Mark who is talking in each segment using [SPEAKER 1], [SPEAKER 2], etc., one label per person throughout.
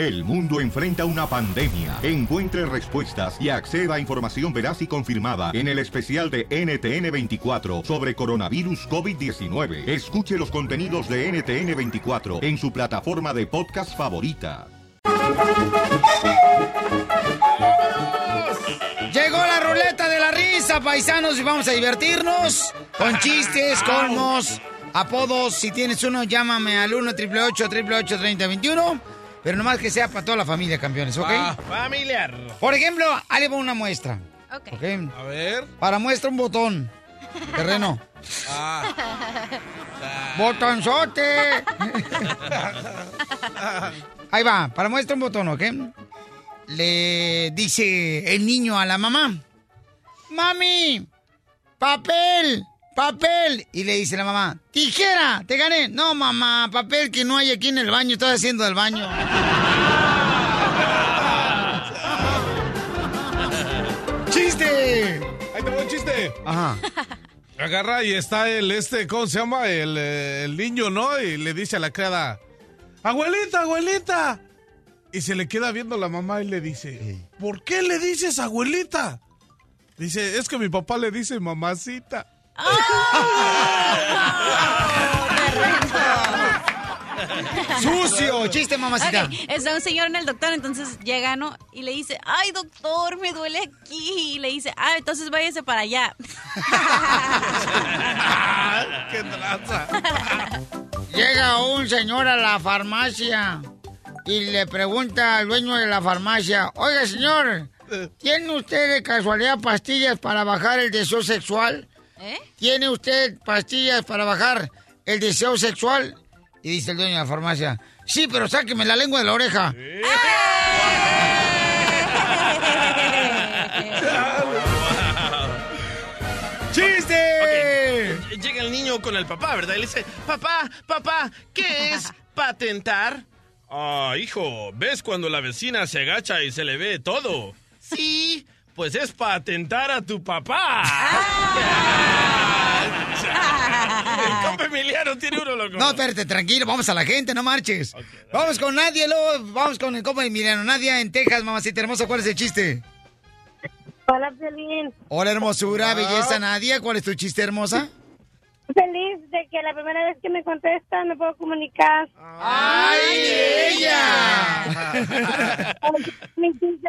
[SPEAKER 1] El mundo enfrenta una pandemia. Encuentre respuestas y acceda a información veraz y confirmada en el especial de NTN24 sobre coronavirus COVID-19. Escuche los contenidos de NTN24 en su plataforma de podcast favorita.
[SPEAKER 2] Llegó la ruleta de la risa, paisanos, y vamos a divertirnos con chistes, colmos, apodos. Si tienes uno, llámame al 1 888 3021 Pero nomás que sea para toda la familia, campeones, ¿ok?
[SPEAKER 3] Ah, familiar.
[SPEAKER 2] Por ejemplo, ahí va una muestra.
[SPEAKER 4] Ok.
[SPEAKER 2] ¿ok?
[SPEAKER 3] A ver.
[SPEAKER 2] Para muestra un botón. Terreno.
[SPEAKER 3] Ah.
[SPEAKER 2] ¡Botonzote! Ahí va, para muestra un botón, ¿ok? Le dice el niño a la mamá. ¡Mami! ¡Papel! ¡Papel! Y le dice la mamá, ¡tijera! ¡Te gané! No, mamá, papel que no hay aquí en el baño, estoy haciendo del baño. ¡Chiste!
[SPEAKER 3] Ahí te un chiste.
[SPEAKER 2] Ajá.
[SPEAKER 3] Agarra y está el este, ¿cómo se llama? El, eh, el niño, ¿no? Y le dice a la criada, abuelita, abuelita. Y se le queda viendo la mamá y le dice, ¿por qué le dices abuelita? Dice, es que mi papá le dice mamacita.
[SPEAKER 2] ¡Sucio! ¡Chiste, mamacita!
[SPEAKER 4] Está un señor en el doctor, entonces llega, ¿no? Y le dice, ay, doctor, me duele aquí. Y le dice, ah, entonces váyase para allá.
[SPEAKER 3] ¡Qué traza!
[SPEAKER 2] Llega un señor a la farmacia y le pregunta al dueño de la farmacia, oiga señor, ¿tiene usted de casualidad pastillas para bajar el deseo sexual?
[SPEAKER 4] ¿Eh?
[SPEAKER 2] ¿Tiene usted pastillas para bajar el deseo sexual? Y dice el dueño de la farmacia, sí, pero sáqueme la lengua de la oreja. ¡Chiste!
[SPEAKER 5] Llega el niño con el papá, ¿verdad? Y le dice, papá, papá, ¿qué es patentar? Ah, hijo, ¿ves cuando la vecina se agacha y se le ve todo? Sí, pues es patentar a tu papá. El compa Emiliano tiene uno, loco.
[SPEAKER 2] No, espérate, tranquilo, vamos a la gente, no marches. Vamos con Nadia, luego vamos con el compa Emiliano. Nadia en Texas, mamacita hermosa, ¿cuál es el chiste?
[SPEAKER 6] Hola, Piolín.
[SPEAKER 2] Hola, hermosura, belleza, Nadia, ¿cuál es tu chiste, hermosa?
[SPEAKER 6] Feliz de que la primera vez que me contestan me puedo comunicar.
[SPEAKER 2] ¡Ay, ella!
[SPEAKER 6] Mi chiste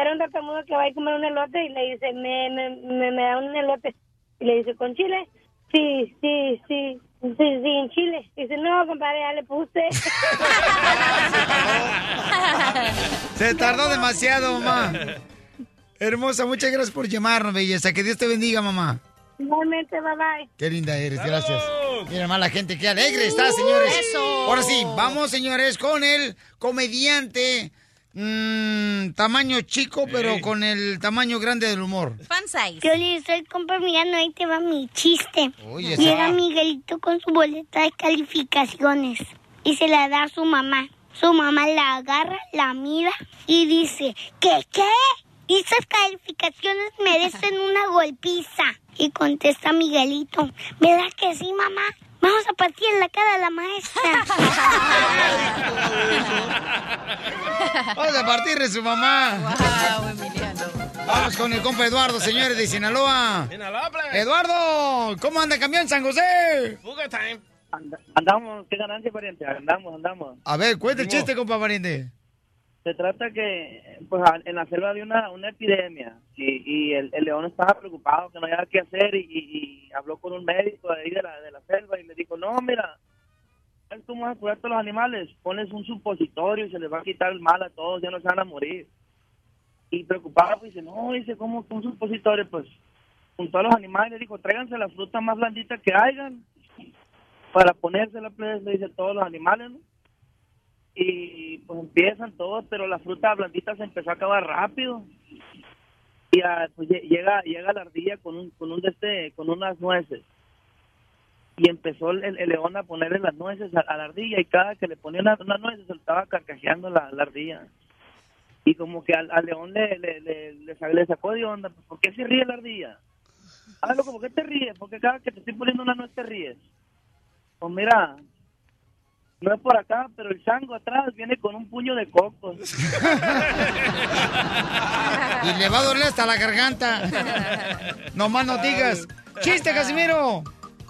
[SPEAKER 6] era un tartamudo que va a comer un elote y le dice, me, me, me, me da un elote. Y le dice, ¿con chile? Sí, sí, sí. Sí, sí, en Chile. Dice, no, compadre, ya le puse.
[SPEAKER 2] Se tardó demasiado, mamá. Hermosa, muchas gracias por llamarnos, belleza. Que Dios te bendiga, mamá.
[SPEAKER 6] Igualmente, bye bye.
[SPEAKER 2] Qué linda eres, gracias. Mira más la gente, qué alegre está, señores.
[SPEAKER 4] Eso.
[SPEAKER 2] Ahora sí, vamos, señores, con el comediante mm, tamaño chico, pero con el tamaño grande del humor.
[SPEAKER 4] Fan size.
[SPEAKER 6] Piolín, soy compa Miguel, ahí te va mi chiste.
[SPEAKER 2] Oye,
[SPEAKER 6] Llega
[SPEAKER 2] esa-
[SPEAKER 6] Miguelito con su boleta de calificaciones y se la da a su mamá. Su mamá la agarra, la mira y dice, ¿qué, qué? Esas calificaciones merecen una golpiza. Y contesta Miguelito, ¿verdad que sí, mamá? Vamos a partir en la cara a la maestra.
[SPEAKER 2] Vamos a partir de su mamá.
[SPEAKER 4] Wow, Emiliano.
[SPEAKER 2] Vamos con el compa Eduardo, señores de Sinaloa.
[SPEAKER 5] Habla.
[SPEAKER 2] Eduardo, ¿cómo anda el camión San José?
[SPEAKER 5] Fuga time.
[SPEAKER 7] Andamos, qué ganancia, pariente. Andamos, andamos.
[SPEAKER 2] A ver, cuenta el chiste, compa pariente.
[SPEAKER 7] Se trata que, pues, en la selva había una, una epidemia y, y el, león estaba preocupado que no había qué hacer y, habló con un médico de ahí de la, de la selva y le dijo, no, mira, ¿sabes cómo vas a curar a los animales? Pones un supositorio y se les va a quitar el mal a todos, ya no se van a morir. Y preocupado, pues dice, no, dice, ¿cómo un supositorio? Pues juntó a los animales le dijo, tráiganse la fruta más blandita que hayan para ponérsela, pues, le dice todos los animales, ¿no? Y pues empiezan todos, pero la fruta blandita se empezó a acabar rápido. Y ah, pues lle- llega llega la ardilla con un con un este con unas nueces. Y empezó el, león a ponerle las nueces a, a la ardilla y cada que le ponía una, una nuez se estaba carcajeando la, la ardilla. Y como que al, al león le, le, le, le sa- le sacó de onda, pues, ¿por qué se ríe la ardilla? Ah, loco, ¿por qué te ríes? Porque cada que te estoy poniendo una nuez te ríes. Pues mira, no es por acá, pero el chango atrás viene con un puño de cocos.
[SPEAKER 2] Y le va a doler hasta la garganta. No más no digas. ¡Chiste, Casimiro!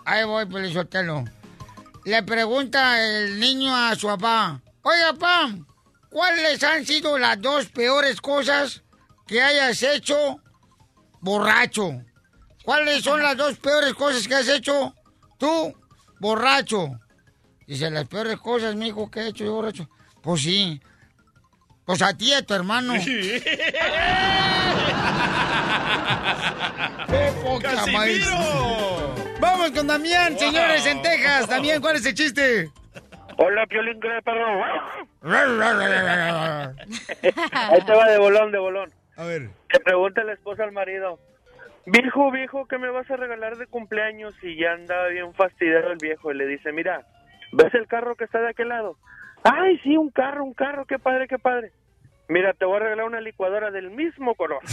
[SPEAKER 2] Ahí voy, Pelizotelo. Le pregunta el niño a su papá. Oiga, papá, ¿cuáles han sido las dos peores cosas que hayas hecho borracho? ¿Cuáles son las dos peores cosas que has hecho tú, borracho? Dice, las peores cosas, mijo, que he hecho yo borracho. Pues sí. Pues a ti a tu hermano. ¡Qué poca maíz! Vamos con Damián, señores, en Texas. Damián, ¿cuál es el chiste?
[SPEAKER 7] Hola, Piolín, ¿qué perro? Ahí te va de bolón, de bolón.
[SPEAKER 2] A ver.
[SPEAKER 7] Le pregunta la esposa al marido. Viejo, viejo, ¿qué me vas a regalar de cumpleaños? Y ya andaba bien fastidiado el viejo. Y le dice, mira, ¿ves el carro que está de aquel lado? Ay, sí, un carro, un carro, qué padre, qué padre. Mira, te voy a regalar una licuadora del mismo color.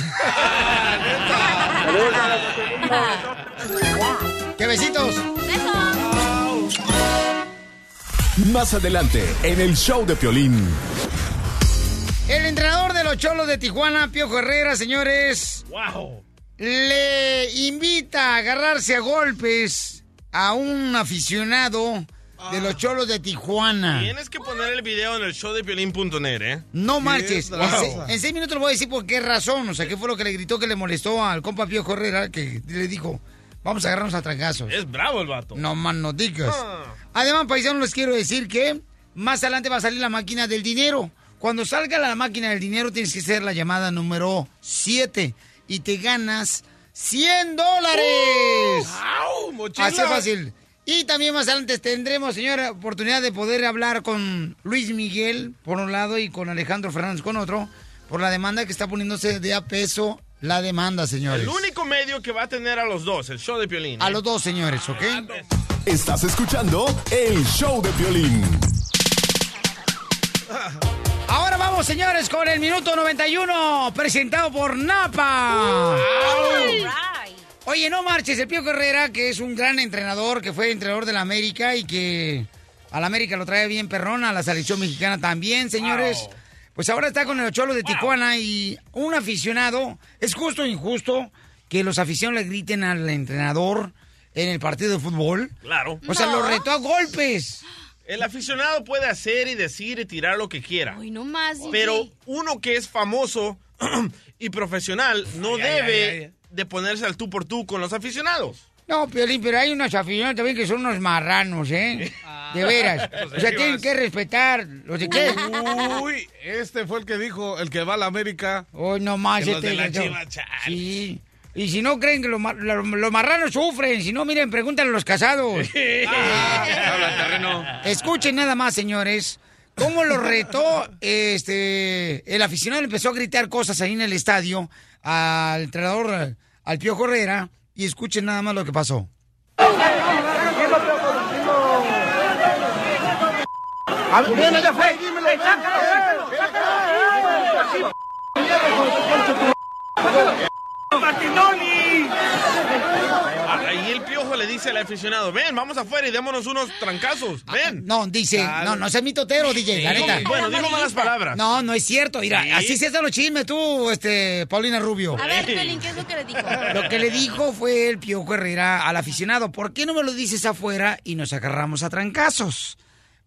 [SPEAKER 2] ¡Qué besitos!
[SPEAKER 8] Más adelante, en el show de Piolín.
[SPEAKER 2] El entrenador de los Cholos de Tijuana, Piojo Herrera, señores,
[SPEAKER 5] ¡Wow!
[SPEAKER 2] le invita a agarrarse a golpes a un aficionado de los Cholos de Tijuana.
[SPEAKER 5] Tienes que poner el video en el show de Piolín.net, ¿eh?
[SPEAKER 2] No marches. En, seis minutos le voy a decir por qué razón. O sea, qué fue lo que le gritó que le molestó al compa Pío Herrera, que le dijo, vamos a agarrarnos a trancazos.
[SPEAKER 5] Es bravo el vato.
[SPEAKER 2] No más no digas.
[SPEAKER 5] Ah.
[SPEAKER 2] Además, paisanos, les quiero decir que más adelante va a salir la máquina del dinero. Cuando salga la máquina del dinero, tienes que hacer la llamada número 7 y te ganas 100 dólares. Así fácil. Y también más adelante tendremos, señora, oportunidad de poder hablar con Luis Miguel, por un lado, y con Alejandro Fernández, con otro, por la demanda que está poniéndose de a peso la demanda, señores.
[SPEAKER 5] El único medio que va a tener a los dos, el show de Piolín.
[SPEAKER 2] A
[SPEAKER 5] ¿eh?
[SPEAKER 2] los dos, señores, ¿ok?
[SPEAKER 8] Estás escuchando el show de Piolín.
[SPEAKER 2] Ahora vamos, señores, con el minuto 91, presentado por Napa. Oye, no marches, el Pío Herrera, que es un gran entrenador, que fue entrenador de la América y que a la América lo trae bien perrón, a la selección mexicana también, señores.
[SPEAKER 5] Wow.
[SPEAKER 2] Pues ahora está con el Cholo de Tijuana y un aficionado, es justo o injusto que los aficionados le griten al entrenador en el partido de fútbol.
[SPEAKER 5] Claro.
[SPEAKER 2] O sea,
[SPEAKER 4] No.
[SPEAKER 2] lo retó a golpes.
[SPEAKER 5] El aficionado puede hacer y decir y tirar lo que quiera.
[SPEAKER 4] Uy, no más.
[SPEAKER 5] Pero uno que es famoso y profesional no
[SPEAKER 3] Ay, ay,
[SPEAKER 5] debe
[SPEAKER 3] ay, ay.
[SPEAKER 5] De ponerse al tú por tú con los aficionados.
[SPEAKER 2] No, Piolín, pero hay unos aficionados también que son unos marranos, ¿eh? De veras. O sea, tienen que respetar. ¿Los de qué?
[SPEAKER 3] Uy, este fue el que dijo, el que va a la América.
[SPEAKER 2] Hoy no más
[SPEAKER 3] Que los
[SPEAKER 2] este.
[SPEAKER 3] de la.
[SPEAKER 2] Sí. Y si no creen que los, ma- lo- los marranos sufren, si no, miren, pregúntale a los casados.
[SPEAKER 5] Terreno.
[SPEAKER 2] Escuchen nada más, señores. ¿Cómo lo retó este el aficionado? Empezó a gritar cosas ahí en el estadio al entrenador, al Pío Herrera. Y escuchen nada más lo que pasó.
[SPEAKER 5] Ahí el piojo le dice al aficionado, ven, vamos afuera y démonos unos trancazos, ven.
[SPEAKER 2] No, dice, no, no seas mitotero, DJ, la neta.
[SPEAKER 5] Bueno, dijo malas palabras.
[SPEAKER 2] No, no es cierto. Mira,
[SPEAKER 5] Sí.
[SPEAKER 2] así se hacen los chismes tú, este, Paulina Rubio.
[SPEAKER 4] A ver, Pelín, ¿qué es lo que le dijo?
[SPEAKER 2] Lo que le dijo fue el Piojo Herrera al aficionado, ¿por qué no me lo dices afuera y nos agarramos a trancazos?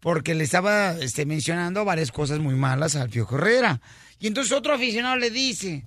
[SPEAKER 2] Porque le estaba este, mencionando varias cosas muy malas al Piojo Herrera. Y entonces otro aficionado le dice,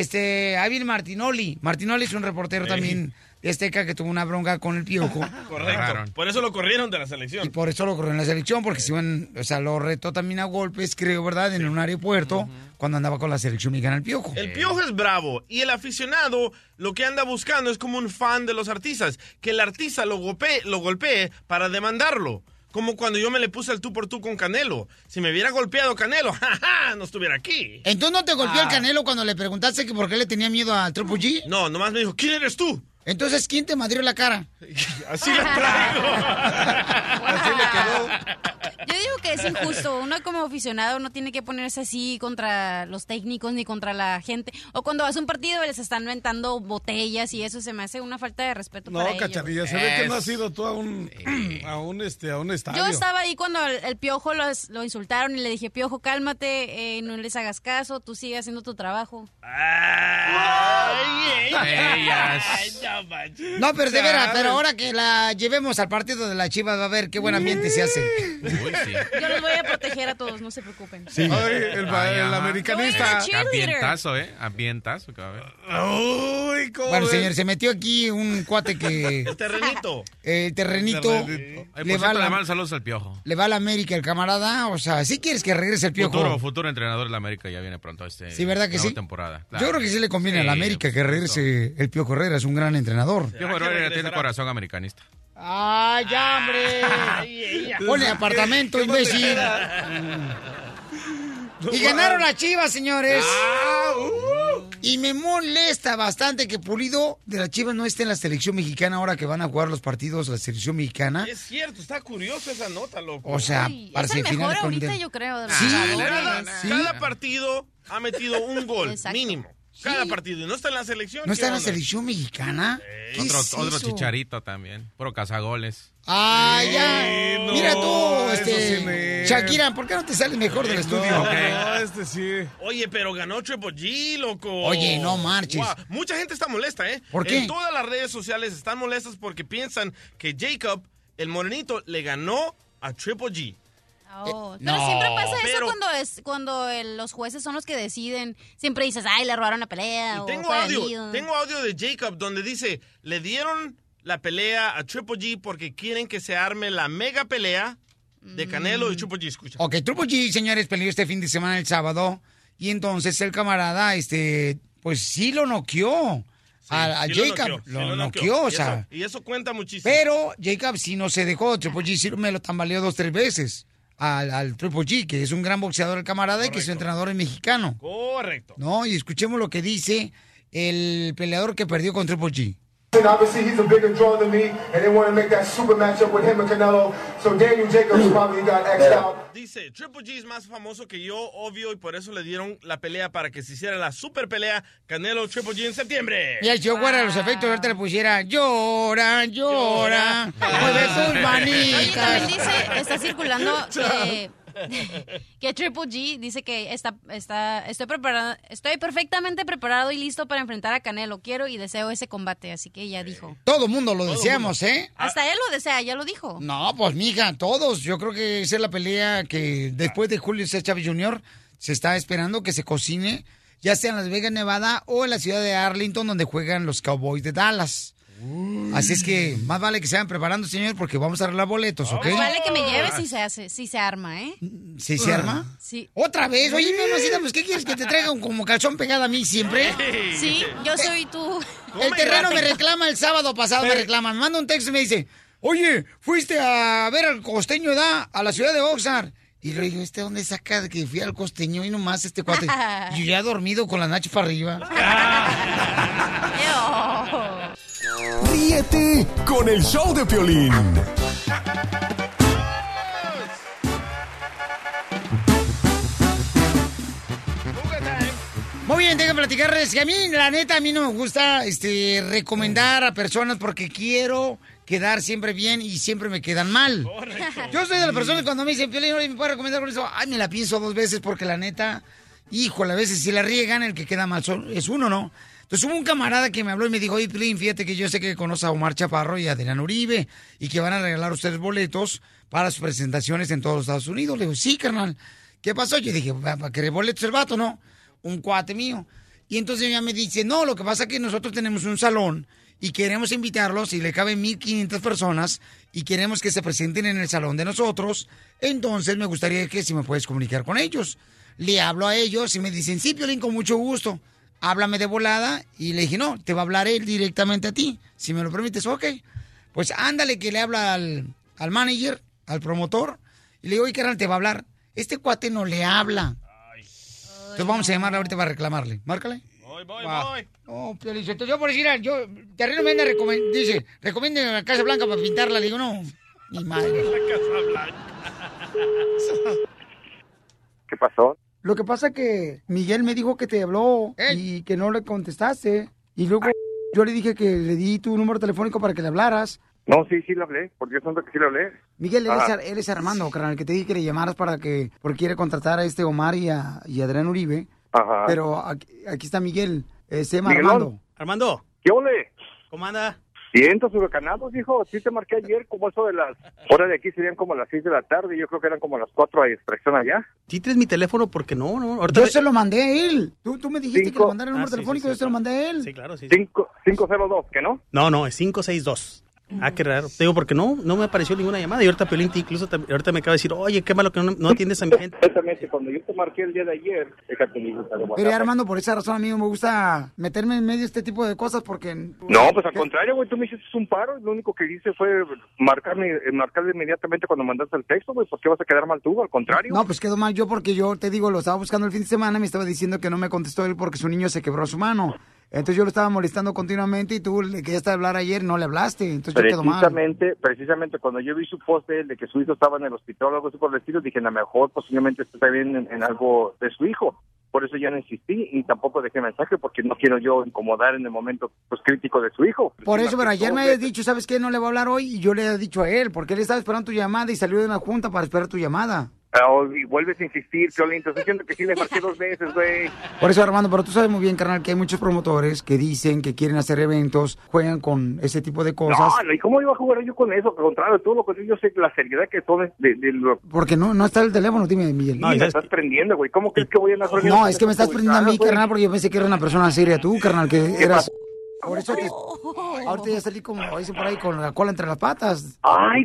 [SPEAKER 2] este, viene Martinoli. Martinoli es un reportero también de Azteca que tuvo una bronca con el Piojo.
[SPEAKER 5] Correcto. Por eso lo corrieron de la
[SPEAKER 2] Y
[SPEAKER 5] selección.
[SPEAKER 2] por eso lo corrió en la selección, porque se iban, o sea, lo retó también a golpes, creo, ¿verdad? En un aeropuerto, cuando andaba con la selección mexicana el Piojo.
[SPEAKER 5] El piojo es bravo y el aficionado lo que anda buscando es como un fan de los artistas, que el artista lo golpee, lo golpee para demandarlo. Como cuando yo me le puse el tú por tú con Canelo. Si me hubiera golpeado Canelo, jaja, no estuviera aquí.
[SPEAKER 2] Entonces no te golpeó
[SPEAKER 5] Ah.
[SPEAKER 2] el Canelo cuando le preguntaste que por qué le tenía miedo al Triple G.
[SPEAKER 5] No, nomás me dijo, ¿quién eres tú?
[SPEAKER 2] Entonces, ¿quién te madrió la cara?
[SPEAKER 5] Así le traigo.
[SPEAKER 3] Así le quedó.
[SPEAKER 4] Yo digo que es injusto. Uno como aficionado no tiene que ponerse así contra los técnicos ni contra la gente. O cuando vas a un partido les están inventando botellas y eso se me hace una falta de respeto
[SPEAKER 3] No,
[SPEAKER 4] para ellos.
[SPEAKER 3] cacharilla, se ve que no has ido tú a un, a un, este, a un estadio.
[SPEAKER 4] Yo estaba ahí cuando el, el piojo los- lo insultaron y le dije, piojo, cálmate, eh, no les hagas caso, tú sigue haciendo tu trabajo.
[SPEAKER 9] Ellas.
[SPEAKER 2] No, pero de veras, pero ahora que la llevemos al partido de la Chivas va a ver qué buen ambiente se hace.
[SPEAKER 9] Sí.
[SPEAKER 4] Yo los voy a proteger a todos, no se preocupen.
[SPEAKER 3] Ay, el,
[SPEAKER 9] Ay,
[SPEAKER 3] el americanista.
[SPEAKER 9] Ambientazo, ¿eh? Ambientazo haber.
[SPEAKER 3] Uy, ¿cómo
[SPEAKER 2] Bueno, señor, se metió aquí un cuate que
[SPEAKER 5] El terrenito.
[SPEAKER 2] el terrenito
[SPEAKER 3] Terrenito.
[SPEAKER 9] Ay,
[SPEAKER 2] le
[SPEAKER 9] por
[SPEAKER 2] va,
[SPEAKER 9] le
[SPEAKER 2] la,
[SPEAKER 9] mando saludos al Piojo.
[SPEAKER 2] le va a la América el camarada. O sea, ¿sí quieres que regrese el piojo?
[SPEAKER 9] Futuro, futuro entrenador de la América ya viene pronto este
[SPEAKER 2] Sí, ¿verdad que sí?
[SPEAKER 9] temporada.
[SPEAKER 2] Yo creo que sí le conviene a la
[SPEAKER 9] Sí,
[SPEAKER 2] América que regrese el Piojo Herrera, es un gran entrenador.
[SPEAKER 9] Piojo
[SPEAKER 5] que
[SPEAKER 9] Herrera tiene corazón americanista.
[SPEAKER 2] ¡Ay, ya, hombre! Pone apartamento,
[SPEAKER 3] ¿Qué más te
[SPEAKER 2] imbécil.
[SPEAKER 3] queda?
[SPEAKER 2] Y ganaron las chivas, señores.
[SPEAKER 3] Ah, uh.
[SPEAKER 2] Y me molesta bastante que Pulido de las chivas no esté en la selección mexicana ahora que van a jugar los partidos la selección mexicana.
[SPEAKER 5] Es cierto, está curiosa esa nota, loco.
[SPEAKER 2] O sea,
[SPEAKER 4] Uy,
[SPEAKER 2] para
[SPEAKER 4] es el mejor
[SPEAKER 2] con
[SPEAKER 4] ahorita,
[SPEAKER 2] Inter-
[SPEAKER 4] yo creo. De los
[SPEAKER 2] Sí.
[SPEAKER 5] cada,
[SPEAKER 2] Sí.
[SPEAKER 5] cada partido ha metido un gol,
[SPEAKER 4] Exacto.
[SPEAKER 5] mínimo. Cada partido. ¿Y no está en la selección?
[SPEAKER 2] ¿No está
[SPEAKER 5] ¿Qué
[SPEAKER 2] en la
[SPEAKER 5] onda?
[SPEAKER 2] selección mexicana? ¿Qué
[SPEAKER 9] Otro,
[SPEAKER 2] es
[SPEAKER 9] otro
[SPEAKER 2] eso?
[SPEAKER 9] chicharito también. Pro cazagoles.
[SPEAKER 2] ¡Ay,
[SPEAKER 3] no,
[SPEAKER 2] Mira tú, este,
[SPEAKER 3] sí me-
[SPEAKER 2] Shakira, ¿por qué no te sales mejor del estudio?
[SPEAKER 3] No, no, este sí.
[SPEAKER 5] Oye, pero ganó Triple G, loco.
[SPEAKER 2] Oye, no marches.
[SPEAKER 5] Mucha gente está molesta, ¿eh?
[SPEAKER 2] ¿Por qué?
[SPEAKER 5] En todas las redes sociales están molestas porque piensan que Jacob, el morenito, le ganó a Triple G.
[SPEAKER 4] Oh,
[SPEAKER 2] Eh,
[SPEAKER 4] pero
[SPEAKER 2] no.
[SPEAKER 4] siempre pasa eso
[SPEAKER 5] Pero-
[SPEAKER 4] cuando es cuando el- los jueces son los que deciden. Siempre dices, ay, le robaron la pelea.
[SPEAKER 5] Y
[SPEAKER 4] o
[SPEAKER 5] tengo audio,
[SPEAKER 4] vendido".
[SPEAKER 5] tengo audio de Jacob donde dice, le dieron la pelea a Triple G porque quieren que se arme la mega pelea de Canelo y Triple G. Escucha.
[SPEAKER 2] Ok, Triple G, señores, peleó este fin de semana el sábado. Y entonces el camarada, este, pues sí lo noqueó. a, a
[SPEAKER 5] Sí lo
[SPEAKER 2] Jacob
[SPEAKER 5] noqueó, sí
[SPEAKER 2] lo,
[SPEAKER 5] lo
[SPEAKER 2] noqueó, o
[SPEAKER 5] Y
[SPEAKER 2] sea.
[SPEAKER 5] eso- Y eso cuenta muchísimo.
[SPEAKER 2] Pero Jacob sí no se dejó. Triple G sí me lo tambaleó dos, tres veces. Al, al Triple G, que es un gran boxeador el camarada y que su entrenador es mexicano.
[SPEAKER 5] Correcto.
[SPEAKER 2] No, y escuchemos lo que dice el peleador que perdió con Triple G.
[SPEAKER 10] And obviously, he's a bigger draw than me, and they want to make that super matchup with him and Canelo. So Daniel Jacobs probably got X'd out.
[SPEAKER 5] Dice, Triple G es más famoso que yo, obvio, y por eso le dieron la pelea para que se hiciera la super pelea Canelo Triple G en septiembre.
[SPEAKER 2] Y al si fuera los efectos, ahorita le pusiera llora, llora, mueve tus
[SPEAKER 4] Oye, también
[SPEAKER 2] manitas.
[SPEAKER 4] dice, está circulando que, que Triple G dice que está, está, estoy preparado, estoy perfectamente preparado y listo para enfrentar a Canelo. Quiero y deseo ese combate, así que ya dijo.
[SPEAKER 2] Todo mundo lo deseamos, ¿eh?
[SPEAKER 4] Hasta él lo desea, ya lo dijo.
[SPEAKER 2] No, pues mija, todos. Yo creo que esa es la pelea que después de Julio César Chávez Jr. se está esperando que se cocine, ya sea en Las Vegas, Nevada o en la ciudad de Arlington, donde juegan los Cowboys de Dallas. Así es que más vale que se vayan preparando, señor, porque vamos a arreglar boletos, ¿ok?
[SPEAKER 4] Más vale que me lleve si se hace, si se arma, ¿eh?
[SPEAKER 2] ¿Sí se arma?
[SPEAKER 4] Sí.
[SPEAKER 2] Otra vez, oye, mamacita, pues ¿qué quieres que te traiga un como calzón pegado a mí siempre?
[SPEAKER 4] Sí, yo soy tú.
[SPEAKER 2] El terreno me reclama el sábado pasado, me reclama, me manda un texto y me dice, oye, fuiste a ver al costeño, ¿da? A la ciudad de Oxnard. Y le digo, ¿este dónde saca de que fui al costeño y nomás este cuate? Yo ya dormido con las nachas para arriba.
[SPEAKER 8] Ríete con el show de Piolín.
[SPEAKER 2] Muy bien, tengo que platicarles que a mí, la neta, a mí no me gusta este, recomendar a personas porque quiero quedar siempre bien y siempre me quedan mal. Yo soy de las personas cuando me dicen, Piolín, ¿me puedes recomendar con eso? Ay, me la pienso dos veces porque la neta, híjole, a veces si la riegan, el que queda mal son- es uno, ¿no? Entonces hubo un camarada que me habló y me dijo, oye, Piolín, fíjate que yo sé que conoce a Omar Chaparro y a Adrián Uribe y que van a regalar ustedes boletos para sus presentaciones en todos los Estados Unidos. Le digo, sí, carnal. ¿Qué pasó? Yo dije, ¿va a querer boletos el vato, no? Un cuate mío. Y entonces ella me dice, no, lo que pasa es que nosotros tenemos un salón y queremos invitarlos y le caben 1500 personas y queremos que se presenten en el salón de nosotros. Entonces me gustaría que si me puedes comunicar con ellos. Le hablo a ellos y me dicen, sí, Piolín, con mucho gusto. Háblame de volada. Y le dije, no, te va a hablar él directamente a ti. Si me lo permites, ok. Pues ándale que le habla al, al manager, al promotor. Y le digo, oye, carnal, te va a hablar. Este cuate no le habla. Entonces vamos a llamarle ahorita para reclamarle. Márcale.
[SPEAKER 5] Voy, voy,
[SPEAKER 2] Va.
[SPEAKER 5] voy.
[SPEAKER 2] No, Piolín, Sotelo, yo por decir, yo, Terreno me anda dice, la Casa Blanca para pintarla. Le digo, no, Mi madre.
[SPEAKER 11] ¿Qué pasó?
[SPEAKER 2] Lo que pasa que Miguel me dijo que te habló y que no le contestaste. Y luego yo le dije que le di tu número telefónico para que le hablaras.
[SPEAKER 11] No, sí, sí lo hablé. Por Dios santo que sí lo hablé.
[SPEAKER 2] Miguel, eres,
[SPEAKER 11] Ah.
[SPEAKER 2] Ar- eres Armando, carnal, que te dije que le llamaras para que, porque quiere contratar a este Omar y a, y a Adrián Uribe.
[SPEAKER 11] Ajá.
[SPEAKER 2] Pero aquí, aquí está Miguel, eh, se llama
[SPEAKER 11] Miguelón.
[SPEAKER 2] Armando.
[SPEAKER 12] Armando.
[SPEAKER 11] ¿Qué ole?
[SPEAKER 12] ¿Cómo anda?
[SPEAKER 11] Cientos huracanados, hijo. Sí te marqué ayer, como eso de las horas de aquí serían como las 6 de la tarde. Yo creo que eran como las 4 a extracción allá.
[SPEAKER 12] Sí tienes mi teléfono porque no, no. Ahorita
[SPEAKER 2] Yo se lo mandé a él. Tú, tú me dijiste que
[SPEAKER 11] Cinco.
[SPEAKER 2] le mandara el número
[SPEAKER 12] Ah, sí,
[SPEAKER 2] telefónico,
[SPEAKER 12] sí,
[SPEAKER 2] yo
[SPEAKER 12] sí,
[SPEAKER 2] se lo mandé a él.
[SPEAKER 12] Sí, claro, sí.
[SPEAKER 11] Cinco- 502, ¿que no?
[SPEAKER 12] No, no, es 562. Ah, qué raro. Te digo, porque no, no me apareció ninguna llamada. Y ahorita Piolín te- incluso te- ahorita me acaba de decir, oye, qué malo que no, no atiendes a mi gente.
[SPEAKER 11] Exactamente, cuando yo te marqué el día de ayer, déjate mi lista de
[SPEAKER 2] Pero
[SPEAKER 11] WhatsApp.
[SPEAKER 2] Armando, por esa razón a mí no me gusta meterme en medio de este tipo de cosas porque...
[SPEAKER 11] No, pues al contrario, güey, tú me hiciste un paro. Lo único que hice fue marcarme, eh, marcarle inmediatamente cuando mandaste el texto, güey. ¿Por qué vas a quedar mal tú? Al contrario.
[SPEAKER 2] No, pues quedó mal yo porque yo te digo, lo estaba buscando el fin de semana y me estaba diciendo que no me contestó él porque su niño se quebró su mano. Entonces yo lo estaba molestando continuamente y tú le querías hablar ayer no le hablaste. Entonces yo quedó mal.
[SPEAKER 11] Precisamente, precisamente cuando yo vi su post de él de que su hijo estaba en el hospital o algo así por el estilo, dije, a lo mejor posiblemente está bien en, en algo de su hijo. Por eso ya no insistí y tampoco dejé mensaje porque no quiero yo incomodar en el momento pues, crítico de su hijo.
[SPEAKER 2] Por eso, pero ayer me habías dicho, ¿sabes qué? No le voy a hablar hoy y yo le he dicho a él porque él estaba esperando tu llamada y salió de una junta para esperar tu llamada.
[SPEAKER 11] Y vuelves a insistir, Piolín. Te estoy diciendo que sí le marqué dos veces, güey.
[SPEAKER 2] Por eso, Armando, pero tú sabes muy bien, carnal, que hay muchos promotores que dicen que quieren hacer eventos, juegan con ese tipo de cosas.
[SPEAKER 11] No, no, ¿y cómo iba a jugar yo con eso? Al contrario, todo lo que yo sé la seriedad que son de, de lo
[SPEAKER 2] Porque no, no está el teléfono, dime, Miguel.
[SPEAKER 11] Sí, me estás prendiendo, güey. ¿Cómo crees que voy a andar prendiendo
[SPEAKER 2] No, es que me estás prendiendo a mí,
[SPEAKER 11] güey?
[SPEAKER 2] carnal, porque yo pensé que eras una persona seria tú, carnal, que eras... Por eso te... Ahorita ya salí como, dicen por ahí, con la cola entre las patas.
[SPEAKER 11] Ay,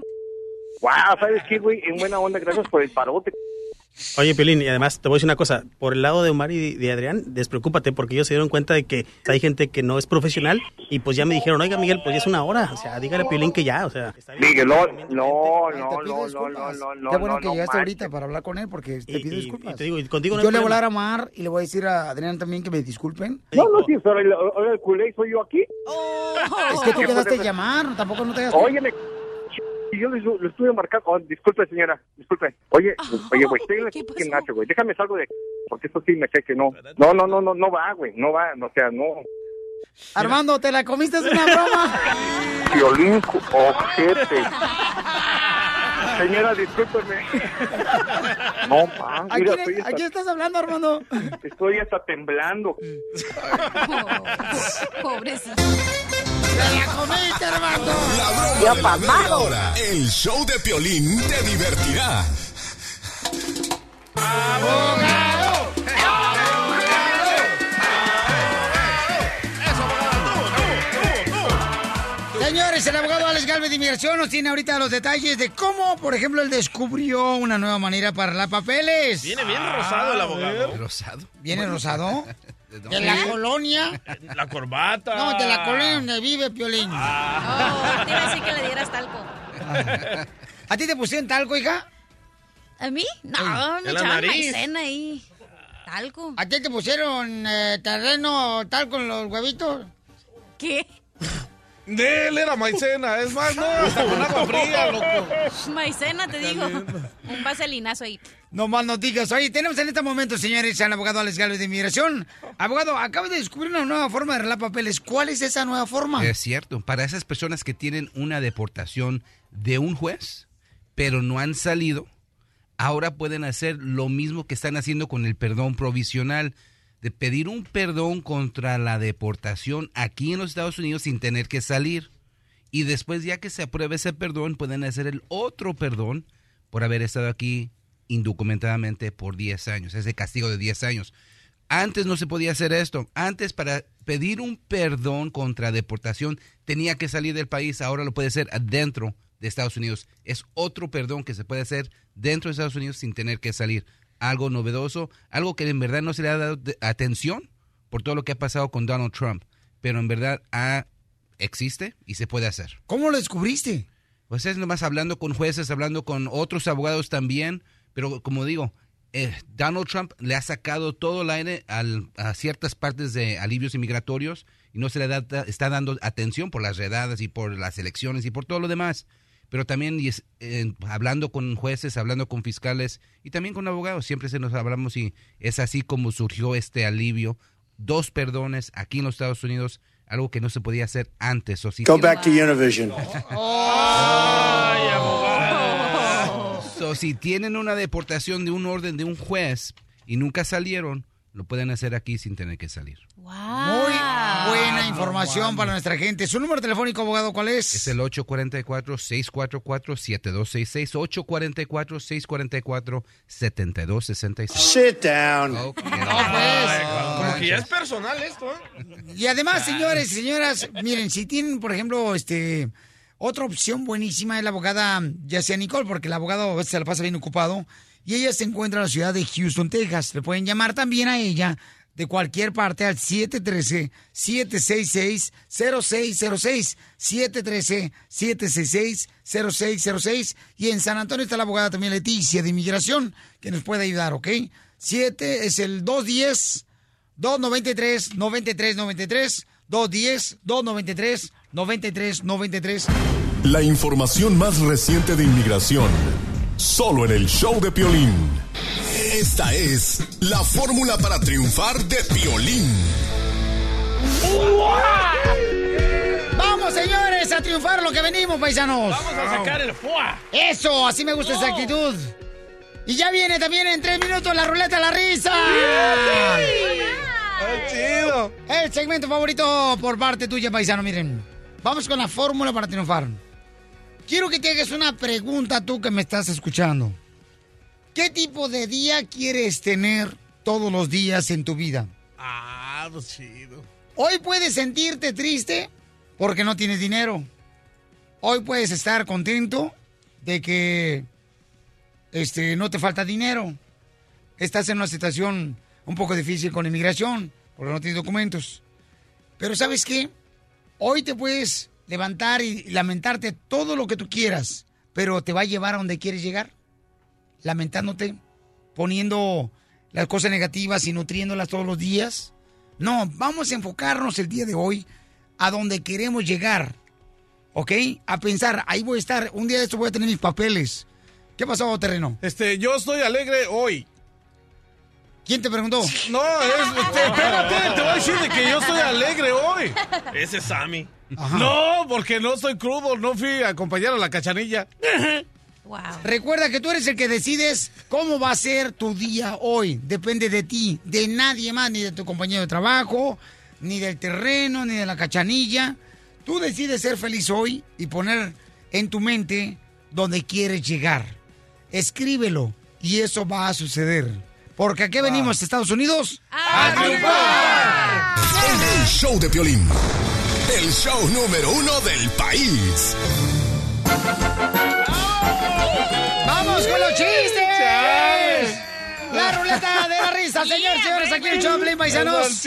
[SPEAKER 11] wow, ¿sabes qué, güey? En buena onda, gracias por el parote.
[SPEAKER 12] Oye, Piolín, y además te voy a decir una cosa. Por el lado de Omar y de Adrián, despreocúpate porque ellos se dieron cuenta de que hay gente que no es profesional y pues ya me dijeron, oiga, Miguel, pues ya es una hora. O sea, dígale a Piolín que ya, o sea. está bien.
[SPEAKER 11] Miguelón, no, no, no, no, no, no, no,
[SPEAKER 2] Qué bueno
[SPEAKER 11] no,
[SPEAKER 2] que
[SPEAKER 11] no
[SPEAKER 2] llegaste ahorita para hablar con él, porque te pido disculpas.
[SPEAKER 12] y te digo, y contigo no
[SPEAKER 2] yo le voy a hablar a Omar y le voy a decir a Adrián también que me disculpen.
[SPEAKER 11] No, no, sí, ahora el, culé soy yo aquí.
[SPEAKER 2] Es que tú
[SPEAKER 11] ¿Qué
[SPEAKER 2] quedaste llamar, tampoco no te hagas...
[SPEAKER 11] Óyeme, y yo lo, lo estuve marcando. Oh, disculpe, señora, disculpe. Oye, oye, güey, estoy Nacho, güey. Déjame salgo de porque esto sí me sé que no. No, no, no, no, no va, güey. No va, o sea, no.
[SPEAKER 2] Armando, ¿te la comiste? Es una broma.
[SPEAKER 11] Violín, ojete. Señora, discúlpeme. No, ma,
[SPEAKER 2] ¿A
[SPEAKER 11] mira,
[SPEAKER 2] quién, ¿A quién estás hablando, Armando?
[SPEAKER 11] estoy hasta temblando.
[SPEAKER 4] Pobrecito.
[SPEAKER 2] ¡Te la comiste, Armando!
[SPEAKER 8] La broma de la hora. El show de Piolín te divertirá.
[SPEAKER 2] Señores, el abogado Alex Galvez de Inmigración nos tiene ahorita los detalles de cómo, por ejemplo, él descubrió una nueva manera para las papeles.
[SPEAKER 5] Viene bien rosado el abogado.
[SPEAKER 9] ¿Rosado?
[SPEAKER 2] ¿Viene rosado?
[SPEAKER 9] ¿De
[SPEAKER 2] ¿De la colonia?
[SPEAKER 5] La corbata.
[SPEAKER 2] No, de la colonia donde vive Piolín.
[SPEAKER 4] Oh, te iba a decir que le dieras talco.
[SPEAKER 2] ¿A ti te pusieron talco, hija?
[SPEAKER 4] ¿A mí? No, me echaban maicena ahí. Talco.
[SPEAKER 2] ¿A ti te pusieron eh, terreno talco en los huevitos?
[SPEAKER 4] ¿Qué?
[SPEAKER 3] De él era maicena, es más, no, hasta con agua fría, loco.
[SPEAKER 4] Maicena, te digo. Un vaselinazo ahí.
[SPEAKER 2] No más noticias. Oye, tenemos en este momento, señores, al abogado Alex Galvez de Inmigración. Abogado, acabas de descubrir una nueva forma de arreglar papeles. ¿Cuál es esa nueva forma?
[SPEAKER 13] Es cierto, para esas personas que tienen una deportación de un juez, pero no han salido, ahora pueden hacer lo mismo que están haciendo con el perdón provisional, de pedir un perdón contra la deportación aquí en los Estados Unidos sin tener que salir. Y después, ya que se apruebe ese perdón, pueden hacer el otro perdón por haber estado aquí indocumentadamente por 10 años, ese castigo de 10 años. Antes no se podía hacer esto. Antes para pedir un perdón contra deportación tenía que salir del país. Ahora lo puede hacer adentro de Estados Unidos. Es otro perdón que se puede hacer dentro de Estados Unidos sin tener que salir. Algo novedoso, algo que en verdad no se le ha dado atención por todo lo que ha pasado con Donald Trump. Pero en verdad ah, existe y se puede hacer.
[SPEAKER 2] ¿Cómo lo descubriste?
[SPEAKER 13] Pues es nomás hablando con jueces, hablando con otros abogados también, pero como digo, eh, Donald Trump le ha sacado todo el aire al- a ciertas partes de alivios inmigratorios y no se le da, está dando atención por las redadas y por las elecciones y por todo lo demás. pero también y es, eh, hablando con jueces, hablando con fiscales y también con abogados, siempre se nos hablamos y es así como surgió este alivio. Dos perdones aquí en los Estados Unidos, algo que no se podía hacer antes. O si
[SPEAKER 14] Go back to Univision.
[SPEAKER 13] So, si tienen una deportación de un orden de un juez y nunca salieron, lo pueden hacer aquí sin tener que salir.
[SPEAKER 2] Muy buena información para nuestra gente. ¿Su número telefónico, abogado, cuál es?
[SPEAKER 13] Es el 844-644-7266. 844-644-7266.
[SPEAKER 14] Sit down.
[SPEAKER 2] pues.
[SPEAKER 5] Como que ya es personal esto, ¿eh?
[SPEAKER 2] Y además, señores y señoras, miren, si tienen, por ejemplo, este otra opción buenísima es la abogada Yacia Nicole, porque el abogado a veces se la pasa bien ocupado y ella se encuentra en la ciudad de Houston, Texas. Le pueden llamar también a ella de cualquier parte al 713-766-0606. 713-766-0606. Y en San Antonio está la abogada también Leticia de Inmigración, que nos puede ayudar, ¿ok? 7 es el 210 293 9393 210 293 9393
[SPEAKER 8] La información más reciente de inmigración. Solo en el show de Piolín. Esta es la fórmula para triunfar de Piolín.
[SPEAKER 2] Vamos, señores, a triunfar lo que venimos, paisanos.
[SPEAKER 5] Vamos a sacar el fuá.
[SPEAKER 2] Eso, así me gusta esa actitud. Y ya viene también en tres minutos la ruleta de la risa.
[SPEAKER 3] Chido!
[SPEAKER 2] El segmento favorito por parte tuya, paisano, miren. Vamos con la fórmula para triunfar. Quiero que te hagas una pregunta tú que me estás escuchando. ¿Qué tipo de día quieres tener todos los días en tu vida?
[SPEAKER 3] Ah, pues chido.
[SPEAKER 2] Hoy puedes sentirte triste porque no tienes dinero. Hoy puedes estar contento de que este, no te falta dinero. Estás en una situación un poco difícil con inmigración porque no tienes documentos. Pero ¿sabes qué? Hoy te puedes levantar y lamentarte todo lo que tú quieras, pero te va a llevar a donde quieres llegar. Lamentándote, poniendo las cosas negativas y nutriéndolas todos los días. No, vamos a enfocarnos el día de hoy a donde queremos llegar. ¿Ok? A pensar, ahí voy a estar, un día de esto voy a tener mis papeles. ¿Qué pasó, terreno?
[SPEAKER 3] Este, yo estoy alegre hoy.
[SPEAKER 2] ¿Quién te preguntó?
[SPEAKER 3] No, es, este, espérate, te voy a decir de que yo estoy alegre hoy.
[SPEAKER 5] Ese es Sammy.
[SPEAKER 3] No, porque no estoy crudo, no fui a acompañar a la cachanilla.
[SPEAKER 2] Recuerda que tú eres el que decides cómo va a ser tu día hoy. Depende de ti, de nadie más, ni de tu compañero de trabajo, ni del terreno, ni de la cachanilla. Tú decides ser feliz hoy y poner en tu mente donde quieres llegar. Escríbelo y eso va a suceder. Porque aquí venimos, Estados Unidos, a triunfar.
[SPEAKER 8] El show de Piolín. El show número uno del país.
[SPEAKER 2] ¡Vamos con los chistes! La ruleta de la risa, señores, señores, aquí en el Choplin, paisanos.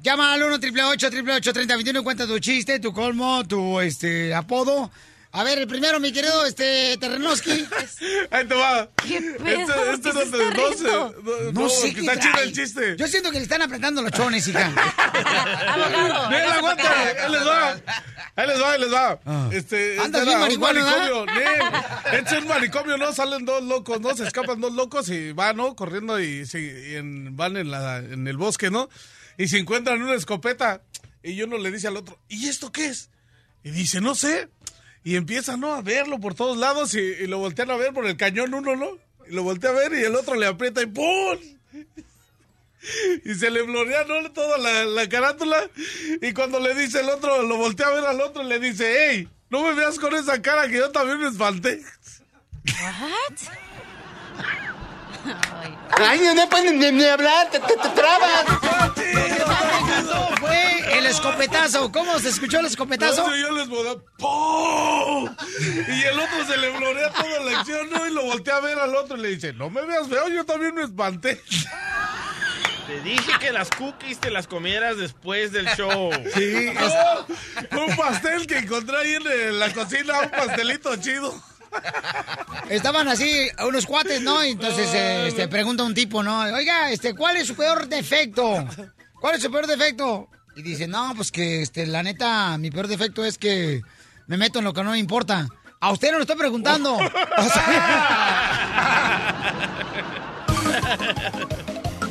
[SPEAKER 2] Llama al 1 888 3021 y cuenta tu chiste, tu colmo, tu este apodo. A ver, el primero, mi querido este Terrenoski.
[SPEAKER 3] Ahí te va.
[SPEAKER 2] ¿Qué
[SPEAKER 3] Este, este no te no. No,
[SPEAKER 2] No
[SPEAKER 3] no,
[SPEAKER 2] sé
[SPEAKER 3] está chido el chiste.
[SPEAKER 2] Yo siento que le están apretando los chones, hija.
[SPEAKER 3] Ven, aguanta, ahí les va. Ahí les va, ahí les va. Este,
[SPEAKER 2] Andas
[SPEAKER 3] este
[SPEAKER 2] bien marihuano,
[SPEAKER 3] manicomio. Nel. Este es un manicomio, ¿no? Salen dos locos, ¿no? Se escapan dos locos y van, ¿no? Corriendo y, se- y en- van en, la, en el bosque, ¿no? Y se encuentran una escopeta. Y uno le dice al otro, ¿y esto qué es? Y dice, no sé. Y empieza, ¿no? A verlo por todos lados y, lo voltean a ver por el cañón uno, ¿no? Y lo voltea a ver y el otro le aprieta y ¡pum! Y se le blorea ¿no? toda la, la carátula. Y cuando le dice el otro, lo voltea a ver al otro y le dice, hey, no me veas con esa cara que yo también me espanté.
[SPEAKER 14] Ay, no pueden ni, ni hablar, te, te, te trabas.
[SPEAKER 2] Fue el escopetazo. ¿Cómo se escuchó el escopetazo?
[SPEAKER 3] No, yo les voy a dar ¡pum! Y el otro se le blorea toda la acción, ¿no? Y lo voltea a ver al otro y le dice, no me veas feo, yo también me espanté.
[SPEAKER 5] Te dije que las cookies te las comieras después del show.
[SPEAKER 3] Sí, un pastel que encontré ahí en la cocina, un pastelito chido.
[SPEAKER 2] Estaban así unos cuates, ¿no? Entonces eh, este, pregunta un tipo, ¿no? Oiga, este, ¿cuál es su peor defecto? ¿Cuál es su peor defecto? Y dice, no, pues que este, la neta, mi peor defecto es que me meto en lo que no me importa. A usted no lo estoy preguntando. O sea-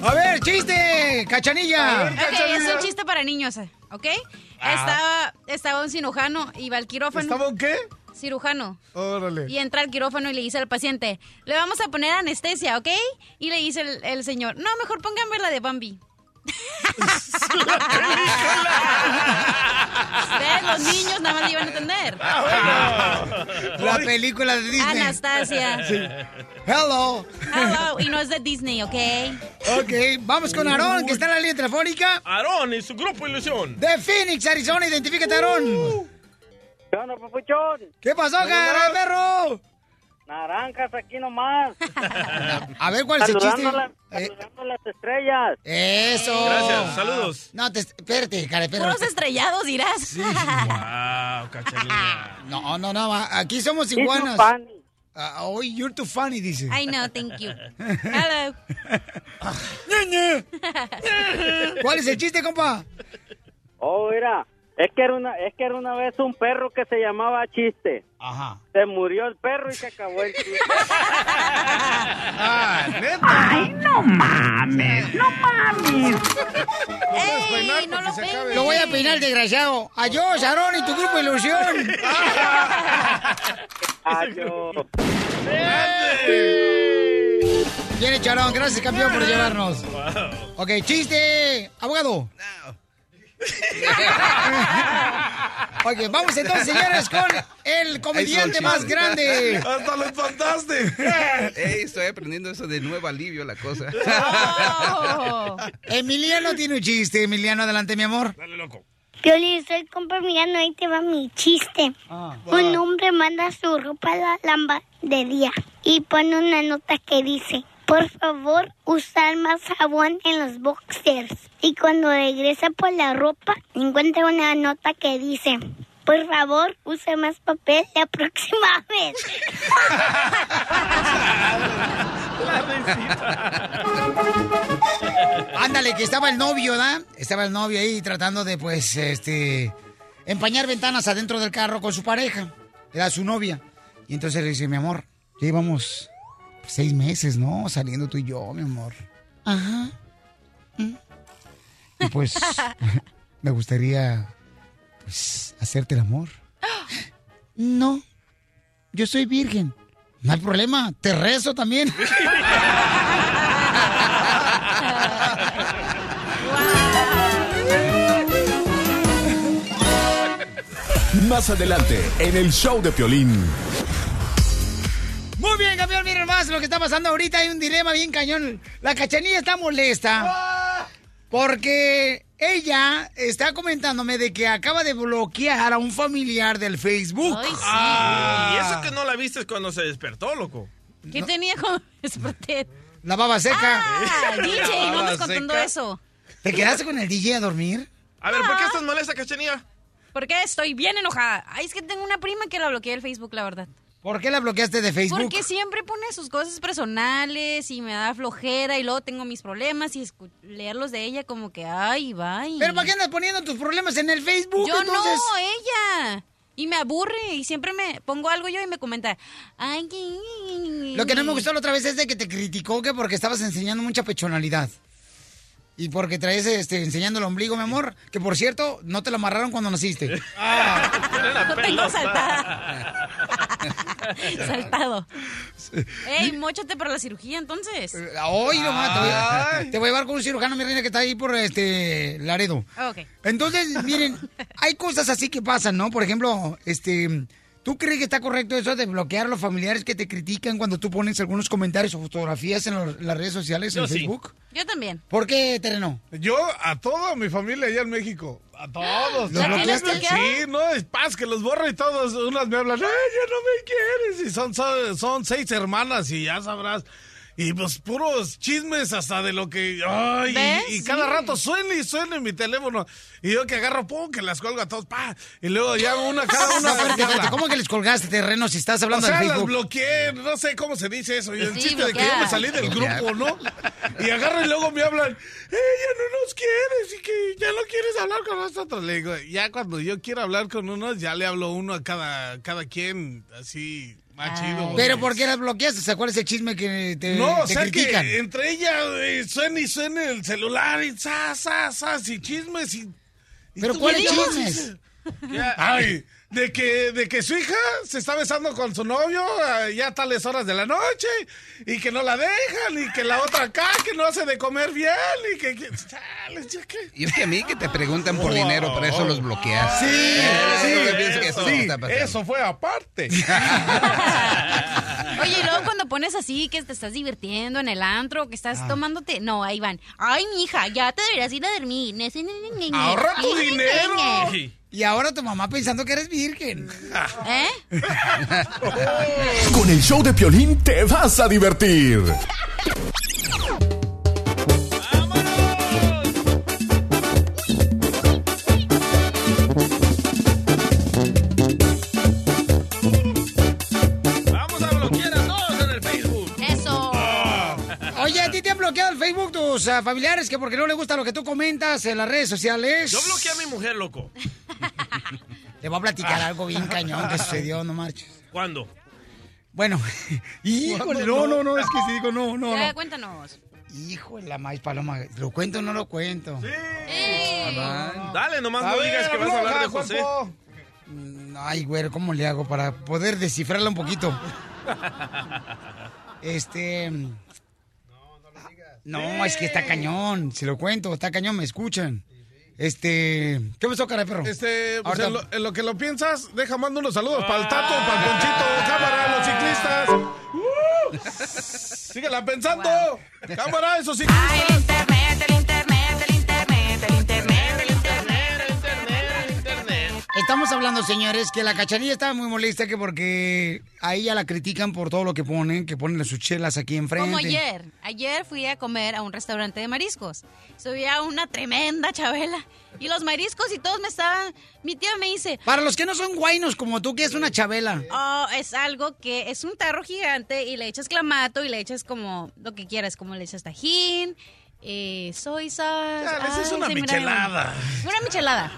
[SPEAKER 2] A ver, chiste, cachanilla.
[SPEAKER 4] Ok, es un chiste para niños, ¿ok? Estaba, estaba un cirujano y va al quirófano.
[SPEAKER 3] ¿Estaba un qué?
[SPEAKER 4] Cirujano.
[SPEAKER 3] Órale.
[SPEAKER 4] Y entra al quirófano y le dice al paciente, le vamos a poner anestesia, ¿ok? Y le dice el, el señor, no, mejor pónganme la de Bambi. Ustedes, los niños, nada más le iban a entender.
[SPEAKER 2] La película de Disney.
[SPEAKER 4] Anastasia.
[SPEAKER 2] Sí. Hello.
[SPEAKER 4] Hello, y no es de Disney, ¿ok?
[SPEAKER 2] Ok, vamos con Aarón, que está en la línea telefónica.
[SPEAKER 5] Aarón y su grupo Ilusión.
[SPEAKER 2] De Phoenix, Arizona, identifícate, Aarón.
[SPEAKER 15] ¿Qué onda, papuchón?
[SPEAKER 2] ¿Qué pasó, cara perro?
[SPEAKER 15] Naranjas aquí nomás.
[SPEAKER 2] A ver, ¿cuál es el chiste?
[SPEAKER 15] Saludando
[SPEAKER 2] Eh,
[SPEAKER 15] saludando las estrellas.
[SPEAKER 2] Eso.
[SPEAKER 5] Gracias, saludos.
[SPEAKER 2] No, te, espérate, cara perro.
[SPEAKER 4] Puros estrellados, dirás.
[SPEAKER 5] Wow, cachanilla.
[SPEAKER 2] No, no, no, aquí somos iguanas.
[SPEAKER 15] funny.
[SPEAKER 2] Ah, oh, you're too funny, dice.
[SPEAKER 4] I know, thank you. Hello.
[SPEAKER 2] ¿Cuál es el chiste, compa?
[SPEAKER 15] Oh, mira, es que era una, es que era una vez un perro que se llamaba Chiste.
[SPEAKER 2] Ajá.
[SPEAKER 15] Se murió el perro y se acabó el chiste.
[SPEAKER 3] Ah, neta.
[SPEAKER 15] Ay, no mames, no mames.
[SPEAKER 4] ¡Ey, no lo peines!
[SPEAKER 2] Lo voy a peinar, desgraciado. Adiós, Aarón y tu grupo Ilusión.
[SPEAKER 15] Adiós.
[SPEAKER 2] Viene, Charón. Gracias, campeón, por llevarnos. Ok, chiste. Abogado. ok, vamos entonces, señores, con el comediante
[SPEAKER 13] Eso,
[SPEAKER 2] más grande.
[SPEAKER 3] Hasta lo espantaste.
[SPEAKER 13] Ey, estoy aprendiendo eso de nuevo alivio la cosa.
[SPEAKER 4] Oh.
[SPEAKER 2] Emiliano tiene un chiste. Emiliano, adelante, mi amor.
[SPEAKER 5] Dale, loco.
[SPEAKER 6] Piolín, soy compa Emiliano, ahí te va mi chiste. Un hombre manda su ropa a la lavandería y pone una nota que dice, por favor, usar más jabón en los boxers. Y cuando regresa por la ropa, encuentra una nota que dice, por favor, use más papel la próxima vez.
[SPEAKER 2] Ándale, que estaba el novio, ¿da? Estaba el novio ahí tratando de, pues, este, empañar ventanas adentro del carro con su pareja. Era su novia. Y entonces le dice, mi amor, ya llevamos seis meses, ¿no? Saliendo tú y yo, mi amor. Ajá. Mm. Y pues, me gustaría, pues, hacerte el amor. No, yo soy virgen. No hay problema, te rezo también.
[SPEAKER 8] Más adelante, en el show de Piolín.
[SPEAKER 2] Más lo que está pasando ahorita. Hay un dilema bien cañón. La cachanilla está molesta porque ella está comentándome de que acaba de bloquear a un familiar del Facebook.
[SPEAKER 4] Ay, sí.
[SPEAKER 5] Ah, y eso que no la viste cuando se despertó, loco.
[SPEAKER 4] ¿Qué tenía con desperté?
[SPEAKER 2] La baba seca.
[SPEAKER 4] Ah, DJ, no andas contando eso.
[SPEAKER 2] ¿Te quedaste con el DJ a dormir?
[SPEAKER 5] A ver, ¿por qué estás molesta, cachanilla?
[SPEAKER 4] Porque estoy bien enojada. Ay, es que tengo una prima que la bloqueé del Facebook, la verdad.
[SPEAKER 2] ¿Por qué la bloqueaste de Facebook?
[SPEAKER 4] Porque siempre pone sus cosas personales y me da flojera y luego tengo mis problemas y leerlos de ella como que, ay, bye.
[SPEAKER 2] ¿Pero para qué andas poniendo tus problemas en el Facebook?
[SPEAKER 4] Yo
[SPEAKER 2] entonces?
[SPEAKER 4] no, ella. Y me aburre y siempre me pongo algo yo y me comenta, ay, que...
[SPEAKER 2] Lo que no me gustó la otra vez es de que te criticó que porque estabas enseñando mucha pechonalidad. Y porque traes este, enseñando el ombligo, mi amor. Que por cierto, no te lo amarraron cuando naciste.
[SPEAKER 4] Lo tengo saltada. Saltado. Ey, mochate para la cirugía entonces.
[SPEAKER 2] Hoy nomás, te voy, a, te voy a llevar con un cirujano, mi reina, que está ahí por este Laredo.
[SPEAKER 4] Ok.
[SPEAKER 2] Entonces, miren, hay cosas así que pasan, ¿no? Por ejemplo, este, ¿tú crees que está correcto eso de bloquear a los familiares que te critican cuando tú pones algunos comentarios o fotografías en los- las redes sociales,
[SPEAKER 3] Yo
[SPEAKER 2] en
[SPEAKER 3] sí.
[SPEAKER 2] Facebook?
[SPEAKER 4] Yo también.
[SPEAKER 2] ¿Por qué, Tereno?
[SPEAKER 3] Yo a toda mi familia allá en México. A todos.
[SPEAKER 2] ¿Los bloqueaste?
[SPEAKER 3] Sí, no, es paz, que los borro y todos. Unas me hablan, ay, ya no me quieres. Y son, son, son seis hermanas y ya sabrás. Y pues puros chismes hasta de lo que... Ay,
[SPEAKER 4] ¿Ves?
[SPEAKER 3] y, y cada
[SPEAKER 4] Sí.
[SPEAKER 3] rato suena y suena en mi teléfono. Y yo que agarro, pum, que las cuelgo a todos, pa. Y luego ya una, cada una...
[SPEAKER 2] No, ¿Cómo que les colgaste terreno si estás
[SPEAKER 3] O
[SPEAKER 2] hablando
[SPEAKER 3] sea,
[SPEAKER 2] del
[SPEAKER 3] las
[SPEAKER 2] Facebook?
[SPEAKER 3] bloqueé, no sé cómo se dice eso. Y el
[SPEAKER 4] Sí,
[SPEAKER 3] chiste de que yo me salí del grupo, ¿no? Y agarran y luego me hablan, ella no nos quieres y que ya no quieres hablar con nosotros. Le digo, ya cuando yo quiero hablar con unos, ya le hablo uno a cada, cada quien, así, más chido.
[SPEAKER 2] Pero ¿por qué las bloqueaste? O ¿cuál es el chisme que te,
[SPEAKER 3] No, o
[SPEAKER 2] te
[SPEAKER 3] sea
[SPEAKER 2] critican?
[SPEAKER 3] que entre ellas eh, suena y suena el celular y sa, sa, sa, y chismes y... y
[SPEAKER 2] ¿Pero cuáles chismes?
[SPEAKER 3] Ay, de que, de que su hija se está besando con su novio eh, ya a tales horas de la noche y que no la dejan y que la otra acá que no hace de comer bien y que... chale,
[SPEAKER 13] Y es que a mí que te preguntan por dinero, por eso los bloqueas.
[SPEAKER 3] Sí,
[SPEAKER 13] Eso,
[SPEAKER 3] sí,
[SPEAKER 13] yo pienso que eso
[SPEAKER 3] sí,
[SPEAKER 13] está pasando.
[SPEAKER 3] eso fue aparte.
[SPEAKER 4] Oye, y luego cuando pones así que te estás divirtiendo en el antro, que estás tomándote. No, ahí van. Ay, mija, ya te deberías ir a dormir.
[SPEAKER 2] ¡Ahorra tu
[SPEAKER 4] Ne, ne,
[SPEAKER 2] dinero! Y ahora tu mamá pensando que eres virgen.
[SPEAKER 4] ¿Eh?
[SPEAKER 8] Con el show de Piolín te vas a divertir.
[SPEAKER 2] Bloqueado el Facebook tus ah, familiares que porque no les gusta lo que tú comentas en las redes sociales?
[SPEAKER 5] Yo bloqueé a mi mujer, loco.
[SPEAKER 2] Te voy a platicar algo bien cañón que sucedió, no marches.
[SPEAKER 5] ¿Cuándo?
[SPEAKER 2] Bueno, híjole, no, no, no, es que si digo no, no,
[SPEAKER 4] Ya,
[SPEAKER 2] no.
[SPEAKER 4] cuéntanos.
[SPEAKER 2] Híjole, la maíz paloma, ¿lo cuento o no lo cuento?
[SPEAKER 5] Dale, nomás
[SPEAKER 3] A
[SPEAKER 5] no
[SPEAKER 3] ver,
[SPEAKER 5] digas que vas a hablar de José.
[SPEAKER 3] Juanpo.
[SPEAKER 2] Ay, güero, ¿cómo le hago para poder descifrarla un poquito? Este... No, es que está cañón, si lo cuento, está cañón, me escuchan. Este... ¿Qué pasó, cara de perro?
[SPEAKER 3] Este, pues en, lo, en lo que lo piensas, deja mando unos saludos para el Tato, para el Conchito, cámara, los ciclistas. ¡Uh! Síguela pensando. Cámara, esos ciclistas.
[SPEAKER 2] Estamos hablando, señores, que la cachanilla estaba muy molesta que porque a ella la critican por todo lo que ponen, que ponen sus chelas aquí enfrente.
[SPEAKER 4] Como ayer. Ayer fui a comer a un restaurante de mariscos. Subía una tremenda chabela. Y los mariscos y todos me estaban... Mi tía me dice...
[SPEAKER 2] Para los que no son guainos como tú, que es una chabela?
[SPEAKER 4] Oh, es algo que es un tarro gigante y le echas clamato y le echas como lo que quieras, como le echas tajín, eh, soy sauce.
[SPEAKER 3] Chale, esa es una michelada.
[SPEAKER 4] Una michelada.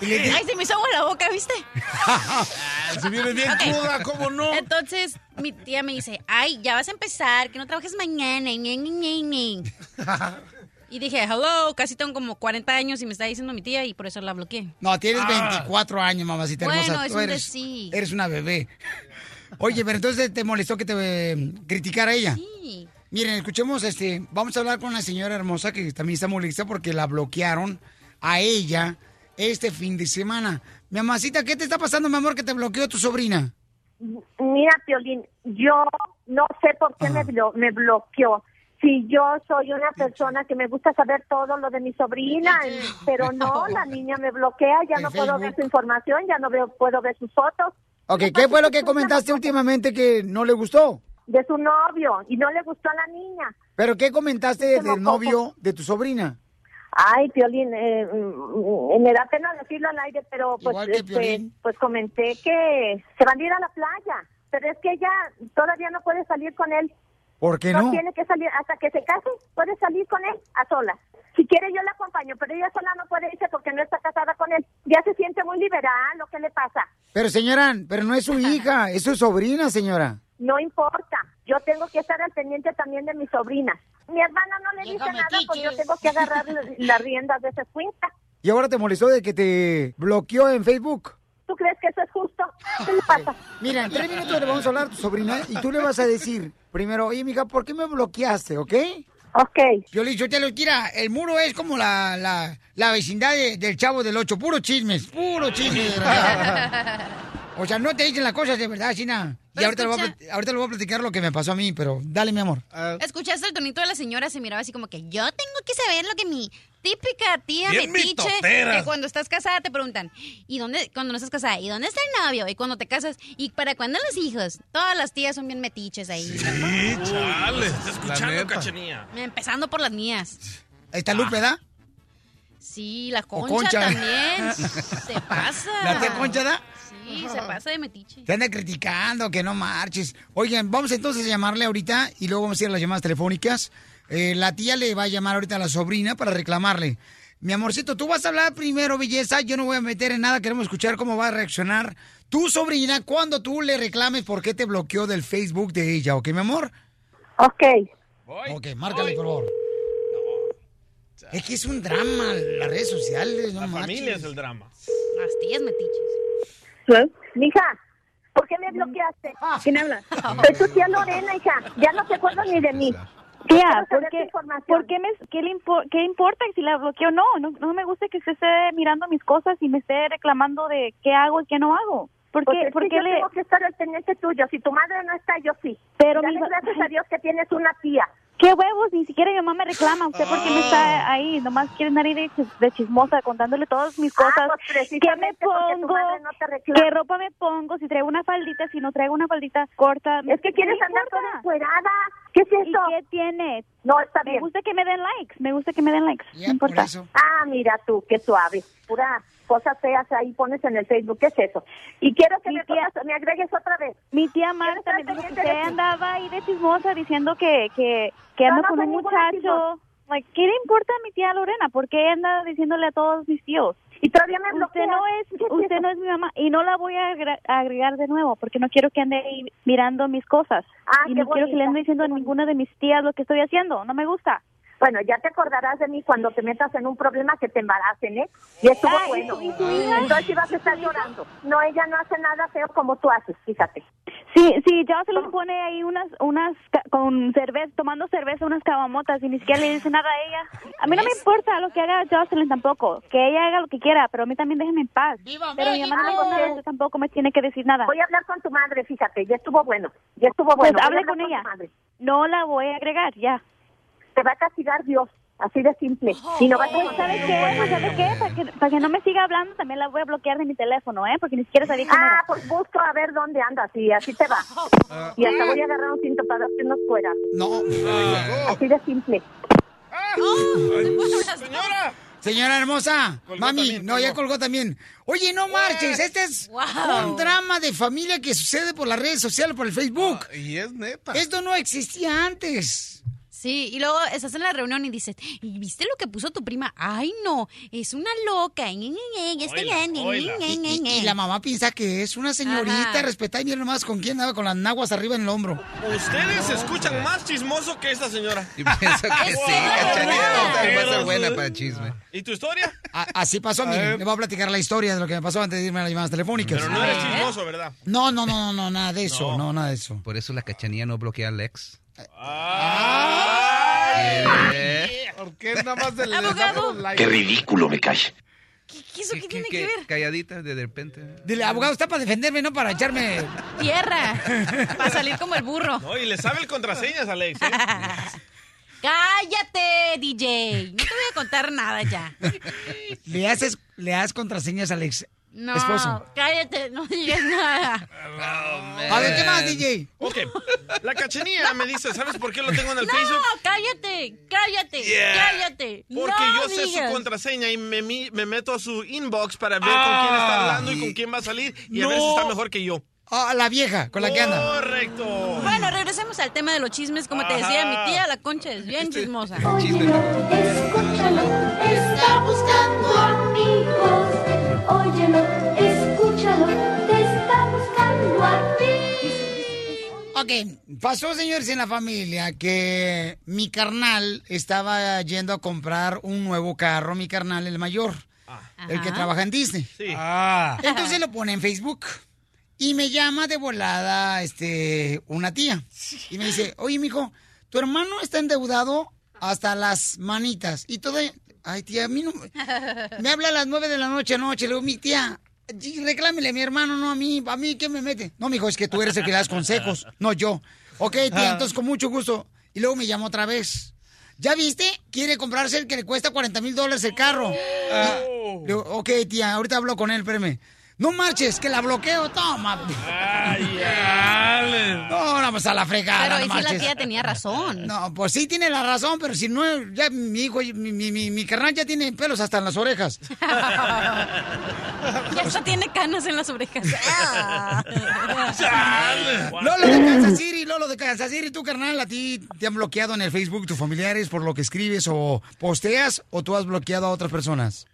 [SPEAKER 2] Y le di-
[SPEAKER 4] Ay, se me hizo agua la boca, ¿viste?
[SPEAKER 3] Se viene bien
[SPEAKER 4] Ok.
[SPEAKER 3] cruda, ¿cómo no?
[SPEAKER 4] Entonces, mi tía me dice, ay, ya vas a empezar, que no trabajes mañana. ñe, ñe, ñe, ñe". Y dije, hello, casi tengo como 40 años y me está diciendo mi tía y por eso la bloqueé.
[SPEAKER 2] No, tienes 24 años, mamacita
[SPEAKER 4] Bueno,
[SPEAKER 2] hermosa.
[SPEAKER 4] es
[SPEAKER 2] Tú
[SPEAKER 4] un
[SPEAKER 2] eres,
[SPEAKER 4] decir.
[SPEAKER 2] eres una bebé. Oye, pero entonces te molestó que te eh, criticara ella.
[SPEAKER 4] Sí.
[SPEAKER 2] Miren, escuchemos, este, vamos a hablar con una señora hermosa que también está molesta porque la bloquearon a ella este fin de semana. Mi mamacita, ¿qué te está pasando, mi amor, que te bloqueó tu sobrina?
[SPEAKER 16] Mira, Piolín, yo no sé por qué me, blo- me bloqueó. Si yo soy una persona que me gusta saber todo lo de mi sobrina, pero no, la niña me bloquea, ya no puedo ver su información, ya no veo, puedo ver sus fotos
[SPEAKER 2] Ok, ¿qué fue lo que comentaste últimamente que no le gustó?
[SPEAKER 16] de su novio y no le gustó a la niña.
[SPEAKER 2] ¿Pero qué comentaste del novio de tu sobrina?
[SPEAKER 16] Ay, Piolín, eh, mm, me da pena decirlo al aire, pero pues, este, pues comenté que se van a ir a la playa, pero es que ella todavía no puede salir con él.
[SPEAKER 2] ¿Por qué no?
[SPEAKER 16] tiene que salir hasta que se case, puede salir con él a solas. Si quiere yo la acompaño, pero ella sola no puede irse porque no está casada con él. Ya se siente muy liberal, ¿lo que le pasa?
[SPEAKER 2] Pero señora, pero no es su hija, es su sobrina, señora.
[SPEAKER 16] No importa, yo tengo que estar al pendiente también de mi sobrina. Mi hermana no le dice nada, pues yo tengo que agarrar las riendas de esa cuenta.
[SPEAKER 2] Y ahora te molestó de que te bloqueó en Facebook.
[SPEAKER 16] ¿Tú crees que eso es justo? ¿Qué le pasa?
[SPEAKER 2] Mira, en tres minutos le vamos a hablar a tu sobrina y tú le vas a decir primero, oye, mija, ¿por qué me bloqueaste, ok?
[SPEAKER 16] Ok.
[SPEAKER 2] Yo le digo, te lo tira, el muro es como la, la, la vecindad de- del chavo del ocho, puro chismes, puro chismes. o sea, no te dicen las cosas de verdad, China. Y ahorita le, voy a,
[SPEAKER 4] escucha.
[SPEAKER 2] ahorita le voy a platicar lo que me pasó a mí, pero dale, mi amor.
[SPEAKER 4] ¿Escuchaste el tonito de la señora? Se miraba así como que yo tengo que saber lo que mi típica tía
[SPEAKER 3] Bien
[SPEAKER 4] metiche,
[SPEAKER 3] mitotera.
[SPEAKER 4] que cuando estás casada te preguntan, ¿y dónde, cuando no estás casada, ¿y dónde está el novio? Y cuando te casas, ¿y para cuándo los hijos? Todas las tías son bien metiches ahí.
[SPEAKER 5] Sí, chale, está escuchando,
[SPEAKER 3] neta.
[SPEAKER 5] cachanía.
[SPEAKER 4] Empezando por las mías.
[SPEAKER 2] ¿Está Lupe, da?
[SPEAKER 4] Sí, la Concha. también. Se pasa.
[SPEAKER 2] ¿La tía Concha da?
[SPEAKER 4] Sí, se pasa de metiche.
[SPEAKER 2] Te anda criticando, que no marches. Oigan, vamos entonces a llamarle ahorita y luego vamos a ir a las llamadas telefónicas. eh, la tía le va a llamar ahorita a la sobrina para reclamarle. Mi amorcito, tú vas a hablar primero, belleza. Yo no voy a meter en nada. Queremos escuchar cómo va a reaccionar tu sobrina cuando tú le reclames por qué te bloqueó del Facebook de ella. ¿Ok, mi amor?
[SPEAKER 16] Ok.
[SPEAKER 2] Ok, márcale, por favor. Es que es un drama, las redes sociales. No
[SPEAKER 5] La
[SPEAKER 2] manches.
[SPEAKER 5] familia es el drama.
[SPEAKER 4] Las tías metiches.
[SPEAKER 16] Mija, ¿por qué me bloqueaste? ¿Quién habla? Soy tu tía Lorena, hija. Ya no te acuerdas ni de mí.
[SPEAKER 17] Tía, ¿por qué. ¿por qué, me, qué, le impo- qué importa si la bloqueo? No, no, no me gusta que se esté mirando mis cosas y me esté reclamando de qué hago y qué no hago. ¿Por
[SPEAKER 16] Pues
[SPEAKER 17] qué,
[SPEAKER 16] es
[SPEAKER 17] por
[SPEAKER 16] que
[SPEAKER 17] qué
[SPEAKER 16] yo
[SPEAKER 17] le...?
[SPEAKER 16] tengo que estar al pendiente tuyo. Si tu madre no está, yo sí.
[SPEAKER 17] Pero
[SPEAKER 16] Dale
[SPEAKER 17] mi-
[SPEAKER 16] gracias a Dios que tienes una tía.
[SPEAKER 17] ¿Qué huevos? Ni siquiera mi mamá me reclama. ¿Usted por qué me
[SPEAKER 16] Ah.
[SPEAKER 17] está ahí? Nomás quiere andar ahí de, chis- de chismosa contándole todas mis cosas.
[SPEAKER 16] pues
[SPEAKER 17] ¿Qué me pongo?
[SPEAKER 16] no.
[SPEAKER 17] ¿Qué ropa me pongo? Si traigo una faldita, si no traigo una faldita corta.
[SPEAKER 16] Es que
[SPEAKER 17] ¿qué
[SPEAKER 16] quieres
[SPEAKER 17] me
[SPEAKER 16] andar
[SPEAKER 17] importa?
[SPEAKER 16] toda encuerada. ¿Qué es eso?
[SPEAKER 17] ¿Y qué tiene?
[SPEAKER 16] No, está
[SPEAKER 17] Me
[SPEAKER 16] bien.
[SPEAKER 17] gusta que me den likes. Me gusta que me den likes. no importa.
[SPEAKER 16] Ah, mira tú, qué suave. Pura cosas feas ahí pones en el Facebook. ¿Qué es eso? Y quiero que me, pongas- me agregues otra vez.
[SPEAKER 17] Mi tía Marta me dijo que usted andaba ahí de chismosa diciendo que, que, que anda
[SPEAKER 16] No, no
[SPEAKER 17] con un muchacho. Like, ¿Qué le importa a mi tía Lorena? ¿Por qué anda diciéndole a todos mis tíos?
[SPEAKER 16] Y todavía me
[SPEAKER 17] Usted
[SPEAKER 16] bloqueas.
[SPEAKER 17] no es, usted no es mi mamá y no la voy a agregar de nuevo porque no quiero que ande ahí mirando mis cosas.
[SPEAKER 16] Ah,
[SPEAKER 17] y no quiero que le ande diciendo a ninguna de mis tías lo que estoy haciendo. No me gusta.
[SPEAKER 16] Bueno, ya te acordarás de mí cuando te metas en un problema que te embaracen, ¿eh? Y estuvo
[SPEAKER 17] Ah, ¿y
[SPEAKER 16] bueno.
[SPEAKER 17] y tu hija?
[SPEAKER 16] Entonces ibas a estar llorando. No, ella no hace nada feo como tú haces, fíjate.
[SPEAKER 17] Sí, sí, yo se los pone ahí unas, unas ca- con cerveza, tomando cerveza, unas cabamotas y ni siquiera le dice nada a ella. A mí no me importa lo que haga Jocelyn tampoco, que ella haga lo que quiera, pero a mí también déjenme en paz. Pero mi mamá no me importa, usted tampoco me tiene que decir nada.
[SPEAKER 16] Voy a hablar con tu madre, fíjate, ya estuvo bueno. Ya estuvo
[SPEAKER 17] Pues
[SPEAKER 16] bueno. A
[SPEAKER 17] hable con
[SPEAKER 16] tu
[SPEAKER 17] ella.
[SPEAKER 16] madre.
[SPEAKER 17] No la voy a agregar, ya.
[SPEAKER 16] Te va a castigar Dios, así de simple. Y no vas a
[SPEAKER 17] Pues, ¿sabe qué? Pues, ¿sabe qué? Para que, para que no me siga hablando, también la voy a bloquear de mi teléfono, ¿eh? Porque ni siquiera sabía quién
[SPEAKER 16] Ah,
[SPEAKER 17] era.
[SPEAKER 16] pues busco a ver dónde andas y así te va. Y hasta voy a agarrar un cinto para darte unos fuera.
[SPEAKER 2] No.
[SPEAKER 16] Así de simple.
[SPEAKER 5] Señora.
[SPEAKER 2] Señora hermosa, mami,
[SPEAKER 5] también,
[SPEAKER 2] no, ya colgó también. Oye, no marches, este es
[SPEAKER 4] Wow.
[SPEAKER 2] un drama de familia que sucede por las redes sociales, por el Facebook.
[SPEAKER 3] Y es neta.
[SPEAKER 2] Esto no existía antes.
[SPEAKER 4] Sí, y luego estás en la reunión y dices, ¿y viste lo que puso tu prima? Ay, no, es una loca.
[SPEAKER 2] Y,
[SPEAKER 4] ñe, ñe,
[SPEAKER 2] y-
[SPEAKER 4] ñe".
[SPEAKER 2] y la mamá piensa que es una señorita,
[SPEAKER 4] Ajá.
[SPEAKER 2] respeta y mira nomás con quién andaba con las naguas arriba en el hombro.
[SPEAKER 5] Ustedes se escuchan más chismoso que esta señora.
[SPEAKER 13] Y pienso que sí, cachanilla. Va a ser buena para el chisme.
[SPEAKER 5] ¿Y tu historia?
[SPEAKER 2] A- así pasó, mire, le voy a platicar la historia de lo que me pasó antes de irme a las llamadas telefónicas.
[SPEAKER 5] Pero no eres chismoso, ¿verdad?
[SPEAKER 2] No, no, no, no, no, nada de eso, no, nada de eso.
[SPEAKER 13] Por eso la cachanilla no bloquea al ex.
[SPEAKER 3] ¿Por qué nada más se le
[SPEAKER 4] Abogado.
[SPEAKER 8] Qué ridículo me cae.
[SPEAKER 4] ¿Qué, eso qué, tiene que ver?
[SPEAKER 13] Calladita de repente.
[SPEAKER 2] Dile, abogado, está para defenderme, no para echarme...
[SPEAKER 4] Tierra. Para salir como el burro.
[SPEAKER 5] No, y le sabe el contraseñas, Alex. ¿eh?
[SPEAKER 4] Cállate, DJ. No te voy a contar nada ya.
[SPEAKER 2] Le haces, le das contraseñas al ex
[SPEAKER 4] No,
[SPEAKER 2] esposo.
[SPEAKER 4] cállate, no digas nada.
[SPEAKER 2] A ver, ¿qué más, DJ?
[SPEAKER 5] Ok, la cachanilla me dice, ¿sabes por qué lo tengo en el
[SPEAKER 4] No,
[SPEAKER 5] Facebook?
[SPEAKER 4] cállate, cállate,
[SPEAKER 5] Yeah.
[SPEAKER 4] cállate.
[SPEAKER 5] Porque
[SPEAKER 4] No
[SPEAKER 5] yo sé
[SPEAKER 4] digas.
[SPEAKER 5] su contraseña y me, me meto a su inbox para ver con quién está hablando y con quién va a salir y a ver si
[SPEAKER 2] No.
[SPEAKER 5] está mejor que yo.
[SPEAKER 2] Ah, la vieja con la que anda.
[SPEAKER 5] Correcto.
[SPEAKER 4] Bueno, regresemos al tema de los chismes. Como te decía, mi tía, la concha es bien chismosa.
[SPEAKER 18] Escúchalo, Óyelo, escúchalo, te está buscando a ti.
[SPEAKER 2] Ok, pasó, señores, en la familia que mi carnal estaba yendo a comprar un nuevo carro, mi carnal, el mayor, el que trabaja en Disney.
[SPEAKER 5] Sí.
[SPEAKER 3] Ah.
[SPEAKER 2] Entonces lo pone en Facebook y me llama de volada este, una tía y me dice, oye, mijo, tu hermano está endeudado hasta las manitas y todo... Ay, tía, a mí no... Me habla a las nueve de la noche anoche, le digo, mi tía, reclámele a mi hermano, no a mí, a mí, ¿qué me mete? No, mijo, es que tú eres el que le das consejos, no yo. Ok, tía, entonces con mucho gusto. Y luego me llamó otra vez. ¿Ya viste? Quiere comprarse el que le cuesta 40 mil dólares el carro. Le digo, ok, tía, ahorita hablo con él, espérame. No marches, que la bloqueo, toma.
[SPEAKER 5] Ay, Ale.
[SPEAKER 2] No, no, pues a la fregada.
[SPEAKER 4] Pero
[SPEAKER 2] no
[SPEAKER 4] ahí sí la tía tenía razón.
[SPEAKER 2] No, pues sí tiene la razón, pero si no, ya mi hijo, mi, mi, mi, mi carnal ya tiene pelos hasta en las orejas.
[SPEAKER 4] Ya hasta tiene canas en las orejas.
[SPEAKER 2] Lolo de Kansas City, Lolo de Kansas City, tú carnal, a ti te han bloqueado en el Facebook tus familiares por lo que escribes o posteas o tú has bloqueado a otras personas.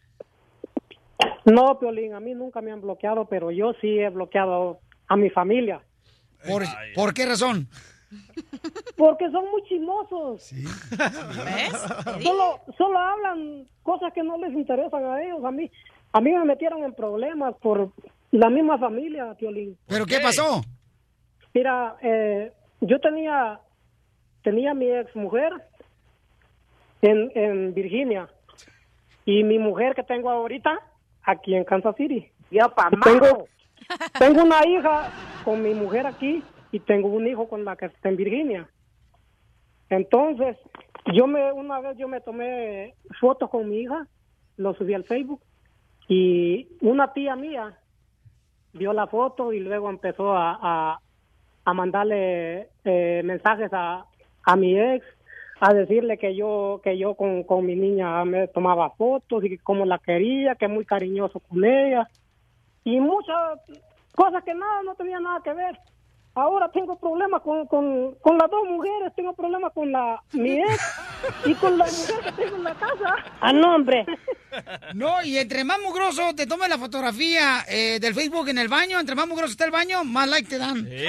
[SPEAKER 19] No, Piolín, a mí nunca me han bloqueado, pero yo sí he bloqueado a mi familia.
[SPEAKER 2] ¿Por, ¿por qué razón?
[SPEAKER 19] Porque son muy chismosos.
[SPEAKER 4] ¿Ves?
[SPEAKER 19] Solo, solo hablan cosas que no les interesan a ellos. A mí, a mí me metieron en problemas por la misma familia, Piolín.
[SPEAKER 2] ¿Pero qué pasó?
[SPEAKER 19] Mira, eh, yo tenía, tenía mi ex mujer en, en Virginia y mi mujer que tengo ahorita aquí en Kansas City.
[SPEAKER 16] Yo, pa'
[SPEAKER 19] tengo, tengo una hija con mi mujer aquí y tengo un hijo con la que está en Virginia. Entonces, yo me una vez yo me tomé fotos con mi hija, lo subí al Facebook y una tía mía vio la foto y luego empezó a, a, a mandarle eh, mensajes a, a mi ex a decirle que yo que yo con, con mi niña me tomaba fotos y cómo la quería, que muy cariñoso con ella y muchas cosas que nada no tenía nada que ver. Ahora tengo problemas con, con, con las dos mujeres, tengo problemas con la mi ex y con la mujer que tengo en la casa.
[SPEAKER 2] Ah, no, hombre. No, y entre más mugroso te tomes la fotografía eh, del Facebook en el baño, entre más mugroso está el baño, más like te dan.
[SPEAKER 4] Sí,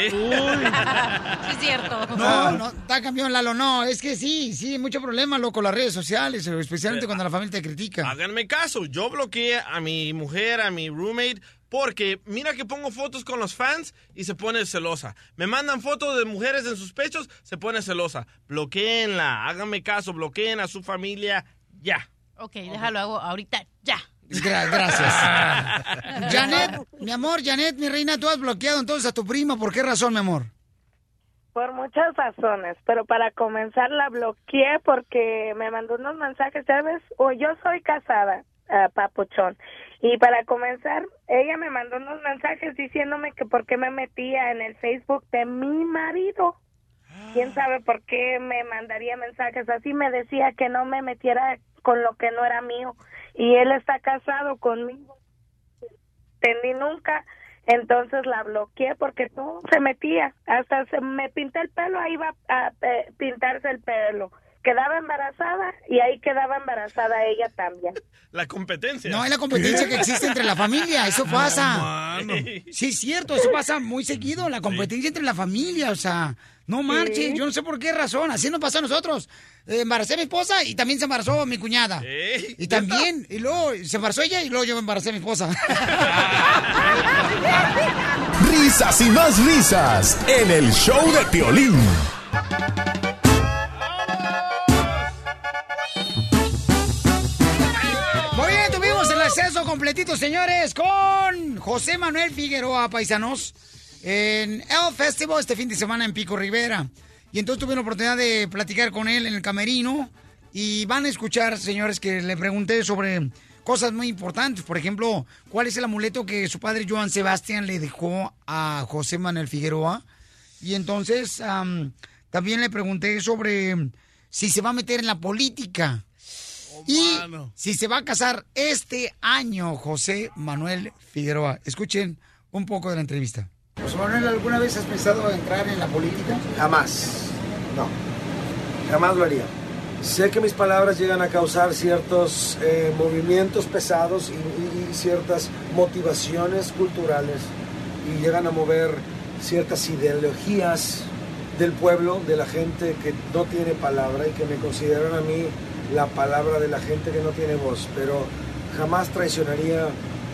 [SPEAKER 4] es cierto.
[SPEAKER 2] No, no, está campeón Lalo, no, es que sí, sí, mucho problema, loco, las redes sociales, especialmente cuando la familia te critica.
[SPEAKER 5] Háganme caso, yo bloqueé a mi mujer, a mi roommate, porque mira que pongo fotos con los fans y se pone celosa. Me mandan fotos de mujeres en sus pechos, se pone celosa. Bloqueenla, háganme caso, bloqueen a su familia ya.
[SPEAKER 4] Ok, déjalo hago ahorita ya.
[SPEAKER 2] Gra- gracias. Janet, mi amor, Janet, mi reina, tú has bloqueado entonces a tu prima, ¿por qué razón, mi amor?
[SPEAKER 20] Por muchas razones, pero para comenzar la bloqueé porque me mandó unos mensajes, ¿sabes? O yo soy casada, ah, papuchón. Y para comenzar, ella me mandó unos mensajes diciéndome que por qué me metía en el Facebook de mi marido. ¿Quién sabe por qué me mandaría mensajes así? Me decía que no me metiera con lo que no era mío. Y él está casado conmigo. Entendí nunca. Entonces la bloqueé porque todo se metía. Hasta se me pinté el pelo, ahí iba a eh, pintarse el pelo. Quedaba embarazada y ahí quedaba embarazada ella también.
[SPEAKER 5] La competencia.
[SPEAKER 2] No, es la competencia que existe entre la familia, eso pasa. Sí, es cierto, eso pasa muy seguido, la competencia entre la familia, o sea, no marches, yo no sé por qué razón, así nos pasa a nosotros. Eh, embaracé a mi esposa y también se embarazó mi cuñada. Y también, y luego se embarazó ella y luego yo me embaracé a mi esposa.
[SPEAKER 8] Risas y más risas en el show de Piolín.
[SPEAKER 2] Completito, señores, con José Manuel Figueroa, paisanos, en El Festival este fin de semana en Pico Rivera. Y entonces tuve la oportunidad de platicar con él en el camerino. Y van a escuchar, señores, que le pregunté sobre cosas muy importantes. Por ejemplo, ¿cuál es el amuleto que su padre Joan Sebastián le dejó a José Manuel Figueroa? Y entonces am, también le pregunté sobre si se va a meter en la política. Y si se va a casar este año José Manuel Figueroa. Escuchen un poco de la entrevista. José Manuel, ¿alguna vez has pensado entrar en la política?
[SPEAKER 21] Jamás. No. Jamás lo haría. Sé que mis palabras llegan a causar ciertos eh, movimientos pesados y, y- y ciertas motivaciones culturales y llegan a mover ciertas ideologías del pueblo, de la gente que no tiene palabra y que me consideran a mí la palabra de la gente que no tiene voz, pero jamás traicionaría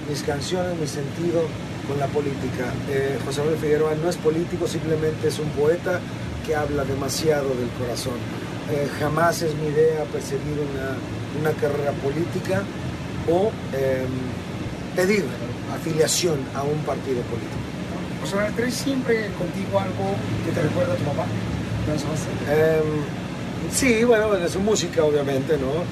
[SPEAKER 21] mis canciones, mi sentido con la política. Eh, José Manuel Figueroa no es político, simplemente es un poeta que habla demasiado del corazón. Eh, jamás es mi idea perseguir una, una carrera política o eh, pedir afiliación a un partido político.
[SPEAKER 2] José Manuel, ¿traes siempre contigo algo que te recuerda a tu papá? Sebastián?
[SPEAKER 21] Em, sí, bueno, de su música obviamente, ¿no?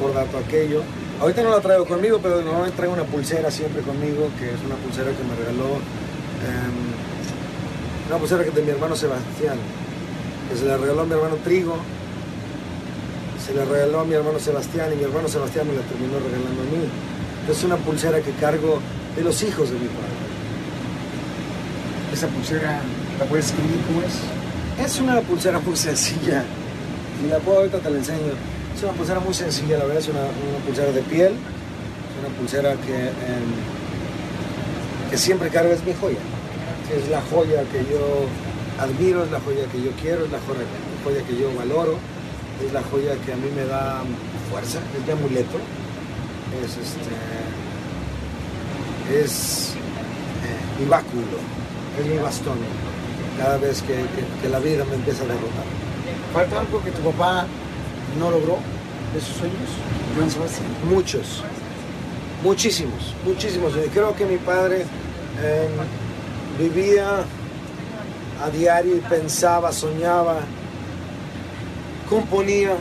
[SPEAKER 21] Por dato aquello. Ahorita no la traigo conmigo, pero normalmente traigo una pulsera siempre conmigo, que es una pulsera que me regaló em, Una pulsera que de mi hermano Sebastián, que se le regaló a mi hermano Trigo, se le regaló a mi hermano Sebastián y mi hermano Sebastián me la terminó regalando a mí. Es una pulsera que cargo de los hijos de mi padre.
[SPEAKER 2] Esa pulsera, ¿la puedes escribir cómo es?
[SPEAKER 21] Es una pulsera muy sencilla. Si la puedo ahorita te la enseño. Es una pulsera muy sencilla, la verdad es una, pulsera de piel. Es una pulsera que, em, que siempre cargo, es mi joya. Es la joya que yo admiro, es la joya que yo quiero, es la joya, joya que yo valoro, es la joya que a mí me da fuerza, es mi amuleto. Es este. Es eh, mi báculo, es mi bastón cada vez que la vida me empieza a derrotar.
[SPEAKER 2] ¿Falta algo que tu papá no logró de sus sueños?
[SPEAKER 21] Muchos, muchísimos, muchísimos. Y creo que mi padre eh, vivía a diario y pensaba, soñaba, componía,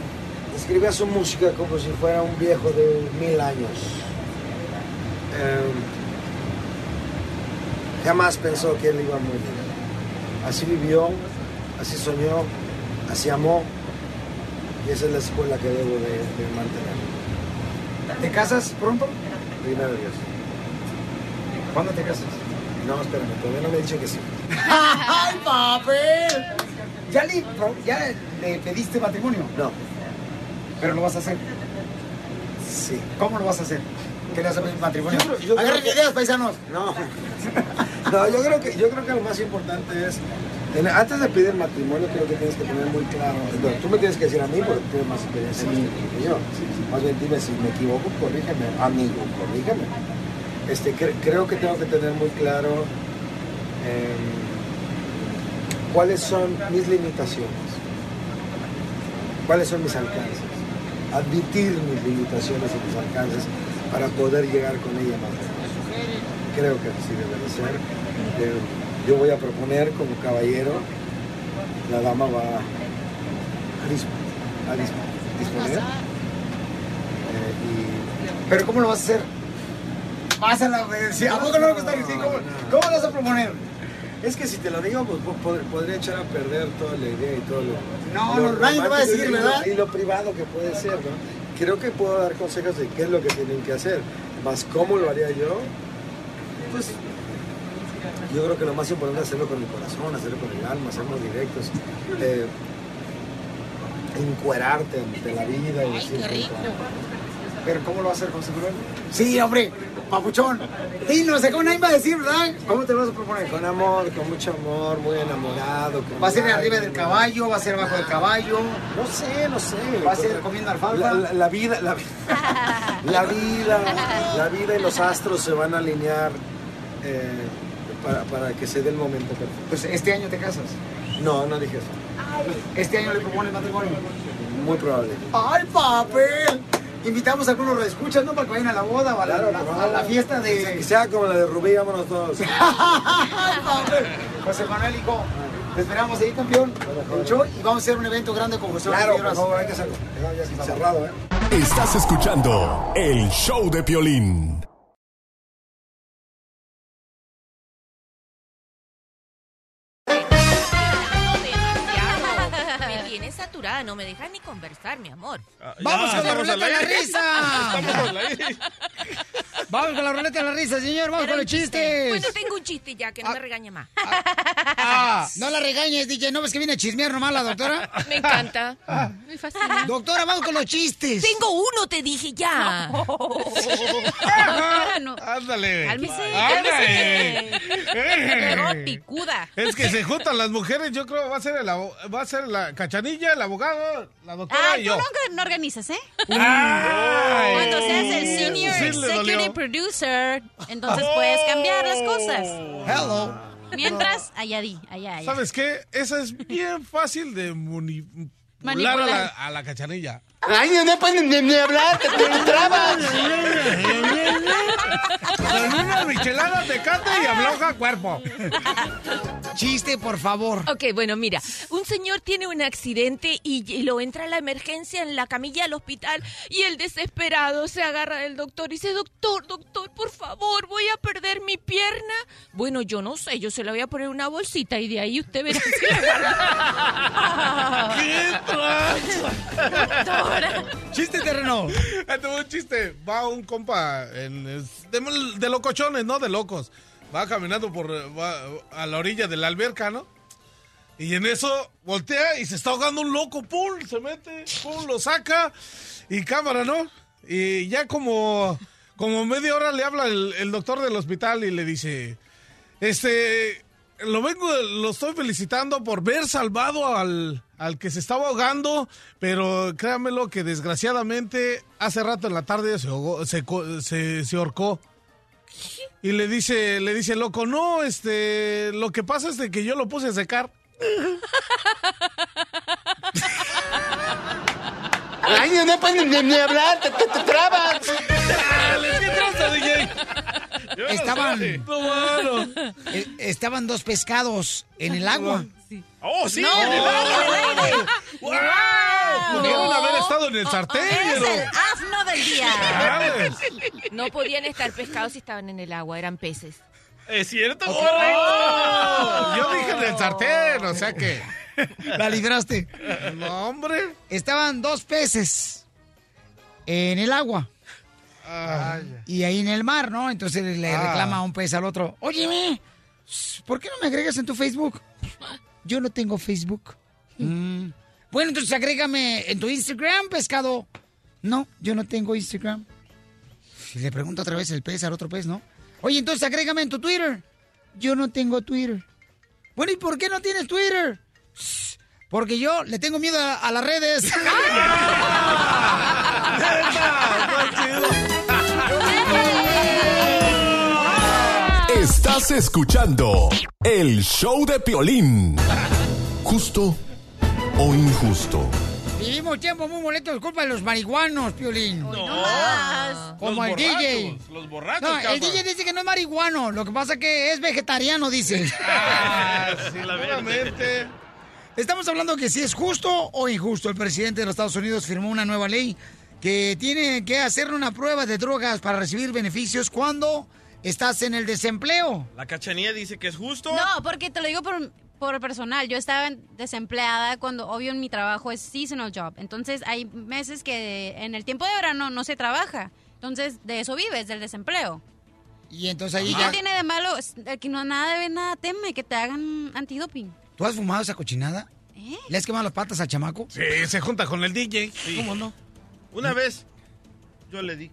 [SPEAKER 21] escribía su música como si fuera un viejo de mil años. Eh, jamás pensó que él iba a morir. Así vivió, así soñó, así amó. Y esa es la escuela que debo de, de mantener.
[SPEAKER 2] ¿Te casas pronto?
[SPEAKER 21] Primero Dios.
[SPEAKER 2] ¿Cuándo te casas?
[SPEAKER 21] No, espérame, todavía no me he dicho que sí.
[SPEAKER 2] ¡Ay, papel! ¿Ya le, ¿Ya le pediste matrimonio?
[SPEAKER 21] No.
[SPEAKER 2] ¿Pero lo vas a hacer?
[SPEAKER 21] Sí.
[SPEAKER 2] ¿Cómo lo vas a hacer? ¿Qué le vas a pedir matrimonio? Agarren
[SPEAKER 21] que-
[SPEAKER 2] ideas, paisanos.
[SPEAKER 21] No. No, yo creo que, yo creo que lo más importante es, antes de pedir matrimonio, creo que tienes que tener muy claro, tú me tienes que decir a mí porque tienes más experiencia en esto que yo. Más bien dime si me equivoco, corrígeme, amigo, corrígeme. Este, cre- creo que tengo que tener muy claro em, cuáles son mis limitaciones, cuáles son mis alcances, admitir mis limitaciones y mis alcances para poder llegar con ella más lejos. Creo que así debe de ser. Yo voy a proponer como caballero, la dama va a, disp- a disp- disponer. Eh, y
[SPEAKER 2] ¿Pero cómo lo vas a hacer? Pásala, güey. Sí, ¿A poco no? ¿Cómo, ¿Cómo lo vas a proponer?
[SPEAKER 21] Es que si te lo digo, pues po- pod- podría echar a perder toda la idea y todo lo.
[SPEAKER 2] No,
[SPEAKER 21] lo
[SPEAKER 2] no, nadie te va a decir,
[SPEAKER 21] y lo-
[SPEAKER 2] ¿verdad?
[SPEAKER 21] Y lo privado que puede ser, ¿no? Creo que puedo dar consejos de qué es lo que tienen que hacer. Más cómo lo haría yo, pues. Yo creo que lo más importante es hacerlo con el corazón, hacerlo con el alma, sernos directos. eh, encuerarte ante la vida y decir.
[SPEAKER 2] ¿Pero cómo lo vas a hacer, José Manuel? Sí, hombre, papuchón. Dinos, ¿cómo nadie va a decir, verdad? ¿Cómo te lo vas a proponer?
[SPEAKER 21] Con amor, con mucho amor, muy enamorado. con
[SPEAKER 2] ¿Va a ser arriba del caballo? ¿Va a ser abajo del caballo?
[SPEAKER 21] No sé, no sé.
[SPEAKER 2] ¿Va a ser comiendo alfalfa?
[SPEAKER 21] La, la- la vida, la, vi- la vida, la vida y los astros se van a alinear eh, para, para que se dé el momento perfecto.
[SPEAKER 2] Pues este año te casas.
[SPEAKER 21] No, no dije eso.
[SPEAKER 2] Este año le propones matrimonio.
[SPEAKER 21] Muy probable.
[SPEAKER 2] ¡Ay, papel! Invitamos a algunos escuchas, ¿no? Para que vayan a la boda o a la, a la fiesta de...
[SPEAKER 21] Que sea como la de Rubí, vámonos todos.
[SPEAKER 2] José Manuel, hijo, te esperamos ahí, campeón. El show y vamos a hacer un evento grande con José Manuel.
[SPEAKER 21] Claro, por favor, hay que hacerlo. Ya cerrado, ¿eh?
[SPEAKER 8] Estás escuchando el show de Piolín.
[SPEAKER 22] No me dejas ni conversar, mi amor.
[SPEAKER 5] ¡Vamos con la ruleta de la risa! Vamos con la ruleta de la risa, señor. Vamos con los
[SPEAKER 22] chiste.
[SPEAKER 5] chistes.
[SPEAKER 22] Bueno, tengo un chiste ya, que no me regañe más.
[SPEAKER 5] Ah, no la regañes, DJ. ¿No ves que viene a chismear nomás la doctora?
[SPEAKER 22] Me encanta. Me fascina.
[SPEAKER 5] Doctora, vamos con los chistes.
[SPEAKER 22] Tengo uno, te dije ya. No.
[SPEAKER 3] Ándale.
[SPEAKER 22] Cálmese,
[SPEAKER 3] Ándale.
[SPEAKER 22] Pero picuda.
[SPEAKER 3] Es que se juntan las mujeres, yo creo va a ser el abo- va a ser la cachanilla, el abogado, la doctora
[SPEAKER 4] Ah,
[SPEAKER 3] y
[SPEAKER 4] tú
[SPEAKER 3] yo.
[SPEAKER 4] no, no organizas, ¿eh?
[SPEAKER 3] Ay.
[SPEAKER 4] Cuando seas el senior
[SPEAKER 3] Sí,
[SPEAKER 4] executive producer, entonces puedes cambiar las cosas.
[SPEAKER 3] Hello.
[SPEAKER 4] Mientras, allá di, allá, allá.
[SPEAKER 3] ¿Sabes qué? Esa es bien fácil de muni- manipular a la, a la cachanilla.
[SPEAKER 23] Ay, no pueden ni, ni hablar, te, te trabas.
[SPEAKER 3] Con una michelada te canta y afloja cuerpo.
[SPEAKER 2] Chiste, por favor.
[SPEAKER 22] Ok, bueno, mira, un señor tiene un accidente y, y lo entra a la emergencia en la camilla al hospital y el desesperado se agarra del doctor y dice, doctor, doctor, por favor, voy a perder mi pierna. Bueno, yo no sé, yo se la voy a poner en una bolsita y de ahí usted verá si.
[SPEAKER 3] ¡Qué
[SPEAKER 2] Chiste terreno.
[SPEAKER 3] Ahí te va un chiste. Va un compa en, de, de locochones, ¿no? De locos. Va caminando por va a la orilla de la alberca, ¿no? Y en eso voltea y se está ahogando un loco, ¡pum! Se mete, ¡pum! Lo saca y cámara, ¿no? Y ya como, como media hora le habla el, el doctor del hospital y le dice, este, lo vengo, lo estoy felicitando por ver salvado al, al que se estaba ahogando, pero créanmelo que desgraciadamente hace rato en la tarde se, ahogó- se, co- se, se ahorcó. Y le dice, le dice loco, no, este, lo que pasa es de que yo lo puse a secar.
[SPEAKER 14] Ay, no puedes ni, ni hablar, te, te, te trabas.
[SPEAKER 2] Estaban, Eh, estaban dos pescados en el agua.
[SPEAKER 5] ¡Oh, sí!
[SPEAKER 2] No,
[SPEAKER 5] en el agua.
[SPEAKER 2] ¡Wow!
[SPEAKER 3] Pudieron haber estado en el sartén.
[SPEAKER 22] Eres
[SPEAKER 3] pero-
[SPEAKER 22] el asno del día.
[SPEAKER 3] ¿Sabes?
[SPEAKER 22] No podían estar pescados si estaban en el agua, eran peces.
[SPEAKER 5] ¿Es cierto?
[SPEAKER 3] ¡Oh! Yo dije en el sartén, o sea que...
[SPEAKER 2] La libraste.
[SPEAKER 3] No, hombre.
[SPEAKER 2] Estaban dos peces en el agua. Y ahí en el mar, ¿no? Entonces le
[SPEAKER 3] Ah.
[SPEAKER 2] reclama a un pez al otro. Óyeme, ¿por qué no me agregas en tu Facebook? Yo no tengo Facebook. Mm. Bueno, entonces agrégame en tu Instagram, pescado. No, yo no tengo Instagram. Y le pregunta otra vez el pez al otro pez, ¿no? Oye, entonces agrégame en tu Twitter. Yo no tengo Twitter. Bueno, ¿y por qué no tienes Twitter? Porque yo le tengo miedo a, a las redes.
[SPEAKER 8] Estás escuchando el show de Piolín. Justo o injusto.
[SPEAKER 2] Vivimos tiempos muy molestos, culpa de los marihuanos, Piolín.
[SPEAKER 5] No.
[SPEAKER 2] Como
[SPEAKER 5] Los
[SPEAKER 2] el DJ.
[SPEAKER 5] Los borrachos,
[SPEAKER 2] No, el. DJ dice que no es marihuano, lo que pasa que es vegetariano, dice.
[SPEAKER 5] Ah, sí, la.
[SPEAKER 2] Estamos hablando que si es justo o injusto. El presidente de los Estados Unidos firmó una nueva ley que tiene que hacer una prueba de drogas para recibir beneficios cuando estás en el desempleo.
[SPEAKER 5] La cachanía dice que es justo.
[SPEAKER 4] No, porque te lo digo por, por personal. Yo estaba desempleada cuando, obvio, en mi trabajo es seasonal job. Entonces, hay meses que en el tiempo de verano no se trabaja. Entonces, de eso vives, del desempleo.
[SPEAKER 2] Y entonces ahí
[SPEAKER 4] ¿Y
[SPEAKER 2] ya...
[SPEAKER 4] qué tiene de malo? Que no nada debe, nada teme que te hagan antidoping.
[SPEAKER 2] ¿Tú has fumado esa cochinada?
[SPEAKER 4] ¿Eh?
[SPEAKER 2] ¿Le has quemado las patas al chamaco?
[SPEAKER 3] Sí, se junta con el DJ.
[SPEAKER 2] ¿Cómo no?
[SPEAKER 5] Una vez yo le di.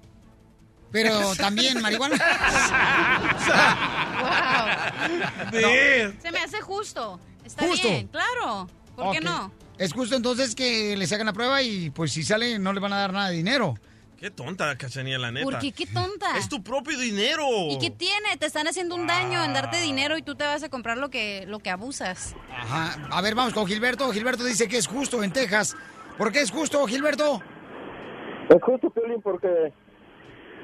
[SPEAKER 2] Pero también marihuana.
[SPEAKER 4] Se me hace justo. Está
[SPEAKER 2] Justo.
[SPEAKER 4] bien, claro. ¿Por qué no?
[SPEAKER 2] Es justo entonces que le sacan la prueba y pues si sale no le van a dar nada de dinero.
[SPEAKER 5] Qué tonta cachanía, la neta.
[SPEAKER 4] ¿Por qué? ¿Qué tonta?
[SPEAKER 5] Es tu propio dinero.
[SPEAKER 4] ¿Y qué tiene? Te están haciendo un daño en darte dinero y tú te vas a comprar lo que, lo que abusas.
[SPEAKER 2] Ajá. A ver, vamos con Gilberto. Gilberto dice que es justo en Texas. ¿Por qué es justo, Gilberto?
[SPEAKER 24] Es justo, Piolín, porque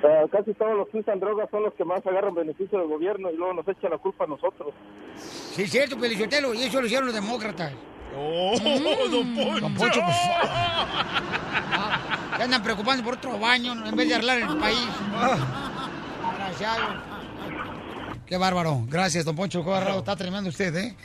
[SPEAKER 24] eh, casi todos los que usan drogas son los que más agarran beneficio del gobierno y luego nos echan la culpa a nosotros.
[SPEAKER 2] Sí, es cierto, Pelizotelo. Y eso lo hicieron los demócratas.
[SPEAKER 5] ¡Oh, don Poncho!
[SPEAKER 2] Don Poncho, pues, ah, se andan preocupando por otro baño en vez de arreglar el país. Desgraciado. Qué bárbaro. Gracias, don Poncho. Qué bárbaro. Está tremendo usted, ¿eh?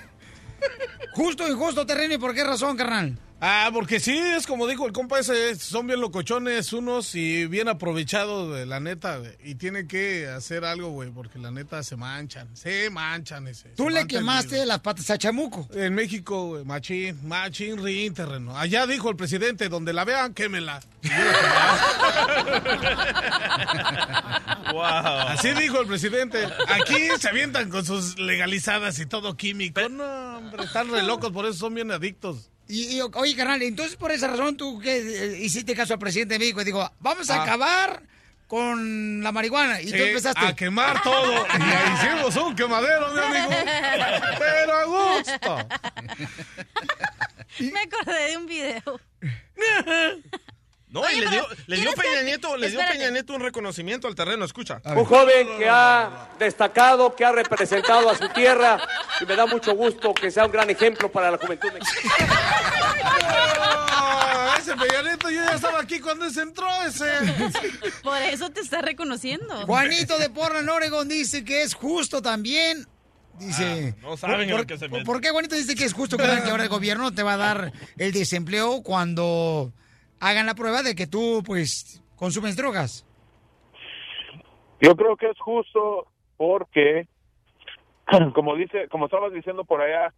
[SPEAKER 2] Justo, injusto, terreno. ¿Y por qué razón, carnal?
[SPEAKER 3] Ah, porque sí, es como dijo el compa ese, son bien locochones unos y bien aprovechados, de la neta, güey. Y tienen que hacer algo, güey, porque la neta se manchan, se manchan ese.
[SPEAKER 2] Tú le quemaste las patas a Chamuco.
[SPEAKER 3] En México, güey, machín, machín, rin, terreno. Allá dijo el presidente, donde la vean, quémela.
[SPEAKER 5] Wow.
[SPEAKER 3] Así dijo el presidente. Aquí se avientan con sus legalizadas y todo químico. No, hombre, están re locos, por eso son bien adictos.
[SPEAKER 2] Y, y, oye, carnal, entonces por esa razón tú que eh, hiciste caso al presidente de México y dijo, vamos a
[SPEAKER 3] Ah.
[SPEAKER 2] acabar con la marihuana. Y tú empezaste.
[SPEAKER 3] a quemar todo. Y ahí hicimos un quemadero, mi amigo. Pero a gusto.
[SPEAKER 4] Me acordé de un video.
[SPEAKER 5] No, y le dio, le dio Peña Nieto, le dio Peña Nieto un reconocimiento al terreno, escucha.
[SPEAKER 25] Un joven que ha destacado, que ha representado a su tierra y me da mucho gusto que sea un gran ejemplo para la juventud mexicana.
[SPEAKER 3] Ese Peña Nieto, yo ya estaba aquí cuando ese entró ese.
[SPEAKER 4] Por eso te está reconociendo.
[SPEAKER 2] Juanito de Portland, Oregon dice que es justo también. Dice.
[SPEAKER 5] Ah, no saben en
[SPEAKER 2] ¿por,
[SPEAKER 5] lo que se
[SPEAKER 2] por-
[SPEAKER 5] meten.
[SPEAKER 2] ¿Por qué Juanito dice que es justo que ahora el gobierno te va a dar el desempleo cuando hagan la prueba de que tú, pues, consumes drogas?
[SPEAKER 24] Yo creo que es justo porque, como dice, como estabas diciendo por allá,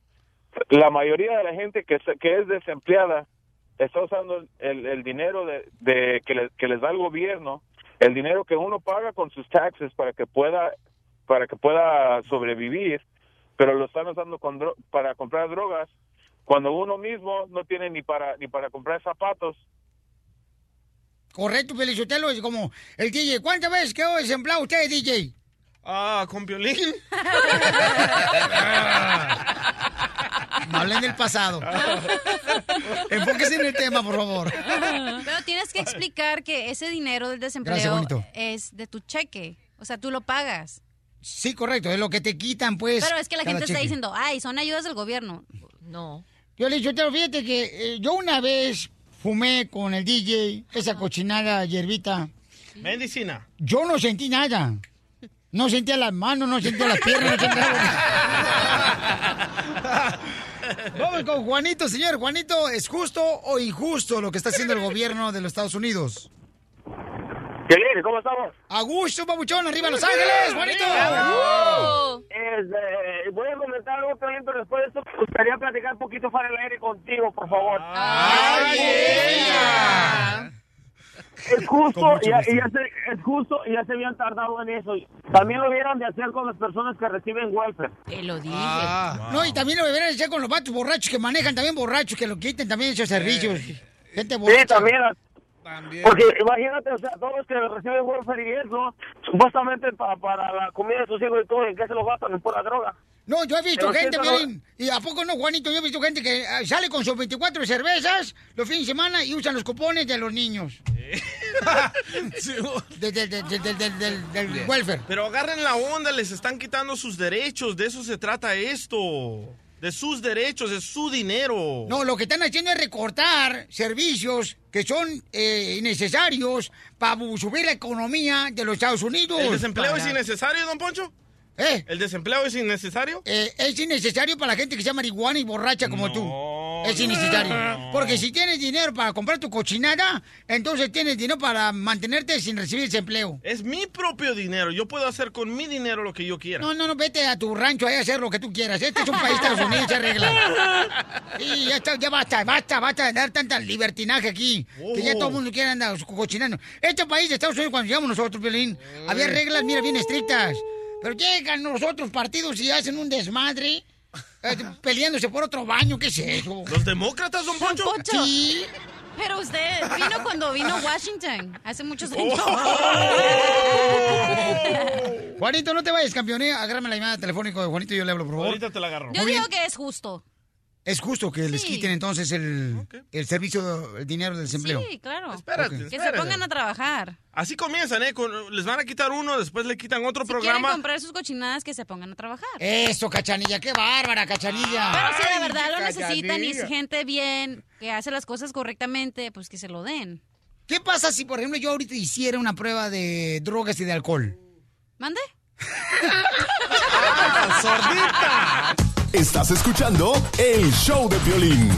[SPEAKER 24] la mayoría de la gente que, que es desempleada está usando el, el dinero de, que, que les da el gobierno, el dinero que uno paga con sus taxes para que pueda para que pueda sobrevivir, pero lo están usando con dro- para comprar drogas cuando uno mismo no tiene ni para ni para comprar zapatos.
[SPEAKER 2] Correcto, Felicitelo, es como el DJ. ¿Cuántas veces quedó desempleado usted, DJ?
[SPEAKER 5] Ah, con violín.
[SPEAKER 2] No hablen del pasado. Enfóquese en el tema, por favor.
[SPEAKER 4] Pero tienes que explicar que ese dinero del desempleo es de tu cheque. O sea, tú lo pagas.
[SPEAKER 2] Sí, correcto, es lo que te quitan, pues.
[SPEAKER 4] Pero es que la gente está diciendo, ay, son ayudas del gobierno.
[SPEAKER 22] No.
[SPEAKER 2] Yo le fíjate que eh, yo una vez fumé con el DJ esa cochinada hierbita.
[SPEAKER 5] Medicina.
[SPEAKER 2] Yo no sentí nada. No sentía las manos, no sentía las piernas, no sentía nada. Vamos con Juanito, señor. Juanito, ¿es justo o injusto lo que está haciendo el gobierno de los Estados Unidos?
[SPEAKER 24] Piolín, ¿cómo estamos?
[SPEAKER 2] A gusto, papuchón, arriba Los Ángeles, Juanito.
[SPEAKER 24] Este, voy a comentar algo, Piolín, pero después de esto me gustaría platicar un poquito fuera del aire contigo, por favor. Es justo, y, ya-
[SPEAKER 2] gusto.
[SPEAKER 24] y ya se, es justo y ya se habían tardado en eso. También lo vieron de hacer con las personas que reciben welfare.
[SPEAKER 22] Te lo dije.
[SPEAKER 2] No, y también lo deberían hacer con los vatos borrachos que manejan también borrachos, que lo quiten también esos servicios. Gente borracha.
[SPEAKER 24] Sí, también. Porque imagínate, o sea, todos los que reciben welfare y eso, supuestamente pa- para la comida de sus hijos y todo, ¿en qué se lo gastan? En pura droga.
[SPEAKER 2] No, yo he visto
[SPEAKER 24] Pero
[SPEAKER 2] gente, Piolín, y a poco no, Juanito, yo he visto gente que ah, sale con sus 24 cervezas los fines de semana y usan los cupones de los niños. De- de- de- del, del welfare.
[SPEAKER 5] Pero agarren la onda, les están quitando sus derechos, de eso se trata esto. De sus derechos, es su dinero.
[SPEAKER 2] No, lo que están haciendo es recortar servicios que son eh, innecesarios para subir la economía de los Estados Unidos.
[SPEAKER 5] ¿El desempleo es innecesario, don Poncho?
[SPEAKER 2] ¿Eh?
[SPEAKER 5] ¿El desempleo es innecesario?
[SPEAKER 2] Eh, es innecesario para la gente que sea marihuana y borracha como tú. Es innecesario. Porque si tienes dinero para comprar tu cochinada, entonces tienes dinero para mantenerte sin recibir desempleo.
[SPEAKER 5] Es mi propio dinero. Yo puedo hacer con mi dinero lo que yo quiera.
[SPEAKER 2] No, no, no, vete a tu rancho ahí a hacer lo que tú quieras. Este es un país de Estados Unidos, se arregla. Y ya está, ya basta, basta, basta de dar tanta libertinaje aquí. Que ya todo el mundo quiere andar cochinando. Este país de Estados Unidos, cuando llegamos nosotros, Violín, había reglas, mira, bien estrictas. Pero llegan los otros partidos y hacen un desmadre, eh, peleándose por otro baño, ¿qué es eso?
[SPEAKER 5] ¿Los demócratas, don Poncho?
[SPEAKER 4] Poncho.
[SPEAKER 2] Sí.
[SPEAKER 4] Pero usted vino cuando vino Washington, hace muchos años.
[SPEAKER 2] Juanito, no te vayas, campeón. eh. Agárrame la llamada telefónica de Juanito y yo le hablo, por favor.
[SPEAKER 5] Ahorita te la agarro.
[SPEAKER 4] Yo digo que es justo.
[SPEAKER 2] Es justo que les quiten entonces el, el servicio, el dinero del desempleo.
[SPEAKER 4] Sí, claro.
[SPEAKER 5] Espérate,
[SPEAKER 4] Que se pongan a trabajar.
[SPEAKER 5] Así comienzan, ¿eh? Con- les van a quitar uno, después le quitan otro
[SPEAKER 4] Si quieren
[SPEAKER 5] programa.
[SPEAKER 4] comprar sus cochinadas, que se pongan a trabajar.
[SPEAKER 2] Eso, cachanilla, qué bárbara, cachanilla.
[SPEAKER 4] Pero si de
[SPEAKER 2] Ay,
[SPEAKER 4] verdad lo necesitan y es gente bien, que hace las cosas correctamente, pues que se lo den.
[SPEAKER 2] ¿Qué pasa si, por ejemplo, yo ahorita hiciera una prueba de drogas y de alcohol?
[SPEAKER 4] ¿Mande?
[SPEAKER 8] ¡Sordita! Estás escuchando el show de violín.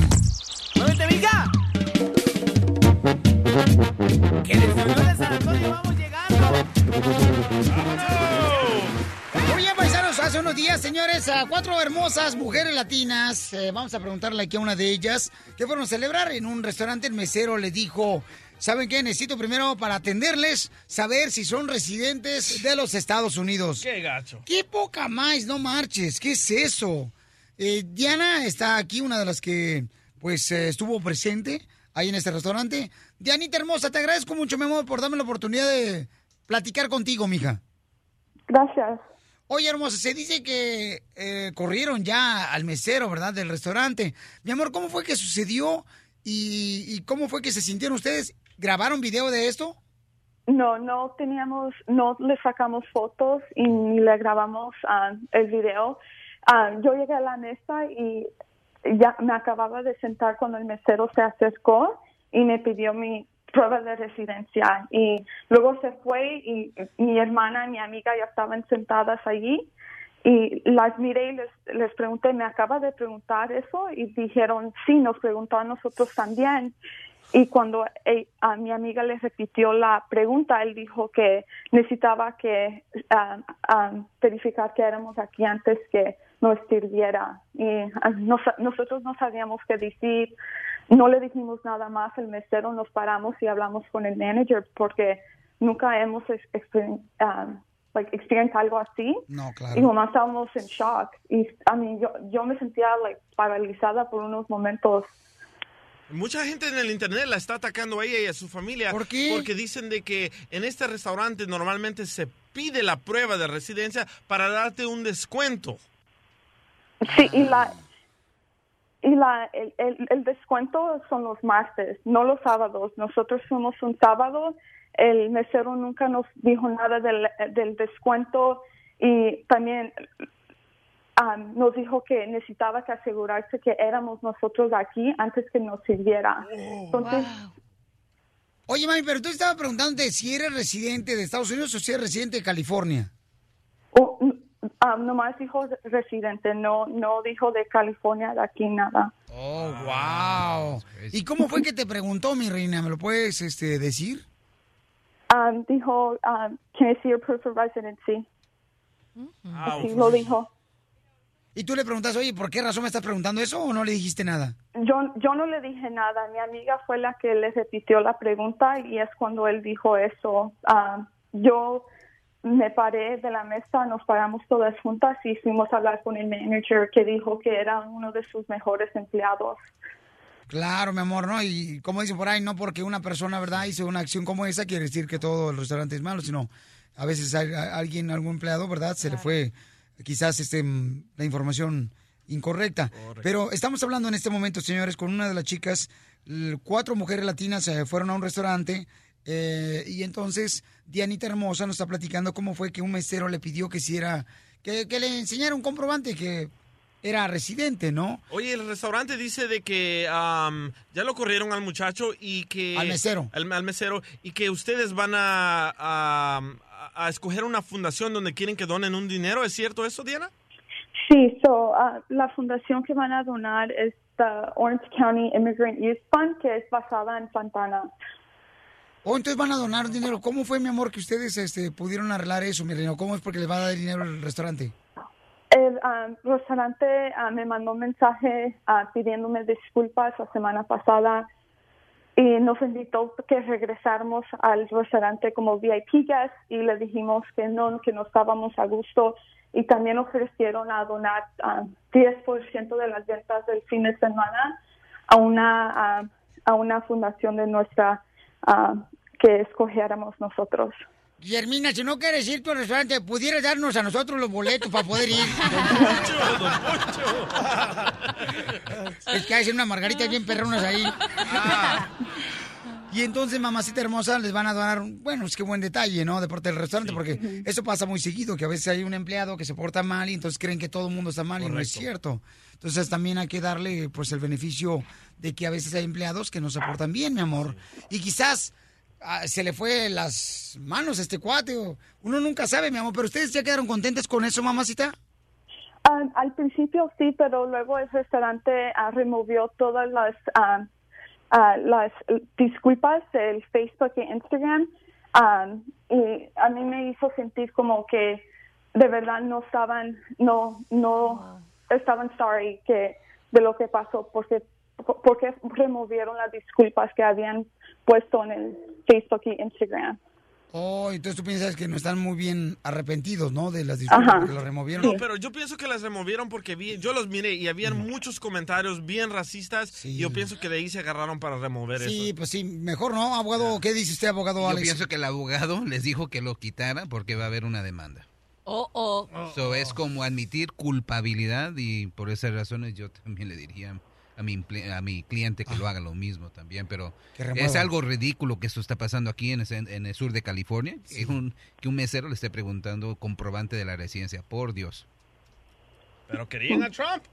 [SPEAKER 2] ¡Muévete, mija! ¡Que de San Antonio vamos llegando! Muy bien, paisanos, hace unos días, señores, a cuatro hermosas mujeres latinas, eh, vamos a preguntarle aquí a una de ellas, que fueron a celebrar en un restaurante, el mesero le dijo, ¿saben qué? Necesito primero, para atenderles, saber si son residentes de los Estados Unidos.
[SPEAKER 5] Qué gacho.
[SPEAKER 2] ¡Qué poca más! No marches. ¿Qué es eso? Eh, Diana está aquí, una de las que pues eh, estuvo presente ahí en este restaurante. Dianita hermosa, te agradezco mucho, mi amor, por darme la oportunidad de platicar contigo, mija.
[SPEAKER 26] Gracias.
[SPEAKER 2] Oye, hermosa, se dice que eh, corrieron ya al mesero, ¿verdad? Del restaurante. Mi amor, ¿cómo fue que sucedió? Y, y cómo fue que se sintieron ustedes? grabaron video de esto?
[SPEAKER 27] No, no teníamos, no le sacamos fotos y ni le grabamos ah, el video. Ah, yo llegué a la mesa y ya me acababa de sentar cuando el mesero se acercó y me pidió mi prueba de residencia y luego se fue y mi hermana y mi amiga ya estaban sentadas allí y las miré y les, les pregunté, ¿me acaba de preguntar eso? Y dijeron, sí, nos preguntó a nosotros también. Y cuando eh, a mi amiga le repitió la pregunta, él dijo que necesitaba que ah, verificar que éramos aquí antes que nos sirviera. Y ah, no sa- nosotros no sabíamos qué decir, no le dijimos nada más. El mesero nos paramos y hablamos con el manager porque nunca hemos ex- experien- um, like, experienciado algo así.
[SPEAKER 2] No,
[SPEAKER 27] Y nomás estábamos en shock. Y a mí, yo, yo me sentía like, paralizada por unos momentos.
[SPEAKER 5] Mucha gente en el internet la está atacando a ella y a su familia. ¿Por qué? Porque dicen de que en este restaurante normalmente se pide la prueba de residencia para darte un descuento.
[SPEAKER 27] Sí, y la y la el, el, el descuento son los martes, no los sábados. Nosotros fuimos un sábado, el mesero nunca nos dijo nada del, del descuento y también um, nos dijo que necesitaba que asegurarse que éramos nosotros aquí antes que nos sirviera. Entonces,
[SPEAKER 2] Oye, mami, pero tú estabas preguntándote si eres residente de Estados Unidos o si eres residente de California.
[SPEAKER 27] Um, nomás dijo residente, no no dijo de California, de aquí nada.
[SPEAKER 2] Oh, wow. ¿Y cómo fue que te preguntó, mi reina? ¿Me lo puedes este, decir?
[SPEAKER 27] Um, dijo, um, can I see your proof of residency? Así lo dijo.
[SPEAKER 2] Y tú le preguntas, oye, ¿por qué razón me estás preguntando eso o no le dijiste nada?
[SPEAKER 27] Yo, yo no le dije nada. Mi amiga fue la que le repitió la pregunta y es cuando él dijo eso. Ah, yo me paré de la mesa, nos paramos todas juntas y fuimos a hablar con el manager que dijo que era uno de sus mejores empleados.
[SPEAKER 2] Claro, mi amor, ¿no? Y como dicen por ahí, no porque una persona, ¿verdad?, hizo una acción como esa, quiere decir que todo el restaurante es malo, sino a veces a, a alguien, algún empleado, ¿verdad?, se le fue quizás este, mm, la información incorrecta. Pero estamos hablando en este momento, señores, con una de las chicas, cuatro mujeres latinas eh, fueron a un restaurante eh, y entonces Dianita Hermosa nos está platicando cómo fue que un mesero le pidió que hiciera, que, que le enseñara un comprobante que era residente, ¿no?
[SPEAKER 5] Oye, el restaurante dice de que am, ya lo corrieron al muchacho y que...
[SPEAKER 2] Al mesero.
[SPEAKER 5] Al, al mesero. Y que ustedes van a, a, a escoger una fundación donde quieren que donen un dinero. ¿Es cierto eso, Diana?
[SPEAKER 27] Sí, so, ah, la fundación que van a donar es the Orange County Immigrant Youth Fund, que es basada en Santana.
[SPEAKER 2] Oh, entonces van a donar dinero. ¿Cómo fue, mi amor, que ustedes este, pudieron arreglar eso, mi reino? ¿Cómo es porque les va a dar dinero el restaurante?
[SPEAKER 27] El ah, restaurante ah, me mandó un mensaje ah, pidiéndome disculpas la semana pasada y nos invitó que regresáramos al restaurante como VIP y le dijimos que no, que no estábamos a gusto y también ofrecieron a donar ah, 10% de las ventas del fin de semana a una a una fundación de nuestra ah, que escogiéramos nosotros.
[SPEAKER 2] Guillermina, si no quieres ir al restaurante, ¿pudieras darnos a nosotros los boletos para poder ir? es que hay una margarita bien perronas ahí. Y entonces, mamacita hermosa, les van a donar, un- bueno, es que buen detalle, ¿no? De parte del restaurante, porque eso pasa muy seguido, que a veces hay un empleado que se porta mal y entonces creen que todo el mundo está mal y no es cierto. Entonces también hay que darle, pues, el beneficio de que a veces hay empleados que no se portan bien, mi amor. Y quizás ah, se le fue las manos a este cuate, o uno nunca sabe, mi amor, pero ustedes ya quedaron contentas con eso, mamacita.
[SPEAKER 27] Ah, al principio sí, pero luego el restaurante ah, removió todas las ah, ah, las disculpas del Facebook e Instagram ah, y a mí me hizo sentir como que de verdad no estaban no no estaban sorry que de lo que pasó porque porque removieron las disculpas que habían puesto en el Facebook y Instagram.
[SPEAKER 2] Oh, entonces tú piensas que no están muy bien arrepentidos, ¿no? De las disculpas
[SPEAKER 27] Ajá.
[SPEAKER 2] porque lo removieron.
[SPEAKER 5] No, pero yo pienso que las removieron porque vi- yo los miré y habían muchos comentarios bien racistas y yo pienso que de ahí se agarraron para remover
[SPEAKER 2] Sí,
[SPEAKER 5] eso.
[SPEAKER 2] pues sí, mejor no, abogado. ¿Qué dice usted, abogado
[SPEAKER 13] Yo
[SPEAKER 2] Alex?
[SPEAKER 13] pienso que el abogado les dijo que lo quitara porque va a haber una demanda.
[SPEAKER 22] Oh, oh.
[SPEAKER 13] So, es como admitir culpabilidad y por esas razones yo también le diría a mi, a mi cliente que lo haga lo mismo también, pero es algo ridículo que esto está pasando aquí en, ese- en el sur de California, que, un, que un mesero le esté preguntando comprobante de la residencia, por Dios.
[SPEAKER 5] Pero querían a Trump.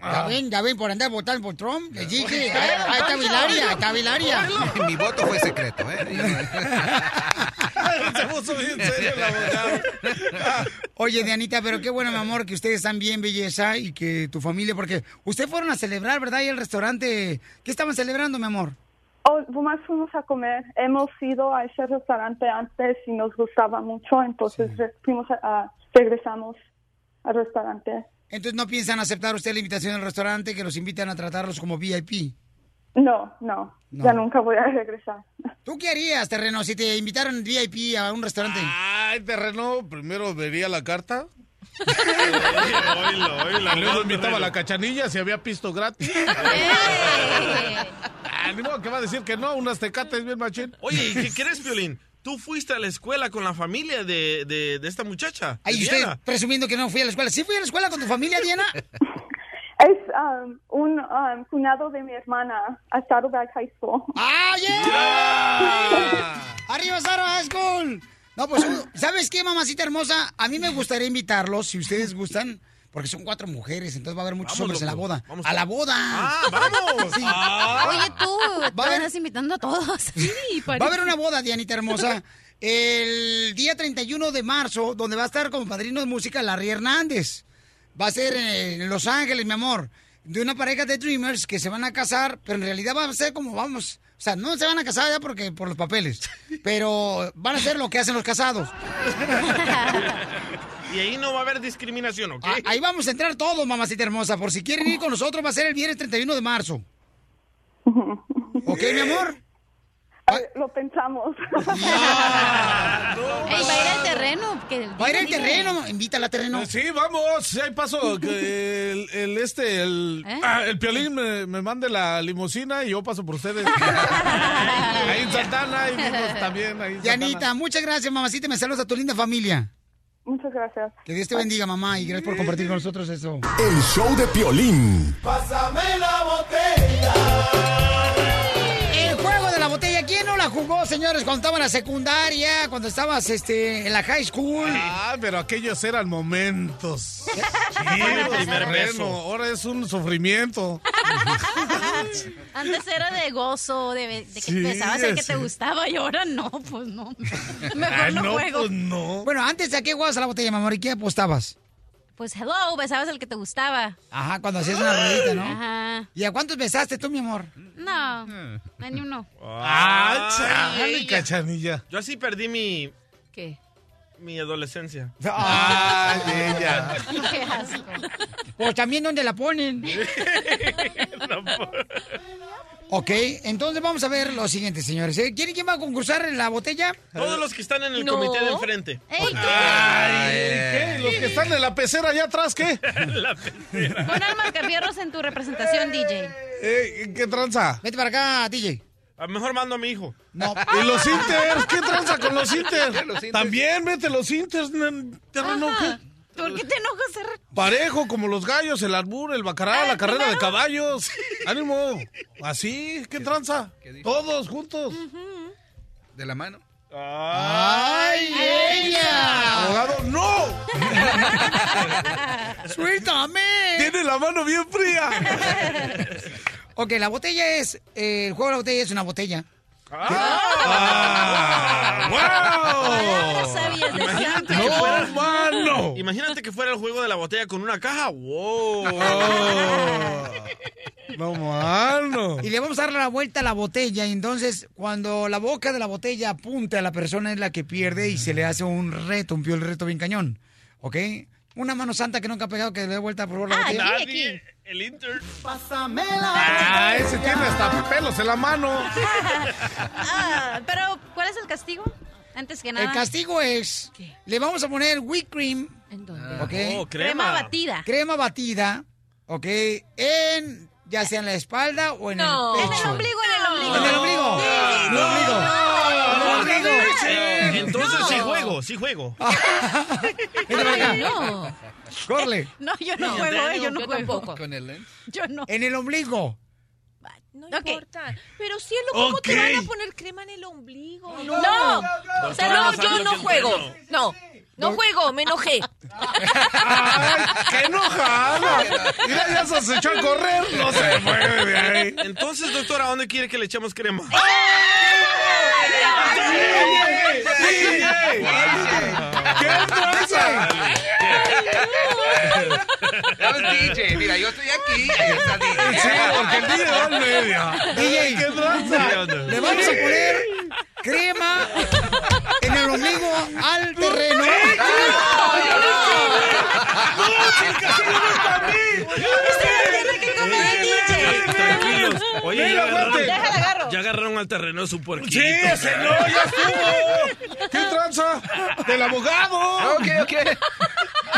[SPEAKER 2] Ya ven, ya ven, por andar votando por Trump. Les dije, ahí ahí está Vilaria, ahí está Vilaria.
[SPEAKER 13] Mi voto fue secreto, ¿eh?
[SPEAKER 3] Se puso bien serio el abogado.
[SPEAKER 2] Oye, Dianita, pero qué bueno, mi amor, que ustedes están bien, belleza, y que tu familia, porque ustedes fueron a celebrar, ¿verdad? Y el restaurante, ¿qué estaban celebrando, mi amor?
[SPEAKER 27] Oh, nomás fuimos a comer. Hemos ido a ese restaurante antes y nos gustaba mucho, entonces fuimos a, a- regresamos al restaurante.
[SPEAKER 2] Entonces, ¿no piensan aceptar usted la invitación del restaurante, que los invitan a tratarlos como VIP?
[SPEAKER 27] No, no,
[SPEAKER 2] No.
[SPEAKER 27] ya nunca voy a regresar.
[SPEAKER 2] ¿Tú qué harías, Terreno, si te invitaran VIP a un restaurante?
[SPEAKER 3] Ay, terreno, primero vería la carta.
[SPEAKER 5] Oílo, oílo,
[SPEAKER 3] Y luego invitaba a la cachanilla si había pisto gratis. Ah, ni modo que va a decir que no, unas tecates bien machín.
[SPEAKER 5] Oye, ¿y qué crees, Violín? Tú fuiste a la escuela con la familia de, de, de esta muchacha.
[SPEAKER 2] Ay,
[SPEAKER 5] de
[SPEAKER 2] usted
[SPEAKER 5] Diana.
[SPEAKER 2] presumiendo que no fui a la escuela. ¿Sí fui a la escuela con tu familia, Diana?
[SPEAKER 27] Es um, un um, cuñado de mi hermana a Saddleback High School.
[SPEAKER 2] ¡Ah, yeah! ¡Arriba, Sara High School! No, pues, ¿sabes qué, mamacita hermosa? A mí me gustaría invitarlos, si ustedes gustan, porque son cuatro mujeres, entonces va a haber muchos
[SPEAKER 5] Vamos,
[SPEAKER 2] hombres en la boda.
[SPEAKER 5] Vamos
[SPEAKER 2] ¡A la boda!
[SPEAKER 5] ¡Ah, vamos!
[SPEAKER 2] Sí.
[SPEAKER 5] Ah.
[SPEAKER 4] Oye, tú,
[SPEAKER 2] Va a haber-
[SPEAKER 4] andas invitando a todos. Sí,
[SPEAKER 2] Va a haber una boda, Dianita hermosa, el día 31 de marzo, donde va a estar como padrino de música Larry Hernández. Va a ser en Los Ángeles, mi amor, de una pareja de Dreamers que se van a casar, pero en realidad va a ser como vamos. O sea, no se van a casar ya porque por los papeles, pero van a hacer lo que hacen los casados.
[SPEAKER 5] Y ahí no va a haber discriminación, ¿ok?
[SPEAKER 2] Ah, Ahí vamos a entrar todos, mamacita hermosa. Por si quieren ir con nosotros, va a ser el viernes 31 de marzo. ¿Ok, mi amor?
[SPEAKER 27] Lo pensamos.
[SPEAKER 4] Ey, va a ir al terreno. Que
[SPEAKER 2] Va a ir al terreno, invítala al terreno.
[SPEAKER 3] Sí, vamos, sí, ahí paso. Que el, el este, el,
[SPEAKER 4] ¿Eh?
[SPEAKER 3] ah, el piolín me, me mande la limusina y yo paso por ustedes. ahí en Santana, ahí vimos también. Ahí en
[SPEAKER 2] Dianita,
[SPEAKER 3] Santana.
[SPEAKER 2] muchas gracias, mamacita. Me saludas a tu linda familia.
[SPEAKER 27] Muchas gracias.
[SPEAKER 2] Que Dios te bendiga, mamá, y gracias por compartir con nosotros eso.
[SPEAKER 8] El show de Piolín.
[SPEAKER 18] Pásame la botella.
[SPEAKER 2] No señores, cuando estaba en la secundaria, cuando estabas este, en la high school?
[SPEAKER 3] Ah, pero aquellos eran momentos. Sí,
[SPEAKER 5] primer beso.
[SPEAKER 3] ahora es un sufrimiento.
[SPEAKER 4] Antes era de gozo, de, de que
[SPEAKER 3] Sí,
[SPEAKER 4] pensabas el que
[SPEAKER 3] sí.
[SPEAKER 4] te gustaba y ahora no, pues no. Mejor
[SPEAKER 3] Ay,
[SPEAKER 4] no,
[SPEAKER 3] no,
[SPEAKER 4] juego.
[SPEAKER 3] pues no.
[SPEAKER 2] Bueno, antes de qué jugabas a la botella, mi amor, ¿y qué apostabas?
[SPEAKER 4] Pues hello, besabas el que te gustaba.
[SPEAKER 2] Ajá, cuando hacías una ruedita, ¿no?
[SPEAKER 4] Ajá.
[SPEAKER 2] ¿Y a cuántos besaste tú, mi amor?
[SPEAKER 4] No, no ni uno.
[SPEAKER 3] Ah, chale, cachanilla.
[SPEAKER 5] Yo así perdí mi,
[SPEAKER 4] ¿Qué?
[SPEAKER 5] mi adolescencia.
[SPEAKER 3] Ah, ella.
[SPEAKER 4] Qué asco.
[SPEAKER 2] Pues también, ¿dónde la ponen? Ok, entonces vamos a ver lo siguiente, señores. ¿eh? ¿Quién, quién va a concursar en la botella?
[SPEAKER 5] Todos los que están en el
[SPEAKER 4] No.
[SPEAKER 5] comité de enfrente.
[SPEAKER 4] ¡Ey, tú!
[SPEAKER 3] Ay, ¿qué? ¿Los que están en la pecera allá atrás, qué?
[SPEAKER 5] La pecera.
[SPEAKER 4] Pon al marcafierros en tu representación, DJ.
[SPEAKER 3] Eh, ¿Qué tranza?
[SPEAKER 2] Vete para acá, DJ.
[SPEAKER 5] Ah, Mejor mando a mi hijo.
[SPEAKER 2] No.
[SPEAKER 3] ¿Y los Inters? ¿Qué tranza con los Inters? También vete los Inters, terreno. ¿qué?
[SPEAKER 4] ¿Por qué te enojas, Ser?
[SPEAKER 3] Parejo, como los gallos, el albur, el bacará,
[SPEAKER 4] Ah,
[SPEAKER 3] la carrera de caballos. Ánimo. Así, ¿qué tranza?
[SPEAKER 13] dijo?
[SPEAKER 3] Todos juntos.
[SPEAKER 13] ¿De la mano?
[SPEAKER 2] ¡Ay, ella!
[SPEAKER 3] Abogado, ¡no!
[SPEAKER 2] ¡Suéltame!
[SPEAKER 3] Tiene la mano bien fría.
[SPEAKER 2] Ok, la botella es. eh, el juego de la botella es una botella.
[SPEAKER 3] ¡Ah!
[SPEAKER 4] Ya
[SPEAKER 3] ¡Wow!
[SPEAKER 4] sabías de
[SPEAKER 5] Imagínate que,
[SPEAKER 3] ¡No,
[SPEAKER 5] fuera,
[SPEAKER 3] mano!
[SPEAKER 5] imagínate que fuera el juego de la botella con una caja. ¡Wow!
[SPEAKER 3] No, mano.
[SPEAKER 2] Y le vamos a dar la vuelta a la botella. Y entonces, cuando la boca de la botella apunta a la persona, es la que pierde y se le hace un reto, un pio el reto bien cañón. ¿Ok? Una mano santa que nunca ha pegado, que le dé vuelta por la
[SPEAKER 4] Ah, aquí,
[SPEAKER 5] Nadie.
[SPEAKER 4] aquí.
[SPEAKER 5] El Inter.
[SPEAKER 18] Pásame
[SPEAKER 3] Ah, ese tiene hasta pelos en la mano.
[SPEAKER 4] Ah, pero, ¿cuál es el castigo? Antes que nada.
[SPEAKER 2] El castigo es, le vamos a poner whipped cream,
[SPEAKER 4] ¿En dónde?
[SPEAKER 2] ¿ok?
[SPEAKER 5] Oh,
[SPEAKER 4] Crema
[SPEAKER 5] crema.
[SPEAKER 4] batida.
[SPEAKER 2] Crema batida, ¿ok? En, ya sea en la espalda o en
[SPEAKER 22] No.
[SPEAKER 2] el
[SPEAKER 4] En
[SPEAKER 2] pecho.
[SPEAKER 4] el ombligo, en el ombligo.
[SPEAKER 2] ¿En el ombligo?
[SPEAKER 4] Sí, sí,
[SPEAKER 2] ¿En el ombligo?
[SPEAKER 5] Entonces
[SPEAKER 2] No.
[SPEAKER 5] sí juego, sí juego.
[SPEAKER 4] Ay, no.
[SPEAKER 2] Corre.
[SPEAKER 4] No, yo no juego, eh, yo no
[SPEAKER 22] yo
[SPEAKER 4] juego.
[SPEAKER 22] tampoco.
[SPEAKER 13] Con el lente.
[SPEAKER 4] Yo no.
[SPEAKER 2] En el ombligo.
[SPEAKER 22] No importa. Pero cielo, ¿cómo te
[SPEAKER 5] Ok.
[SPEAKER 22] van a poner crema en el ombligo? No. No, yo no juego.
[SPEAKER 5] bueno.
[SPEAKER 22] No, no juego, me enojé.
[SPEAKER 3] ¡Ay, qué enojada! Mira, ya se echó a correr. No se mueve de ahí.
[SPEAKER 5] Entonces, doctora, ¿a dónde quiere que le echemos crema?
[SPEAKER 3] ¿Qué tranza?
[SPEAKER 13] No es DJ, mira, yo estoy aquí. ahí está DJ.
[SPEAKER 3] Sí, porque el DJ va al media.
[SPEAKER 2] DJ,
[SPEAKER 3] ¿Qué tranza?
[SPEAKER 2] le vamos a poner crema en el ombligo al terreno.
[SPEAKER 5] Ya agarraron,
[SPEAKER 3] aguante.
[SPEAKER 4] Déjala, agarro.
[SPEAKER 5] ya agarraron al terreno su puerquito.
[SPEAKER 3] Sí, ese no, ya estuvo. ¿Qué tranza? Del abogado.
[SPEAKER 13] Ok, ok.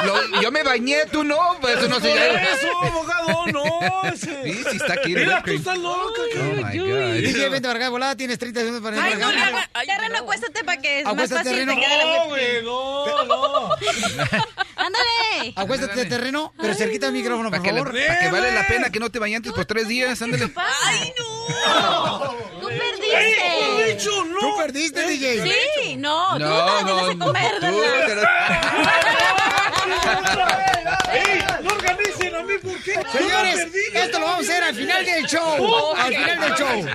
[SPEAKER 13] Lo- yo me bañé, tú no, pues eso no se llama.
[SPEAKER 3] eso, abogado, no. Ese.
[SPEAKER 13] Sí, sí está aquí.
[SPEAKER 3] Mira, tú estás loca.
[SPEAKER 13] Oh my God.
[SPEAKER 2] Vente para acá, de volada, tienes 30 segundos para
[SPEAKER 4] Ay, no,
[SPEAKER 2] acá.
[SPEAKER 4] Terreno, acuéstate para que es más
[SPEAKER 2] Acuéstate,
[SPEAKER 4] fácil
[SPEAKER 2] terreno.
[SPEAKER 3] No, güey, no, no.
[SPEAKER 4] Ándale.
[SPEAKER 2] Acuéstate de terreno, pero cerquita del micrófono, por favor.
[SPEAKER 13] para que vale la pena que no te bañantes por tres días, ándale.
[SPEAKER 4] ¡Ay, no! ¡Tú perdiste!
[SPEAKER 3] dicho, no.
[SPEAKER 2] Tú perdiste, DJ.
[SPEAKER 4] Sí, no, tú
[SPEAKER 13] No,
[SPEAKER 4] te la
[SPEAKER 13] no,
[SPEAKER 4] a comer,
[SPEAKER 13] tú
[SPEAKER 4] ¿verdad?
[SPEAKER 3] ¡Ey! ¡No organicen a mí! ¿Por qué?
[SPEAKER 2] Señores, esto lo vamos a hacer al final del show. Al final del show.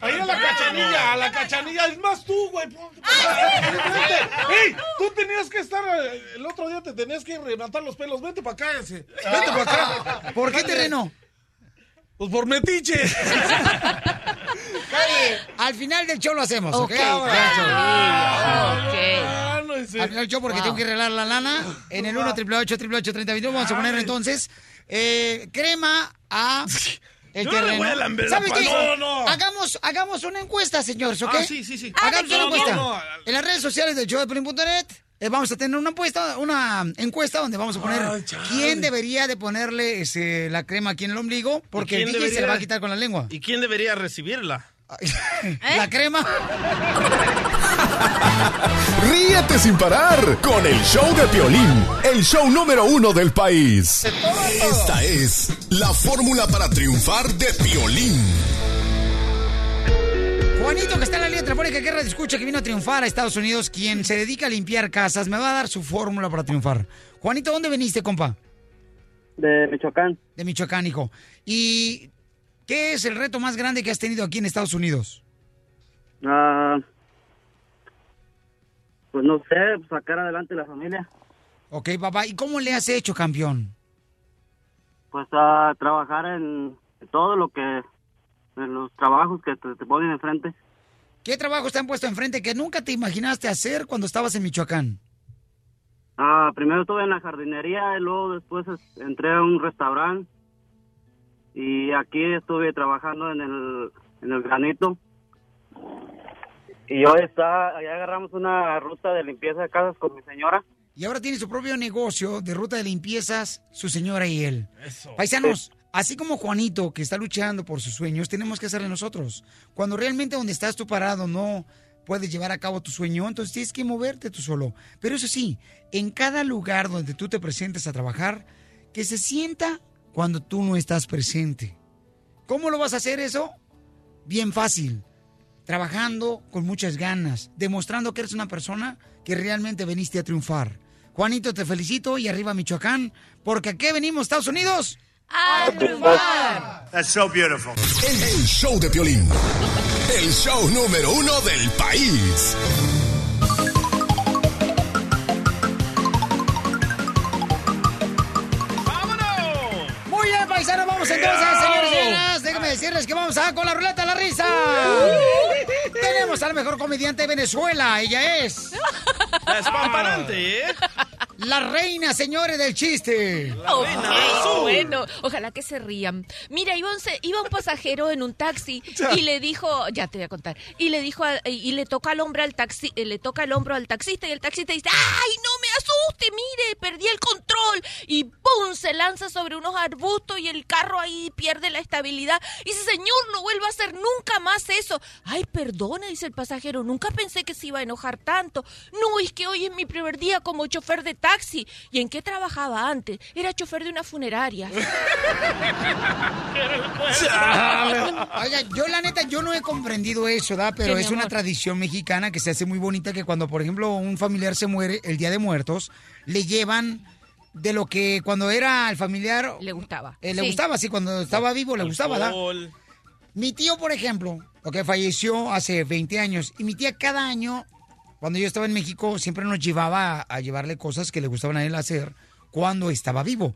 [SPEAKER 3] Ahí a la cachanilla, a la cachanilla. Es más tú, güey. ¡Ey! Tú tenías que estar. eh, El otro día te tenías que levantar los pelos. Vente para acá, ese. Vente para acá.
[SPEAKER 2] ¿Por qué terreno?
[SPEAKER 3] Pues por metiche.
[SPEAKER 2] Al final del show lo hacemos, ¿ok?
[SPEAKER 4] Ok.
[SPEAKER 2] Al final del show.
[SPEAKER 3] Ah, no.
[SPEAKER 2] Al final del show porque tengo que arreglar la lana. En el 1 888 3021 vamos a poner entonces eh, crema a el
[SPEAKER 5] Yo no le
[SPEAKER 2] terreno.
[SPEAKER 5] voy a lamber la
[SPEAKER 2] ¿Sabes qué?
[SPEAKER 3] panza. No, no.
[SPEAKER 2] Hagamos, hagamos una encuesta, señores, ¿ok?
[SPEAKER 5] Ah, sí, sí, sí.
[SPEAKER 2] Hagamos
[SPEAKER 4] Ah,
[SPEAKER 2] una encuesta.
[SPEAKER 3] No, no.
[SPEAKER 2] En las redes sociales del show de Pelín.net eh, vamos a tener una encuesta, una encuesta donde vamos a poner
[SPEAKER 3] Ay,
[SPEAKER 2] quién debería de ponerle este, la crema aquí en el ombligo porque el DJ se la va a quitar con la lengua.
[SPEAKER 5] ¿Y quién debería recibirla?
[SPEAKER 2] La crema.
[SPEAKER 8] Ríete sin parar con el show de Piolín, el show número uno del país. Esta es la fórmula para triunfar de Piolín.
[SPEAKER 2] Juanito, que está en la línea telefónica, que radio escucha que vino a triunfar a Estados Unidos, quien se dedica a limpiar casas, me va a dar su fórmula para triunfar. Juanito, ¿dónde veniste, compa?
[SPEAKER 28] De Michoacán.
[SPEAKER 2] De Michoacán, hijo. ¿Y qué es el reto más grande que has tenido aquí en Estados Unidos?
[SPEAKER 28] Ah, pues no sé, sacar adelante la familia.
[SPEAKER 2] Ok, papá, ¿y cómo le has hecho, campeón?
[SPEAKER 28] Pues a trabajar en todo lo que, los trabajos que te, te ponen enfrente.
[SPEAKER 2] ¿Qué trabajos te han puesto enfrente que nunca te imaginaste hacer cuando estabas en Michoacán?
[SPEAKER 28] Ah, primero estuve en la jardinería y luego después es- entré a un restaurante y aquí estuve trabajando en el, en el granito. Y hoy está, allá agarramos una ruta de limpieza de casas con mi señora.
[SPEAKER 2] Y ahora tiene su propio negocio de ruta de limpiezas, su señora y él. Paisanos, así como Juanito, que está luchando por sus sueños, tenemos que hacerle nosotros. Cuando realmente donde estás tú parado no puedes llevar a cabo tu sueño, entonces tienes que moverte tú solo. Pero eso sí, en cada lugar donde tú te presentes a trabajar, que se sienta cuando tú no estás presente. ¿Cómo lo vas a hacer eso? Bien fácil. Trabajando con muchas ganas, demostrando que eres una persona que realmente veniste a triunfar. Juanito, te felicito y arriba Michoacán, porque aquí venimos, Estados Unidos.
[SPEAKER 8] That's so beautiful. El, el show de Piolín, el show número uno del país.
[SPEAKER 2] Muy bien, paisanos, vamos entonces, señores y señoras. Déjenme decirles que vamos a con la ruleta de la risa. Tenemos a la mejor comediante de Venezuela. Ella es.
[SPEAKER 5] La espamparante, ¿eh?
[SPEAKER 2] La reina, señores, del chiste.
[SPEAKER 22] Bueno, ojalá que se rían. Mira, iba un, se- iba un pasajero en un taxi y le dijo, ya te voy a contar, y le dijo, a- y le toca al hombre al taxi, eh, le toca el hombro al taxista y el taxista dice, ¡ay, no me asuste! Mire, perdí el control. Y ¡pum! se lanza sobre unos arbustos y el carro ahí pierde la estabilidad. Y dice, señor, no vuelva a hacer nunca más eso. Ay, perdone, dice el pasajero, nunca pensé que se iba a enojar tanto. No, es que hoy es mi primer día como chofer de taxi. ¿Y en qué trabajaba antes? Era chofer de una funeraria.
[SPEAKER 2] Oiga, yo la neta, yo no he comprendido eso, ¿da? Pero
[SPEAKER 22] ¿Qué, mi
[SPEAKER 2] es una tradición mexicana que se hace muy bonita que cuando, por ejemplo, un familiar se muere el Día de Muertos, le llevan de lo que cuando era el familiar...
[SPEAKER 22] Le gustaba.
[SPEAKER 2] eh, le
[SPEAKER 22] Sí.
[SPEAKER 2] gustaba, sí, cuando estaba vivo le gustaba, ¿da?
[SPEAKER 5] Alcohol.
[SPEAKER 2] Mi tío, por ejemplo, que falleció hace 20 años, y mi tía cada año, cuando yo estaba en México, siempre nos llevaba a, a llevarle cosas que le gustaban a él hacer cuando estaba vivo.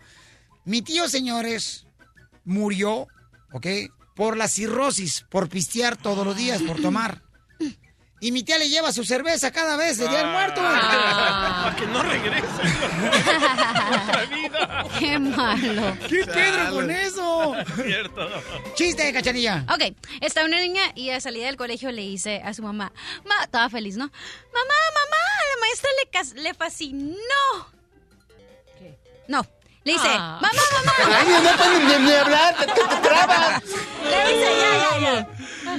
[SPEAKER 2] Mi tío, señores, murió, ¿ok? Por la cirrosis, por pistear todos los días, por tomar. Y mi tía le lleva su cerveza cada vez de día del muerto.
[SPEAKER 5] Para que no regrese.
[SPEAKER 4] Qué malo.
[SPEAKER 2] ¿Qué Pedro con eso?
[SPEAKER 5] Cierto.
[SPEAKER 2] Chiste, cachanilla.
[SPEAKER 4] Ok, está una niña y a salida del colegio le dice a su mamá, ma, estaba feliz, ¿no? Mamá, mamá, a la maestra le, le fascinó. No, le dice,
[SPEAKER 22] Ah.
[SPEAKER 4] mamá, mamá.
[SPEAKER 14] Ay, no puedes ni, ni hablar, te, te, te trabas.
[SPEAKER 4] Le dice, ya, ya, ya.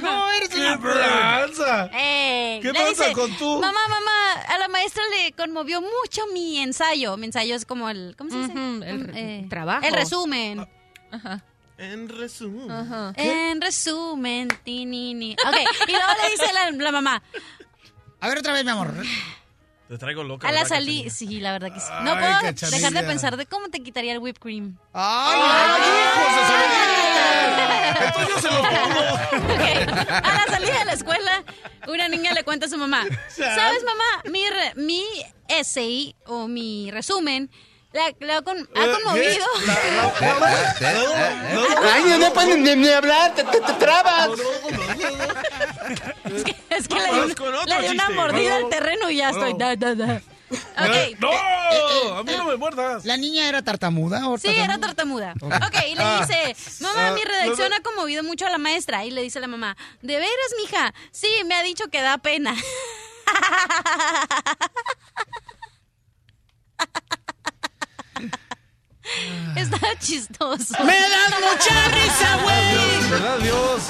[SPEAKER 2] No, eres
[SPEAKER 3] ¡Qué tranza!
[SPEAKER 4] Eh,
[SPEAKER 3] ¿Qué pasa
[SPEAKER 4] dice,
[SPEAKER 3] con tú?
[SPEAKER 4] Mamá, mamá, a la maestra le conmovió mucho mi ensayo. Mi ensayo es como el, ¿cómo se dice?
[SPEAKER 22] El
[SPEAKER 4] Eh,
[SPEAKER 22] trabajo.
[SPEAKER 4] El resumen.
[SPEAKER 22] Ajá.
[SPEAKER 5] En resumen.
[SPEAKER 22] Ajá.
[SPEAKER 4] En resumen, tinini. Ok, y luego le dice la, la mamá,
[SPEAKER 2] A ver otra vez, mi amor.
[SPEAKER 5] Te traigo loca.
[SPEAKER 4] a la
[SPEAKER 5] ¿verdad,
[SPEAKER 4] salida, sí, la verdad que sí. No
[SPEAKER 3] Ay,
[SPEAKER 4] puedo
[SPEAKER 3] Cachanilla.
[SPEAKER 4] dejar de pensar de cómo te quitaría el whipped cream.
[SPEAKER 2] ¡Ay,
[SPEAKER 3] Entonces yo se lo pongo.
[SPEAKER 4] Ok, A la salida de la escuela, una niña le cuenta a su mamá, ¿sabes, mamá? Mi, re- mi essay o mi resumen la, la con- ha conmovido.
[SPEAKER 14] Ay, no puedes ni, ni hablar, te, te, te trabas.
[SPEAKER 4] Es que le di, le di una mordida al terreno y ya estoy. Da, da, da. Ok.
[SPEAKER 3] ¡No! ¡A mí no me muerdas!
[SPEAKER 2] ¿La niña era tartamuda o
[SPEAKER 4] Sí, era tartamuda. Ok, y le
[SPEAKER 3] Ah.
[SPEAKER 4] dice, mamá,
[SPEAKER 3] Ah,
[SPEAKER 4] mi redacción ha conmovido mucho a la maestra. Y le dice la mamá, ¿de veras, mija? Sí, me ha dicho que da pena. Está chistoso.
[SPEAKER 14] Me das mucha risa, güey.
[SPEAKER 3] ¿Verdad, Dios?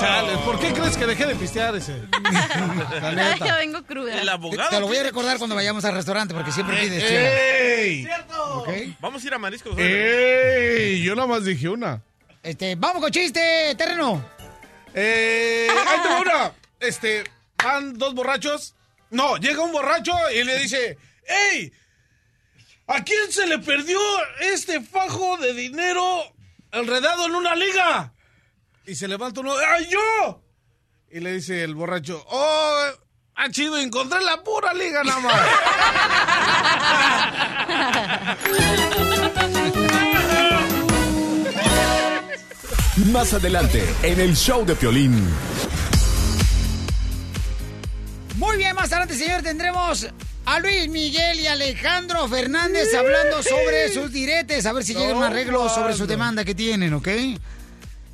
[SPEAKER 3] Chale, ¿por qué crees que dejé de pistear ese? La
[SPEAKER 4] Ya
[SPEAKER 3] neta.
[SPEAKER 4] vengo cruda.
[SPEAKER 5] El
[SPEAKER 2] Te,
[SPEAKER 5] abogado.
[SPEAKER 2] te lo voy a recordar cuando vayamos al restaurante porque siempre pides.
[SPEAKER 3] ¡Ey!
[SPEAKER 2] ¿Ok?
[SPEAKER 5] Vamos a ir a mariscos.
[SPEAKER 3] ¡Ey! Yo nada más dije una.
[SPEAKER 2] Este, vamos con chiste, terreno.
[SPEAKER 3] Eh, ahí tengo una. Este, van dos borrachos. No, llega un borracho y le dice, ¡Ey! ¿A quién se le perdió este fajo de dinero enredado en una liga? Y se levanta uno, ¡ay, yo! Y le dice el borracho, ¡Oh! Ah, chido, encontré la pura liga nada más.
[SPEAKER 8] Más adelante, en el show de Piolín.
[SPEAKER 2] Muy bien, más adelante, señor, tendremos a Luis Miguel y Alejandro Fernández hablando sobre sus diretes, a ver si llega un arreglo sobre su demanda que tienen, ¿ok?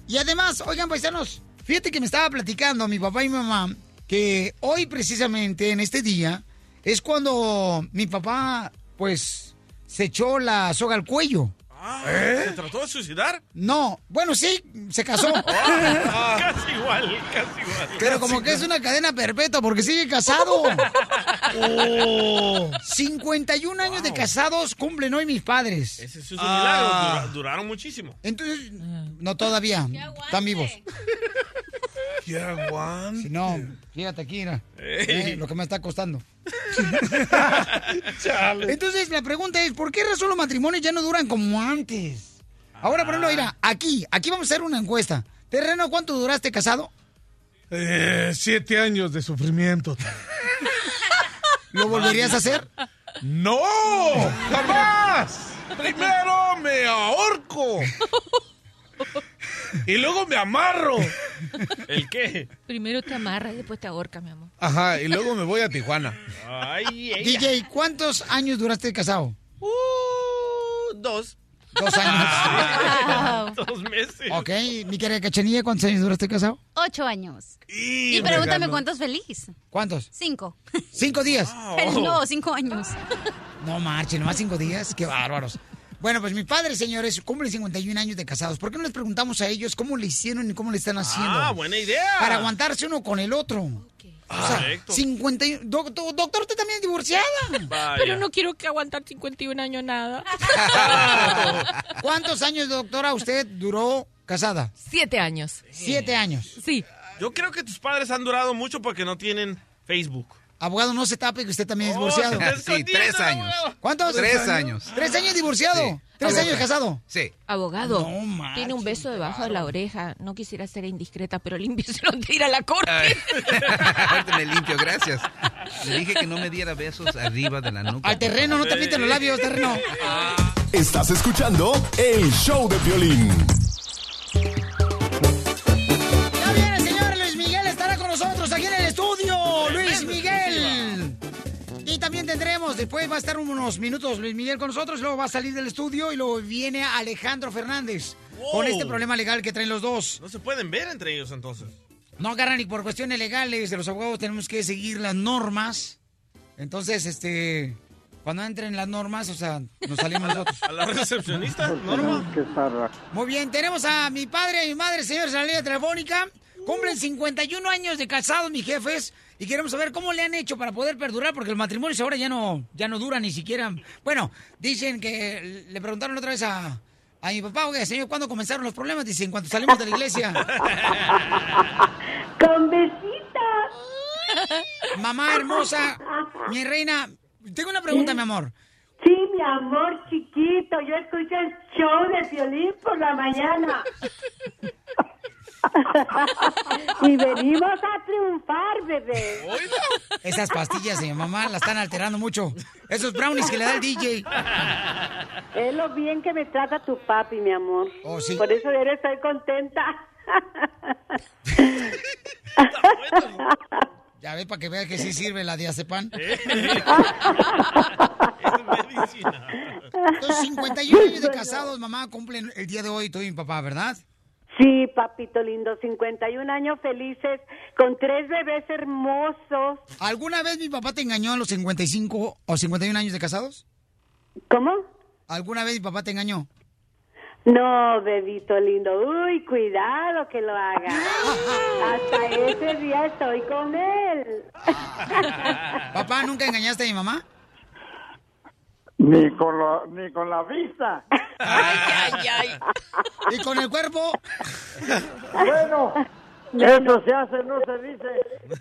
[SPEAKER 2] Y además, oigan, paisanos, fíjate que me estaba platicando mi papá y mi mamá que hoy precisamente, en este día, es cuando mi papá, pues, se echó la soga al cuello.
[SPEAKER 5] ¿Se trató de suicidar?
[SPEAKER 2] No, bueno, sí, se casó.
[SPEAKER 5] casi igual, casi igual.
[SPEAKER 2] Pero como que es una cadena perpetua porque sigue casado. Oh, 51 años de casados cumplen hoy mis padres.
[SPEAKER 5] Ese es un
[SPEAKER 2] Ah.
[SPEAKER 5] milagro. dura- duraron muchísimo.
[SPEAKER 2] Entonces, no todavía. Están vivos.
[SPEAKER 3] ¡Qué aguante!
[SPEAKER 2] Si no, fíjate aquí, mira. Eh, lo que me está costando. Entonces, la pregunta es, ¿por qué razón los matrimonios ya no duran como antes? Ahora, por ejemplo, mira, aquí, aquí vamos a hacer una encuesta. Terreno, ¿cuánto duraste casado?
[SPEAKER 3] Eh, siete años de sufrimiento.
[SPEAKER 2] ¿Lo volverías a hacer?
[SPEAKER 3] ¡No! ¡Jamás! Primero me ahorco. y luego me amarro.
[SPEAKER 5] ¿El qué?
[SPEAKER 22] Primero te amarra y después te ahorca, mi amor.
[SPEAKER 3] Ajá, y luego me voy a Tijuana.
[SPEAKER 5] Ay, ella.
[SPEAKER 2] DJ, ¿cuántos años duraste casado?
[SPEAKER 5] Uh, dos.
[SPEAKER 2] Dos años.
[SPEAKER 5] Dos meses.
[SPEAKER 2] ok, mi querida Cachanilla, ¿cuántos años duraste casado?
[SPEAKER 4] Ocho años.
[SPEAKER 2] Y
[SPEAKER 4] Y
[SPEAKER 2] me
[SPEAKER 4] pregúntame cuántos feliz.
[SPEAKER 2] ¿Cuántos?
[SPEAKER 4] Cinco.
[SPEAKER 2] ¿Cinco días?
[SPEAKER 4] No, cinco años.
[SPEAKER 2] No marchen, nomás cinco días. Qué bárbaros. Bueno, pues mi padre, señores, cumple 51 años de casados. ¿Por qué no les preguntamos a ellos cómo le hicieron y cómo le están haciendo?
[SPEAKER 5] Ah, buena idea.
[SPEAKER 2] Para aguantarse uno con el otro. O sea,
[SPEAKER 5] Correcto.
[SPEAKER 2] 51... Do- do- doctor, usted también es divorciada.
[SPEAKER 22] Pero no quiero que aguantar 51 años nada.
[SPEAKER 2] ¿Cuántos años, doctora, usted duró casada?
[SPEAKER 22] Siete años.
[SPEAKER 2] Siete años.
[SPEAKER 22] Sí.
[SPEAKER 5] Yo creo que tus padres han durado mucho porque no tienen Facebook.
[SPEAKER 2] Abogado, no se tape que usted también es divorciado.
[SPEAKER 13] Sí, tres años.
[SPEAKER 2] ¿Cuántos?
[SPEAKER 13] Tres años.
[SPEAKER 2] ¿Tres años divorciado?
[SPEAKER 13] Sí.
[SPEAKER 2] ¿Tres
[SPEAKER 13] Abogado.
[SPEAKER 2] años casado?
[SPEAKER 13] Sí.
[SPEAKER 22] Abogado,
[SPEAKER 2] No
[SPEAKER 22] tiene un beso debajo de la oreja. No quisiera ser indiscreta, pero límpieselo antes de ir a la corte.
[SPEAKER 13] Ahorita me limpio, gracias. Le dije que no me diera besos arriba de la nuca.
[SPEAKER 2] Al terreno, no te pinten los labios, terreno.
[SPEAKER 8] Estás escuchando el show de violín.
[SPEAKER 2] Ya viene, señor Luis Miguel estará con nosotros aquí en el estudio. Luis Miguel. Y también tendremos, después va a estar unos minutos Luis Miguel con nosotros, luego va a salir del estudio y luego viene Alejandro Fernández con
[SPEAKER 5] Wow.
[SPEAKER 2] este problema legal que traen los dos.
[SPEAKER 5] No se pueden ver entre ellos entonces.
[SPEAKER 2] No agarran ni por cuestiones legales de los abogados tenemos que seguir las normas. Entonces, este, cuando entren las normas, o sea, nos salimos nosotros.
[SPEAKER 5] A la recepcionista, Norma.
[SPEAKER 2] Muy bien, tenemos a mi padre y mi madre, señores, en la línea telefónica. Cumplen 51 años de casados, mis jefes, y queremos saber cómo le han hecho para poder perdurar, porque el matrimonio ahora ya no, ya no dura ni siquiera. Bueno, dicen que le preguntaron otra vez a, a mi papá, oiga, señor, ¿cuándo comenzaron los problemas? Dicen, cuando salimos de la iglesia.
[SPEAKER 29] Con besitos.
[SPEAKER 2] Mamá hermosa, mi reina, tengo una pregunta, mi amor.
[SPEAKER 29] Sí, mi amor chiquito, yo escucho el show de violín por la mañana. y venimos a triunfar, bebé.
[SPEAKER 2] Esas pastillas de mi mamá la están alterando mucho. Esos brownies que le da el DJ.
[SPEAKER 29] Es lo bien que me trata tu papi, mi amor.
[SPEAKER 2] Oh, sí.
[SPEAKER 29] Por eso yo estoy contenta.
[SPEAKER 2] Ya ve para que vea que sí sirve la diazepam. Los 51 años de casados, mamá, cumplen el día de hoy tú y mi papá, ¿verdad?
[SPEAKER 29] Sí, papito lindo, 51 años felices, con tres bebés hermosos.
[SPEAKER 2] ¿Alguna vez mi papá te engañó a los 55 o 51 años de casados?
[SPEAKER 29] ¿Cómo?
[SPEAKER 2] ¿Alguna vez mi papá te engañó?
[SPEAKER 29] No, bebito lindo. Uy, cuidado que lo haga. Hasta ese día estoy con él.
[SPEAKER 2] ¿Papá, nunca engañaste a mi mamá?
[SPEAKER 30] Ni con, la, ni con la vista.
[SPEAKER 2] Ay, ay, ay. ¿Y con el cuerpo?
[SPEAKER 30] Bueno, eso se hace, no se dice.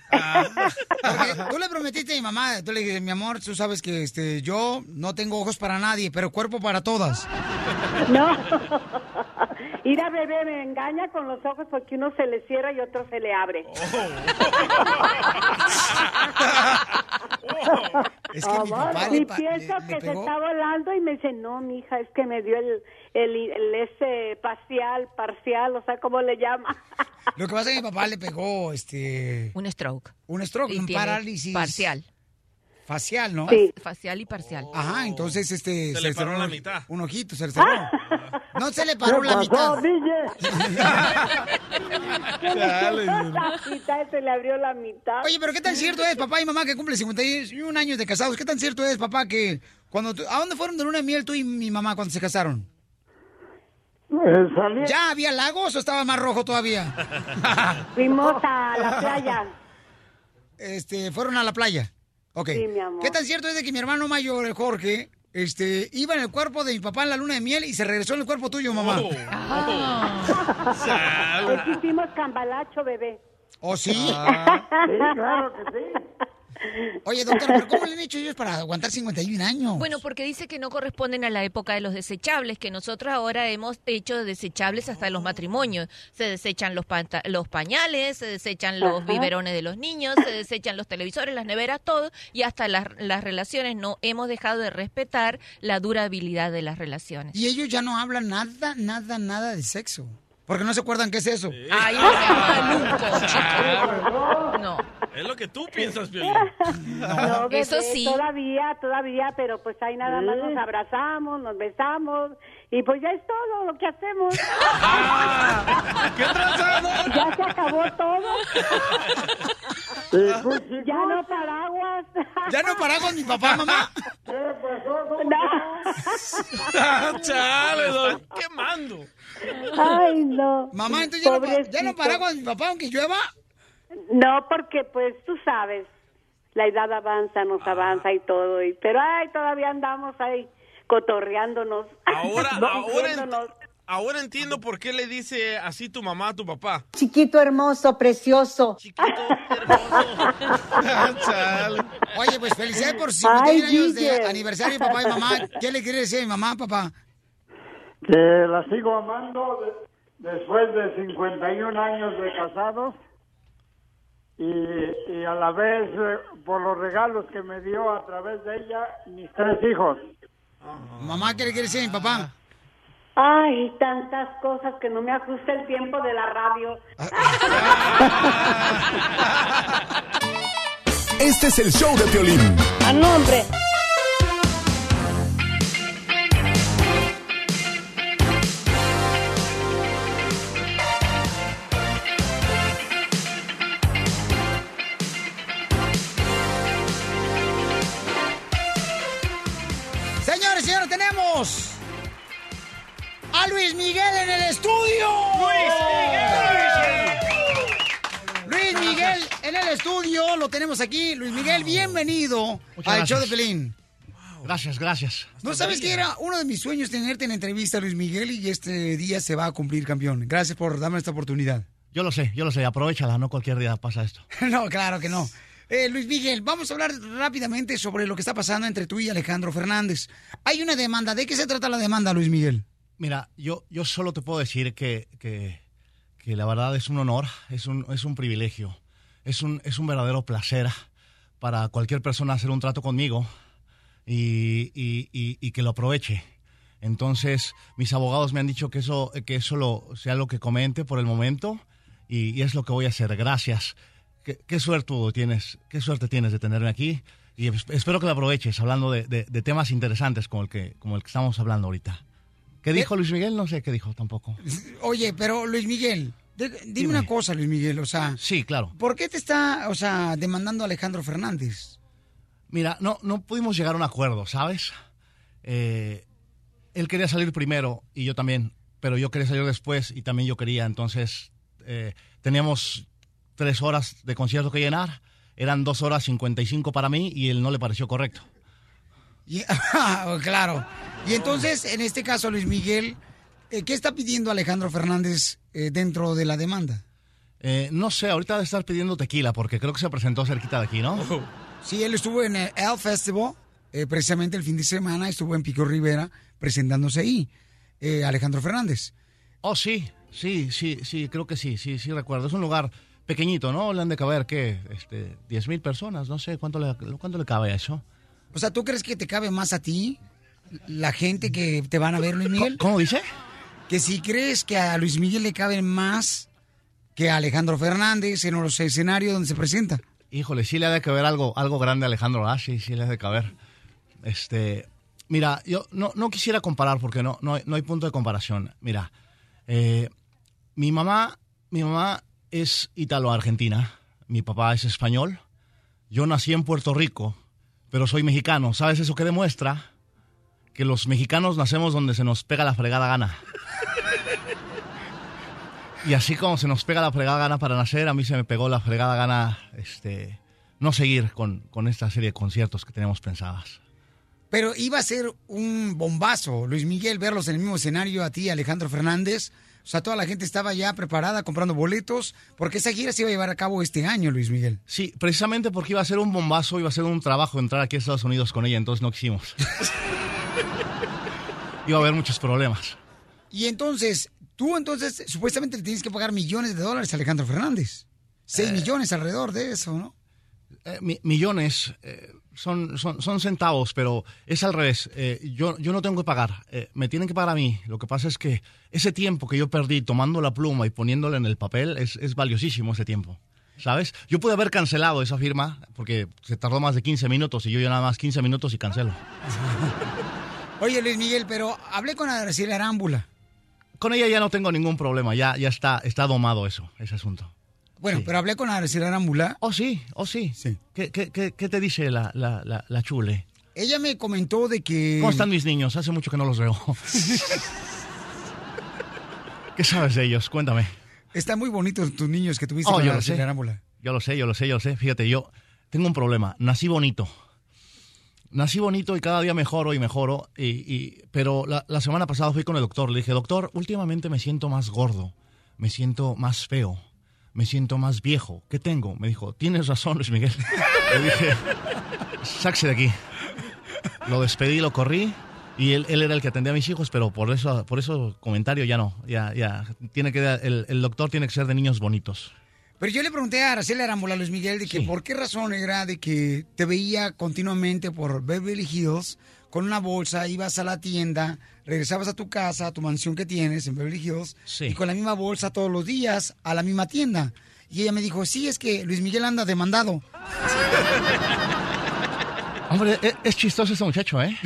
[SPEAKER 2] Porque tú le prometiste a mi mamá, tú le dijiste, mi amor, tú sabes que este, yo no tengo ojos para nadie, pero cuerpo para todas.
[SPEAKER 29] No. Mira, bebé, me engaña con los ojos porque uno se le cierra y otro se le abre.
[SPEAKER 2] Es que mi papá
[SPEAKER 29] y
[SPEAKER 2] pa-
[SPEAKER 29] pienso
[SPEAKER 2] le- le
[SPEAKER 29] que se está volando y me dice, no, mija, es que me dio el, el, el ese parcial, parcial, o sea, ¿cómo le llama?
[SPEAKER 2] Lo que pasa es que mi papá le pegó este
[SPEAKER 22] Un stroke.
[SPEAKER 2] un stroke,
[SPEAKER 22] Y
[SPEAKER 2] un parálisis
[SPEAKER 22] Parcial.
[SPEAKER 2] Facial, ¿no?
[SPEAKER 22] Facial y parcial.
[SPEAKER 2] Ajá, entonces este
[SPEAKER 5] Se le paró
[SPEAKER 2] cerró
[SPEAKER 5] la mitad.
[SPEAKER 2] Un ojito, se le cerró. No se le paró
[SPEAKER 30] ¿Qué
[SPEAKER 2] la
[SPEAKER 30] pasó,
[SPEAKER 2] mitad.
[SPEAKER 5] Dale,
[SPEAKER 29] la mitad se le abrió la mitad.
[SPEAKER 2] Oye, pero ¿qué tan cierto es, papá y mamá, que cumple 51 años de casados? ¿Qué tan cierto es, papá, que cuando tú- ¿A dónde fueron de luna de miel tú y mi mamá cuando se casaron?
[SPEAKER 30] Eh, salí-
[SPEAKER 2] ¿Ya había lagos o estaba más rojo todavía?
[SPEAKER 29] Fuimos a la playa.
[SPEAKER 2] Este, fueron a la playa. Ok.
[SPEAKER 29] Sí, mi amor.
[SPEAKER 2] ¿Qué tan cierto es de que mi hermano mayor, el Jorge, este, iba en el cuerpo de mi papá en la luna de miel y se regresó en el cuerpo tuyo, mamá?
[SPEAKER 5] Oh.
[SPEAKER 29] Que hicimos cambalacho, bebé.
[SPEAKER 2] ¿Oh, sí?
[SPEAKER 30] Sí, claro que sí.
[SPEAKER 2] Oye, doctora, ¿pero cómo le han hecho ellos para aguantar 51 años?
[SPEAKER 22] Bueno, porque dice que no corresponden a la época de los desechables, que nosotros ahora hemos hecho desechables hasta los matrimonios. Se desechan los, los pañales, se desechan los
[SPEAKER 29] Ajá.
[SPEAKER 22] biberones de los niños, se desechan los televisores, las neveras, todo, y hasta las, las relaciones no hemos dejado de respetar la durabilidad de las relaciones.
[SPEAKER 2] Y ellos ya no hablan nada, nada, nada de sexo. Porque no se acuerdan qué es eso.
[SPEAKER 22] Ay, no No.
[SPEAKER 5] Es lo que tú piensas, Piolín.
[SPEAKER 26] No, bebé,
[SPEAKER 22] Eso sí.
[SPEAKER 26] Todavía, todavía, pero pues ahí nada más nos abrazamos, nos besamos y pues ya es todo lo que hacemos.
[SPEAKER 5] ¿Qué trazado?
[SPEAKER 26] Ya se acabó todo. ya no paraguas.
[SPEAKER 2] ¿Ya no paraguas mi papá, mamá?
[SPEAKER 5] Chale, don. Quemando.
[SPEAKER 26] Ay, no.
[SPEAKER 2] Mamá, entonces ya no, ya no paraguas mi papá aunque llueva.
[SPEAKER 26] No, porque pues tú sabes, la edad avanza, nos avanza y todo, y pero ay, todavía andamos ahí cotorreándonos.
[SPEAKER 5] Ahora, ahora, ahora entiendo por qué le dice así tu mamá a tu papá.
[SPEAKER 26] Chiquito hermoso, precioso.
[SPEAKER 2] Oye, pues felicidades por 51
[SPEAKER 26] Ay,
[SPEAKER 2] años de aniversario, papá y mamá. ¿Qué le quiere decir a mi mamá, papá?
[SPEAKER 30] Que la sigo amando de- después de 51 años de casados y, y a la vez eh, por los regalos que me dio a través de ella mis tres hijos.
[SPEAKER 2] Mamá, ¿qué le quiere decir a mi papá?
[SPEAKER 26] Ay, tantas cosas que no me ajusta el tiempo de la radio.
[SPEAKER 8] Este es el show de Piolín.
[SPEAKER 26] A nombre.
[SPEAKER 2] Estudio, lo tenemos aquí. Luis Miguel, bienvenido
[SPEAKER 31] Muchas
[SPEAKER 2] al
[SPEAKER 31] gracias.
[SPEAKER 2] show de Pelín.
[SPEAKER 31] Gracias, gracias.
[SPEAKER 2] ¿No sabes que era uno de mis sueños tenerte en entrevista, Luis Miguel? Y este día se va a cumplir, campeón. Gracias por darme esta oportunidad.
[SPEAKER 31] Yo lo sé, yo lo sé, aprovechala, no cualquier día pasa esto.
[SPEAKER 2] no, claro que no. Eh, Luis Miguel, vamos a hablar rápidamente sobre lo que está pasando entre tú y Alejandro Fernández. Hay una demanda. ¿De qué se trata la demanda, Luis Miguel?
[SPEAKER 31] Mira, yo, yo solo te puedo decir que, que, que la verdad es un honor, es un, es un privilegio, es un, es un verdadero placer para cualquier persona hacer un trato conmigo y, y- y- y que lo aproveche. Entonces, mis abogados me han dicho que eso, que eso lo, sea lo que comente por el momento y, es lo que voy a hacer. Gracias. Qué, qué suerte tienes, qué suerte tienes de tenerme aquí y es- espero que lo aproveches hablando de, de- de temas interesantes como el que, como el que estamos hablando ahorita. ¿Qué dijo Luis Miguel? No sé qué dijo tampoco.
[SPEAKER 2] Oye, pero Luis Miguel, de- dime, una cosa, Luis Miguel, o sea...
[SPEAKER 31] Sí, claro.
[SPEAKER 2] ¿Por qué te está, o sea, demandando Alejandro Fernández?
[SPEAKER 31] Mira, no, no pudimos llegar a un acuerdo, ¿sabes? Eh, él quería salir primero y yo también, pero yo quería salir después y también yo quería. Entonces, eh, teníamos tres horas de concierto que llenar, eran dos horas cincuenta y cinco para mí y él no le pareció correcto.
[SPEAKER 2] Y- claro. Y entonces, en este caso, Luis Miguel, eh, ¿qué está pidiendo Alejandro Fernández eh, dentro de la demanda?
[SPEAKER 31] Eh, no sé, ahorita de estar pidiendo tequila porque creo que se presentó cerquita de aquí, ¿no?
[SPEAKER 2] Sí, él estuvo en el El Festival, eh, precisamente el fin de semana, estuvo en Pico Rivera presentándose ahí, eh, Alejandro Fernández.
[SPEAKER 31] Oh, sí, sí, sí, sí, creo que sí, sí, sí recuerdo. Es un lugar pequeñito, ¿no? Le han de caber, ¿qué? Este, 10 mil personas, no sé, ¿cuánto le, cuánto le cabe a eso?
[SPEAKER 2] O sea, ¿tú crees que te cabe más a ti la gente que te van a ver, Luis Miguel?
[SPEAKER 31] ¿Cómo dice?
[SPEAKER 2] Que si crees que a Luis Miguel le cabe más que a Alejandro Fernández en los escenarios donde se presenta.
[SPEAKER 31] Híjole, sí le ha de caber algo, algo grande a Alejandro, ah, sí, sí le ha de caber. Este, mira, yo no, no quisiera comparar porque no, no, hay, no hay punto de comparación. Mira, eh, mi mamá, mi mamá es italo-argentina, mi papá es español, yo nací en Puerto Rico, pero soy mexicano. ¿Sabes eso qué demuestra? Que los mexicanos nacemos donde se nos pega la fregada gana. Y así como se nos pega la fregada gana para nacer, a mí se me pegó la fregada gana este, no seguir con, con esta serie de conciertos que tenemos pensadas.
[SPEAKER 2] Pero iba a ser un bombazo, Luis Miguel, verlos en el mismo escenario a ti, Alejandro Fernández. O sea, toda la gente estaba ya preparada comprando boletos, porque esa gira se iba a llevar a cabo este año, Luis Miguel.
[SPEAKER 31] Sí, precisamente porque iba a ser un bombazo, iba a ser un trabajo entrar aquí a Estados Unidos con ella, entonces no quisimos. iba a haber muchos problemas.
[SPEAKER 2] Y entonces, tú entonces supuestamente le tienes que pagar millones de dólares a Alejandro Fernández. Seis
[SPEAKER 31] Eh.
[SPEAKER 2] millones alrededor de eso, ¿no?
[SPEAKER 31] Eh, mi- millones eh, son, son, son centavos, pero es al revés. Yo, yo no tengo que pagar, me tienen que pagar a mí. Lo que pasa es que ese tiempo que yo perdí tomando la pluma y poniéndola en el papel es, es valiosísimo ese tiempo. ¿Sabes? Yo pude haber cancelado esa firma porque se tardó más de 15 minutos y yo ya nada más 15 minutos y cancelo.
[SPEAKER 2] Oye, Luis Miguel, pero hablé con Araceli Arámbula.
[SPEAKER 31] Con ella ya no tengo ningún problema, ya, ya está, está domado eso, ese asunto.
[SPEAKER 2] Bueno, pero hablé con Araceli Arámbula.
[SPEAKER 31] Oh, sí, oh, sí.
[SPEAKER 2] Sí.
[SPEAKER 31] ¿Qué, qué, qué, qué te dice la, la, la, la chule?
[SPEAKER 2] Ella me comentó de que...
[SPEAKER 31] ¿Cómo están mis niños? Hace mucho que no los veo. ¿Qué sabes de ellos? Cuéntame.
[SPEAKER 2] Están muy bonitos tus niños que tuviste
[SPEAKER 31] Oh,
[SPEAKER 2] con Araceli.
[SPEAKER 31] Yo lo sé, yo lo sé, yo lo sé. Fíjate, yo tengo un problema. Nací bonito. Nací bonito y cada día mejoro y mejoro. Y, y- pero la, la semana pasada fui con el doctor. Le dije, doctor, últimamente me siento más gordo. Me siento más feo. Me siento más viejo. ¿Qué tengo? Me dijo, tienes razón, Luis Miguel. Le dije, sáquese de aquí. Lo despedí, lo corrí. Y él, él era el que atendía a mis hijos, pero por eso, por eso comentario ya no. Ya, ya. Tiene que, el, el doctor tiene que ser de niños bonitos.
[SPEAKER 2] Pero yo le pregunté a Araceli Arámbula, Luis Miguel, de que por qué razón era de que te veía continuamente por Beverly Hills con una bolsa, ibas a la tienda, regresabas a tu casa, a tu mansión que tienes en Beverly Hills,
[SPEAKER 31] Sí.
[SPEAKER 2] y con la misma bolsa todos los días a la misma tienda. Y ella me dijo, sí, es que Luis Miguel anda demandado.
[SPEAKER 31] Hombre, e- es, chistoso ese muchacho, ¿eh?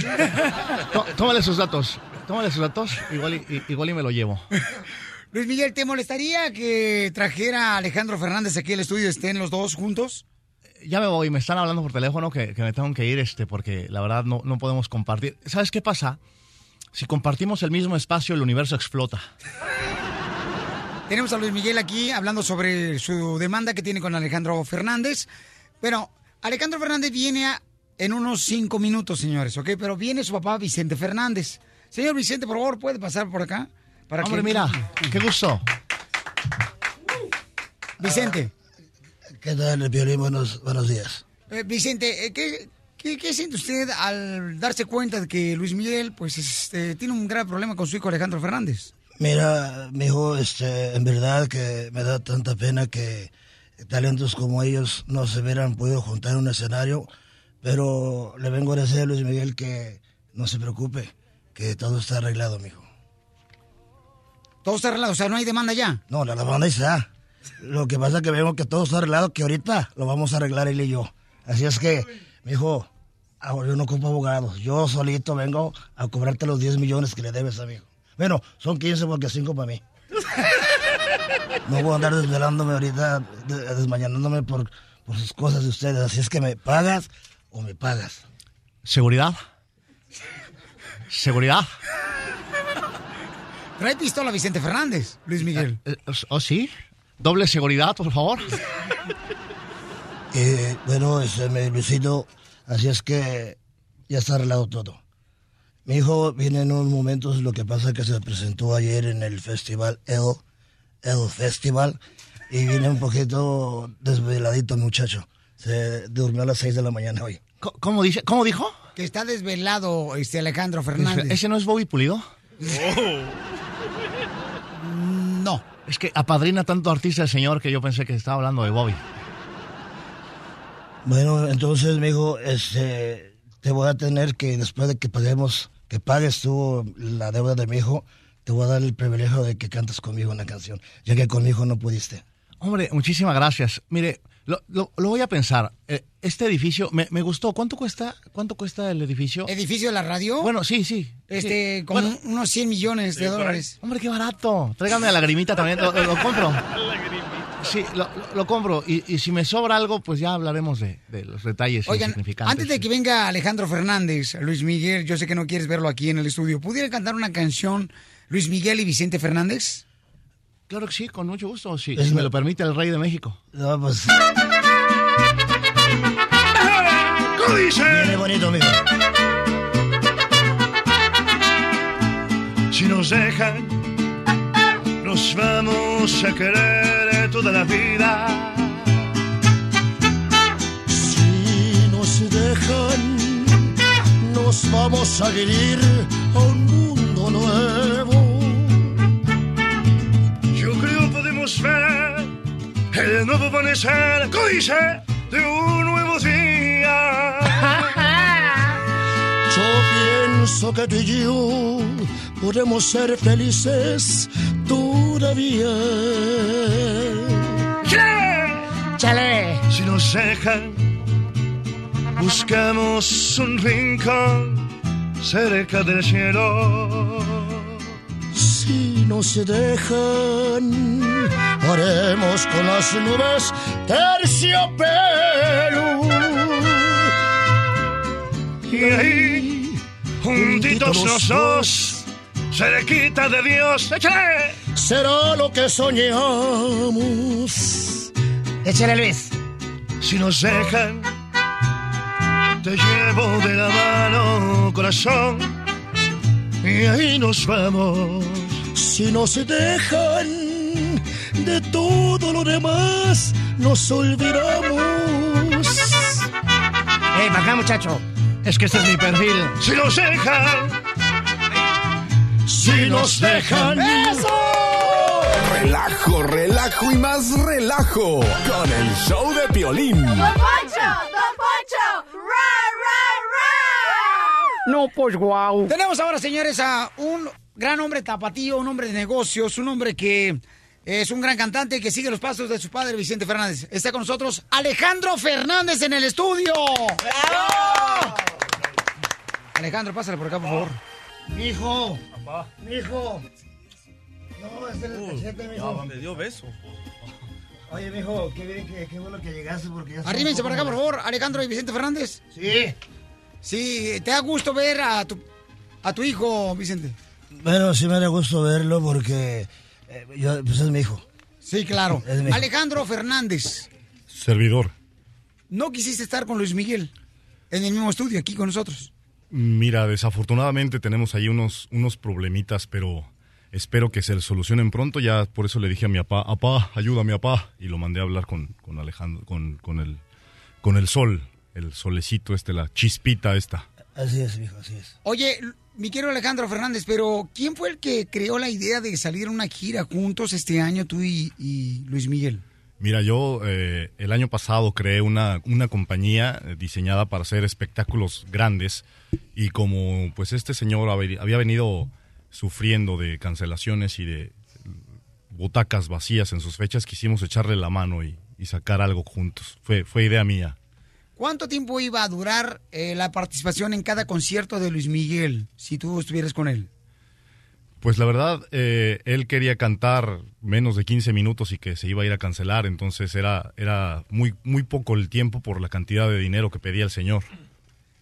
[SPEAKER 31] Tó- tómale sus datos. Tómale sus datos, igual y- igual y me lo llevo.
[SPEAKER 2] Luis Miguel, ¿te molestaría que trajera a Alejandro Fernández aquí al estudio, estén los dos juntos?
[SPEAKER 31] Ya me voy, me están hablando por teléfono que, que me tengo que ir, este, porque la verdad no, no podemos compartir. ¿Sabes qué pasa? Si compartimos el mismo espacio, el universo explota.
[SPEAKER 2] Tenemos a Luis Miguel aquí hablando sobre su demanda que tiene con Alejandro Fernández. Pero Alejandro Fernández viene a- en unos cinco minutos, señores, ¿ok? Pero viene su papá Vicente Fernández. Señor Vicente, por favor, ¿puede pasar por acá? Para
[SPEAKER 31] Hombre,
[SPEAKER 2] que-
[SPEAKER 31] mira, qué gusto.
[SPEAKER 2] Vicente,
[SPEAKER 23] ¿Qué tal, Piolín? Buenos, buenos días.
[SPEAKER 2] eh, Vicente, eh, ¿qué, qué, qué siente usted al darse cuenta de que Luis Miguel pues este, tiene un grave problema con su hijo Alejandro Fernández?
[SPEAKER 23] Mira, mijo, este, en verdad que me da tanta pena que talentos como ellos no se hubieran podido juntar en un escenario, pero le vengo a decir a Luis Miguel que no se preocupe, que todo está arreglado, mijo.
[SPEAKER 2] Todo está arreglado, o sea, no hay demanda ya.
[SPEAKER 23] No, la demanda está. Lo que pasa es que vemos que todo está arreglado, que ahorita lo vamos a arreglar él y yo. Así es que, mijo, ahora yo no ocupo abogados. Yo solito vengo a cobrarte los 10 millones que le debes a mi hijo. Bueno, son 15 porque 5 para mí. No voy a andar desvelándome ahorita, de- desmañanándome por, por sus cosas de ustedes. Así es que me pagas o me pagas.
[SPEAKER 31] ¿Seguridad? ¿Seguridad?
[SPEAKER 2] Trae pistola Vicente Fernández, Luis Miguel.
[SPEAKER 31] ¿Oh, sí? ¿Doble seguridad, por favor?
[SPEAKER 23] Eh, bueno, este, me Luisito, así es que ya está arreglado todo. Mi hijo viene en unos momentos, lo que pasa es que se presentó ayer en el festival El, El Festival, y viene un poquito desveladito el muchacho. Se durmió a las 6 de la mañana hoy.
[SPEAKER 31] ¿Cómo, dice, ¿Cómo dijo?
[SPEAKER 2] Que está desvelado este Alejandro Fernández.
[SPEAKER 31] ¿Ese no es Bobby Pulido?
[SPEAKER 2] No.
[SPEAKER 31] Es que apadrina tanto artista el señor que yo pensé que estaba hablando de Bobby.
[SPEAKER 23] Bueno, entonces, mi hijo, este, te voy a tener que, después de que paguemos, que pagues tú la deuda de mi hijo, te voy a dar el privilegio de que cantes conmigo una canción, ya que con mi hijo no pudiste.
[SPEAKER 31] Hombre, muchísimas gracias. Mire, lo, lo- lo voy a pensar. Eh, este edificio me, me gustó. ¿Cuánto cuesta? ¿Cuánto cuesta el edificio?
[SPEAKER 2] ¿Edificio de la radio?
[SPEAKER 31] Bueno, sí, sí.
[SPEAKER 2] Este,
[SPEAKER 31] Sí.
[SPEAKER 2] como
[SPEAKER 31] Bueno,
[SPEAKER 2] unos 100 millones de dólares.
[SPEAKER 31] Hombre, qué barato. Tráigame la lagrimita también. Lo, lo- compro. Sí, lo, compro. Y, y si me sobra algo, pues ya hablaremos de, de los detalles
[SPEAKER 2] Oigan,
[SPEAKER 31] insignificantes.
[SPEAKER 2] antes de que venga Alejandro Fernández, Luis Miguel, yo sé que no quieres verlo aquí en el estudio, ¿pudiera cantar una canción Luis Miguel y Vicente Fernández?
[SPEAKER 31] Claro que sí, con mucho gusto. Sí,
[SPEAKER 23] Es
[SPEAKER 31] si me lo permite el rey de México.
[SPEAKER 23] No, pues.
[SPEAKER 31] ¿Cómo dice?
[SPEAKER 23] Viene bonito, mijo.
[SPEAKER 32] Si nos dejan, nos vamos a querer toda la vida.
[SPEAKER 18] Si nos dejan, nos vamos a ir a un mundo nuevo.
[SPEAKER 32] el nuevo amanecer, códice de un nuevo día.
[SPEAKER 23] Yo pienso que tú y yo podemos ser felices todavía.
[SPEAKER 33] ¡Chale! ¡Chale! Si nos dejan, buscamos un rincón cerca del cielo.
[SPEAKER 23] Si nos dejan haremos con las nubes terciopelo.
[SPEAKER 33] Y ahí, juntitos los dos, cerquita de Dios. ¡Échale!
[SPEAKER 23] Será lo que soñamos. Échale, Luis.
[SPEAKER 33] Si nos dejan, te llevo de la mano, corazón, y ahí nos vamos.
[SPEAKER 23] Si no se dejan de todo lo demás, nos olvidamos.
[SPEAKER 34] ¡Ey, para acá, muchacho! Es que este es mi perfil.
[SPEAKER 33] Si nos dejan,
[SPEAKER 23] Si nos dejan.
[SPEAKER 8] ¡Eso! Relajo, relajo y más relajo con el show de Piolín.
[SPEAKER 2] ¡Don Poncho!
[SPEAKER 34] No, pues guau.
[SPEAKER 2] Tenemos ahora, señores, a un gran hombre tapatío, un hombre de negocios, un hombre que es un gran cantante que sigue los pasos de su padre, Vicente Fernández. Está con nosotros Alejandro Fernández en el estudio. ¡Bravo! Alejandro, pásale por acá, por favor.
[SPEAKER 5] Mijo. Mijo. No, este es el cachete, mijo.
[SPEAKER 35] me dio beso.
[SPEAKER 5] Oye, mijo, qué bien, qué, qué bueno que llegaste porque ya...
[SPEAKER 2] Arrímense por acá, por favor, Alejandro y Vicente Fernández.
[SPEAKER 5] Sí.
[SPEAKER 2] Sí, ¿te da gusto ver a tu, a tu hijo, Vicente?
[SPEAKER 5] Bueno, sí me da gusto verlo porque eh, yo, pues es mi hijo.
[SPEAKER 2] Sí, claro.
[SPEAKER 5] Hijo.
[SPEAKER 2] Alejandro Fernández,
[SPEAKER 31] Servidor.
[SPEAKER 2] ¿no quisiste estar con Luis Miguel en el mismo estudio aquí con nosotros?
[SPEAKER 31] Mira, desafortunadamente tenemos ahí unos, unos problemitas, pero espero que se le solucionen pronto. Ya por eso le dije a mi papá, papá, ayúdame, papá. Y lo mandé a hablar con, con Alejandro, con, con, el, con el sol, el solecito este, la chispita esta.
[SPEAKER 5] Así es, mijo, así es.
[SPEAKER 2] Oye, mi querido Alejandro Fernández, pero ¿quién fue el que creó la idea de salir a una gira juntos este año, tú y, Luis Miguel?
[SPEAKER 31] Mira, yo eh, el año pasado creé una, una compañía eh, diseñada para hacer espectáculos grandes y como pues este señor había venido sufriendo de cancelaciones y de butacas vacías en sus fechas, quisimos echarle la mano y, y sacar algo juntos. Fue, fue idea mía.
[SPEAKER 2] ¿Cuánto tiempo iba a durar eh, la participación en cada concierto de Luis Miguel si tú estuvieras con él?
[SPEAKER 31] Pues la verdad, eh, él quería cantar menos de 15 minutos y que se iba a ir a cancelar, entonces era, era muy, muy poco el tiempo por la cantidad de dinero que pedía el señor.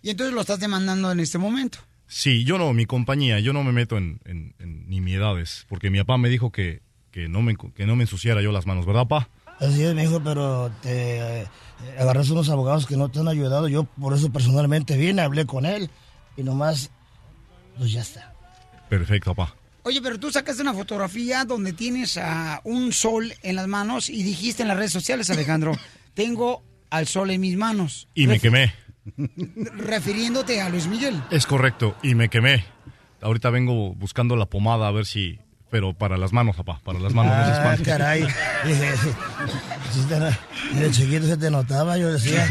[SPEAKER 2] Y entonces lo estás demandando en este momento.
[SPEAKER 31] Sí, yo no, mi compañía, yo no me meto en, en- en nimiedades, porque mi papá me dijo que, que, no me, que no me ensuciara yo las manos, ¿verdad, pa?
[SPEAKER 5] Así es, mijo, pero te eh, agarras unos abogados que no te han ayudado. Yo por eso personalmente vine, hablé con él y nomás, pues ya está.
[SPEAKER 31] Perfecto, papá.
[SPEAKER 2] Oye, pero tú sacaste una fotografía donde tienes a un sol en las manos y dijiste en las redes sociales, Alejandro, tengo al sol en mis manos.
[SPEAKER 31] Y me
[SPEAKER 2] Refi-
[SPEAKER 31] quemé.
[SPEAKER 2] Refiriéndote a Luis Miguel.
[SPEAKER 31] Es correcto, y me quemé. Ahorita vengo buscando la pomada a ver si... Pero para las manos, papá, para las manos.
[SPEAKER 5] Ah, caray. Dije, de chiquito se te notaba, yo decía.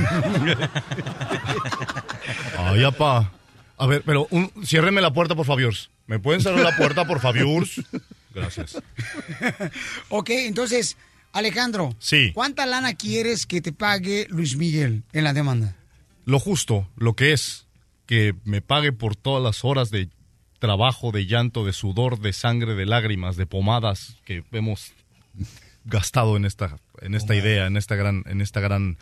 [SPEAKER 31] Ay, papá. A ver, pero un, ciérreme la puerta, por favor. ¿Me pueden cerrar la puerta, por favor? Gracias.
[SPEAKER 2] Ok, entonces, Alejandro.
[SPEAKER 31] Sí.
[SPEAKER 2] ¿Cuánta lana quieres que te pague Luis Miguel en la demanda?
[SPEAKER 31] Lo justo, lo que es, que me pague por todas las horas de trabajo, de llanto, de sudor, de sangre, de lágrimas, de pomadas que hemos gastado en esta, en esta idea, en esta gran, en esta gran,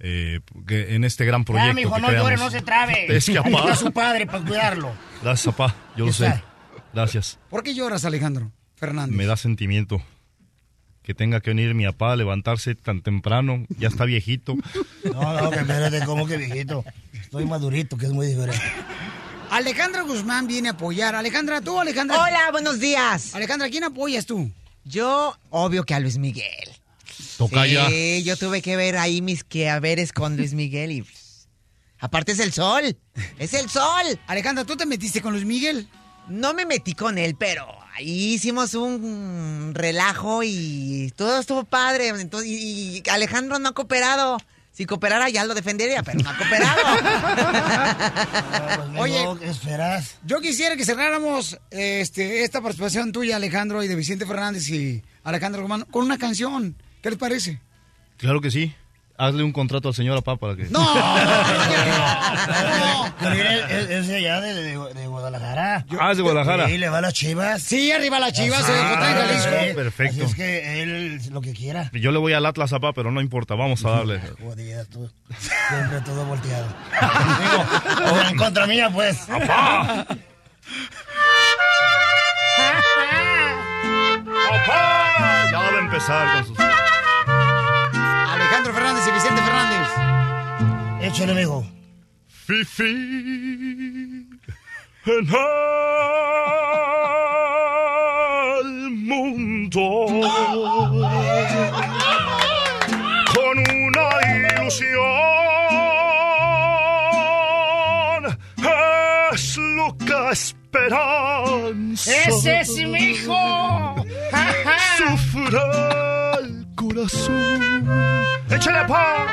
[SPEAKER 31] eh, en este gran proyecto.
[SPEAKER 34] Ya, mijo,
[SPEAKER 31] que
[SPEAKER 34] no llore, no se trabe.
[SPEAKER 31] Es que,
[SPEAKER 34] Ahí
[SPEAKER 31] apá.
[SPEAKER 34] está su padre para cuidarlo.
[SPEAKER 31] Gracias, papá. Yo lo sé. Gracias.
[SPEAKER 2] ¿Por qué lloras, Alejandro Fernández?
[SPEAKER 31] Me da sentimiento que tenga que venir mi papá a levantarse tan temprano. Ya está viejito.
[SPEAKER 5] No, no, que espérate, como que viejito. Estoy madurito, que es muy diferente.
[SPEAKER 2] Alejandra Guzmán viene a apoyar. Alejandra, tú, Alejandra.
[SPEAKER 36] Hola, buenos días.
[SPEAKER 2] Alejandra, ¿a quién apoyas tú?
[SPEAKER 36] Yo, obvio que a Luis Miguel.
[SPEAKER 31] Tocaya.
[SPEAKER 36] Sí, yo tuve que ver ahí mis quehaceres con Luis Miguel y... pues, Aparte es el sol, es el sol.
[SPEAKER 2] Alejandra, ¿tú te metiste con Luis Miguel?
[SPEAKER 36] No me metí con él, pero ahí hicimos un relajo y todo estuvo padre. Entonces, y Alejandro no ha cooperado. Si cooperara ya lo defendería, pero no ha cooperado.
[SPEAKER 2] Oye,
[SPEAKER 23] ¿qué esperas?
[SPEAKER 2] Yo quisiera que cerráramos este, esta participación tuya, Alejandro, y de Vicente Fernández y Alejandro Romano con una canción. ¿Qué les parece?
[SPEAKER 33] Claro que sí. Hazle un contrato al señor papá para que...
[SPEAKER 2] ¡No!
[SPEAKER 23] Es de allá de, de- de Guadalajara.
[SPEAKER 33] Ah, es de Guadalajara.
[SPEAKER 23] Sí, le va a las chivas.
[SPEAKER 2] Sí, arriba las chivas, se
[SPEAKER 23] sí.
[SPEAKER 33] Perfecto.
[SPEAKER 23] Así es que él lo que quiera.
[SPEAKER 33] Yo le voy al Atlas, papá, pero no importa, vamos a darle.
[SPEAKER 23] Jodida, tú. Siempre todo volteado. En contra mía, pues.
[SPEAKER 33] ¡Papá! ¡Papá! Ya va a empezar con sus...
[SPEAKER 2] Alejandro Fernández y Vicente Fernández.
[SPEAKER 23] Échale, mijo.
[SPEAKER 33] Fifi en el mundo con una ilusión es loca esperanza
[SPEAKER 37] ¡Ese es mi hijo!
[SPEAKER 33] sufre el corazón échale pa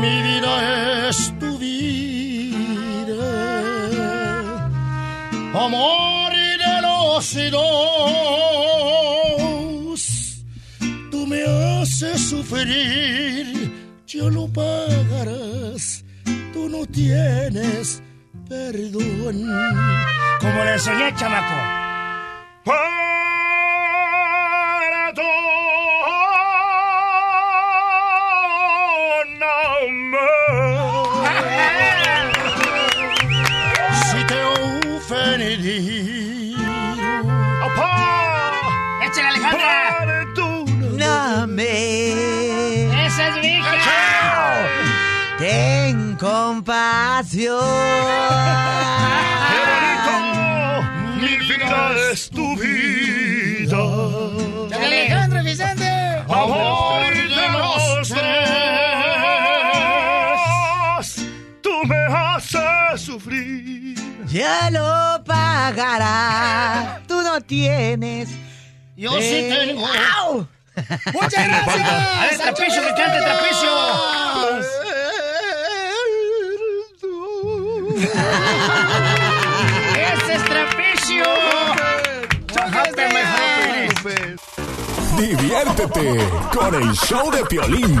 [SPEAKER 18] Mi vida es tu vida, amor de los dos. Tú me haces sufrir, yo lo pagarás. Tú no tienes perdón.
[SPEAKER 23] Como le enseñé, chamaco.
[SPEAKER 18] Ofendí.
[SPEAKER 37] ¡Échale, Alejandra!
[SPEAKER 36] Perdóname.
[SPEAKER 37] ¡Esa es mi hija!
[SPEAKER 36] Ten compasión.
[SPEAKER 33] mi vida es tu vida
[SPEAKER 2] Alejandro Vicente.
[SPEAKER 33] Amor
[SPEAKER 36] Ya lo pagará. Tú no tienes.
[SPEAKER 37] Yo sí tengo.
[SPEAKER 36] ¡Au!
[SPEAKER 37] ¡Muchas gracias! ¡A ver, Trapicio, que cante Trapicio! ¡Ese es Trapicio!
[SPEAKER 8] Diviértete con el show de Piolín.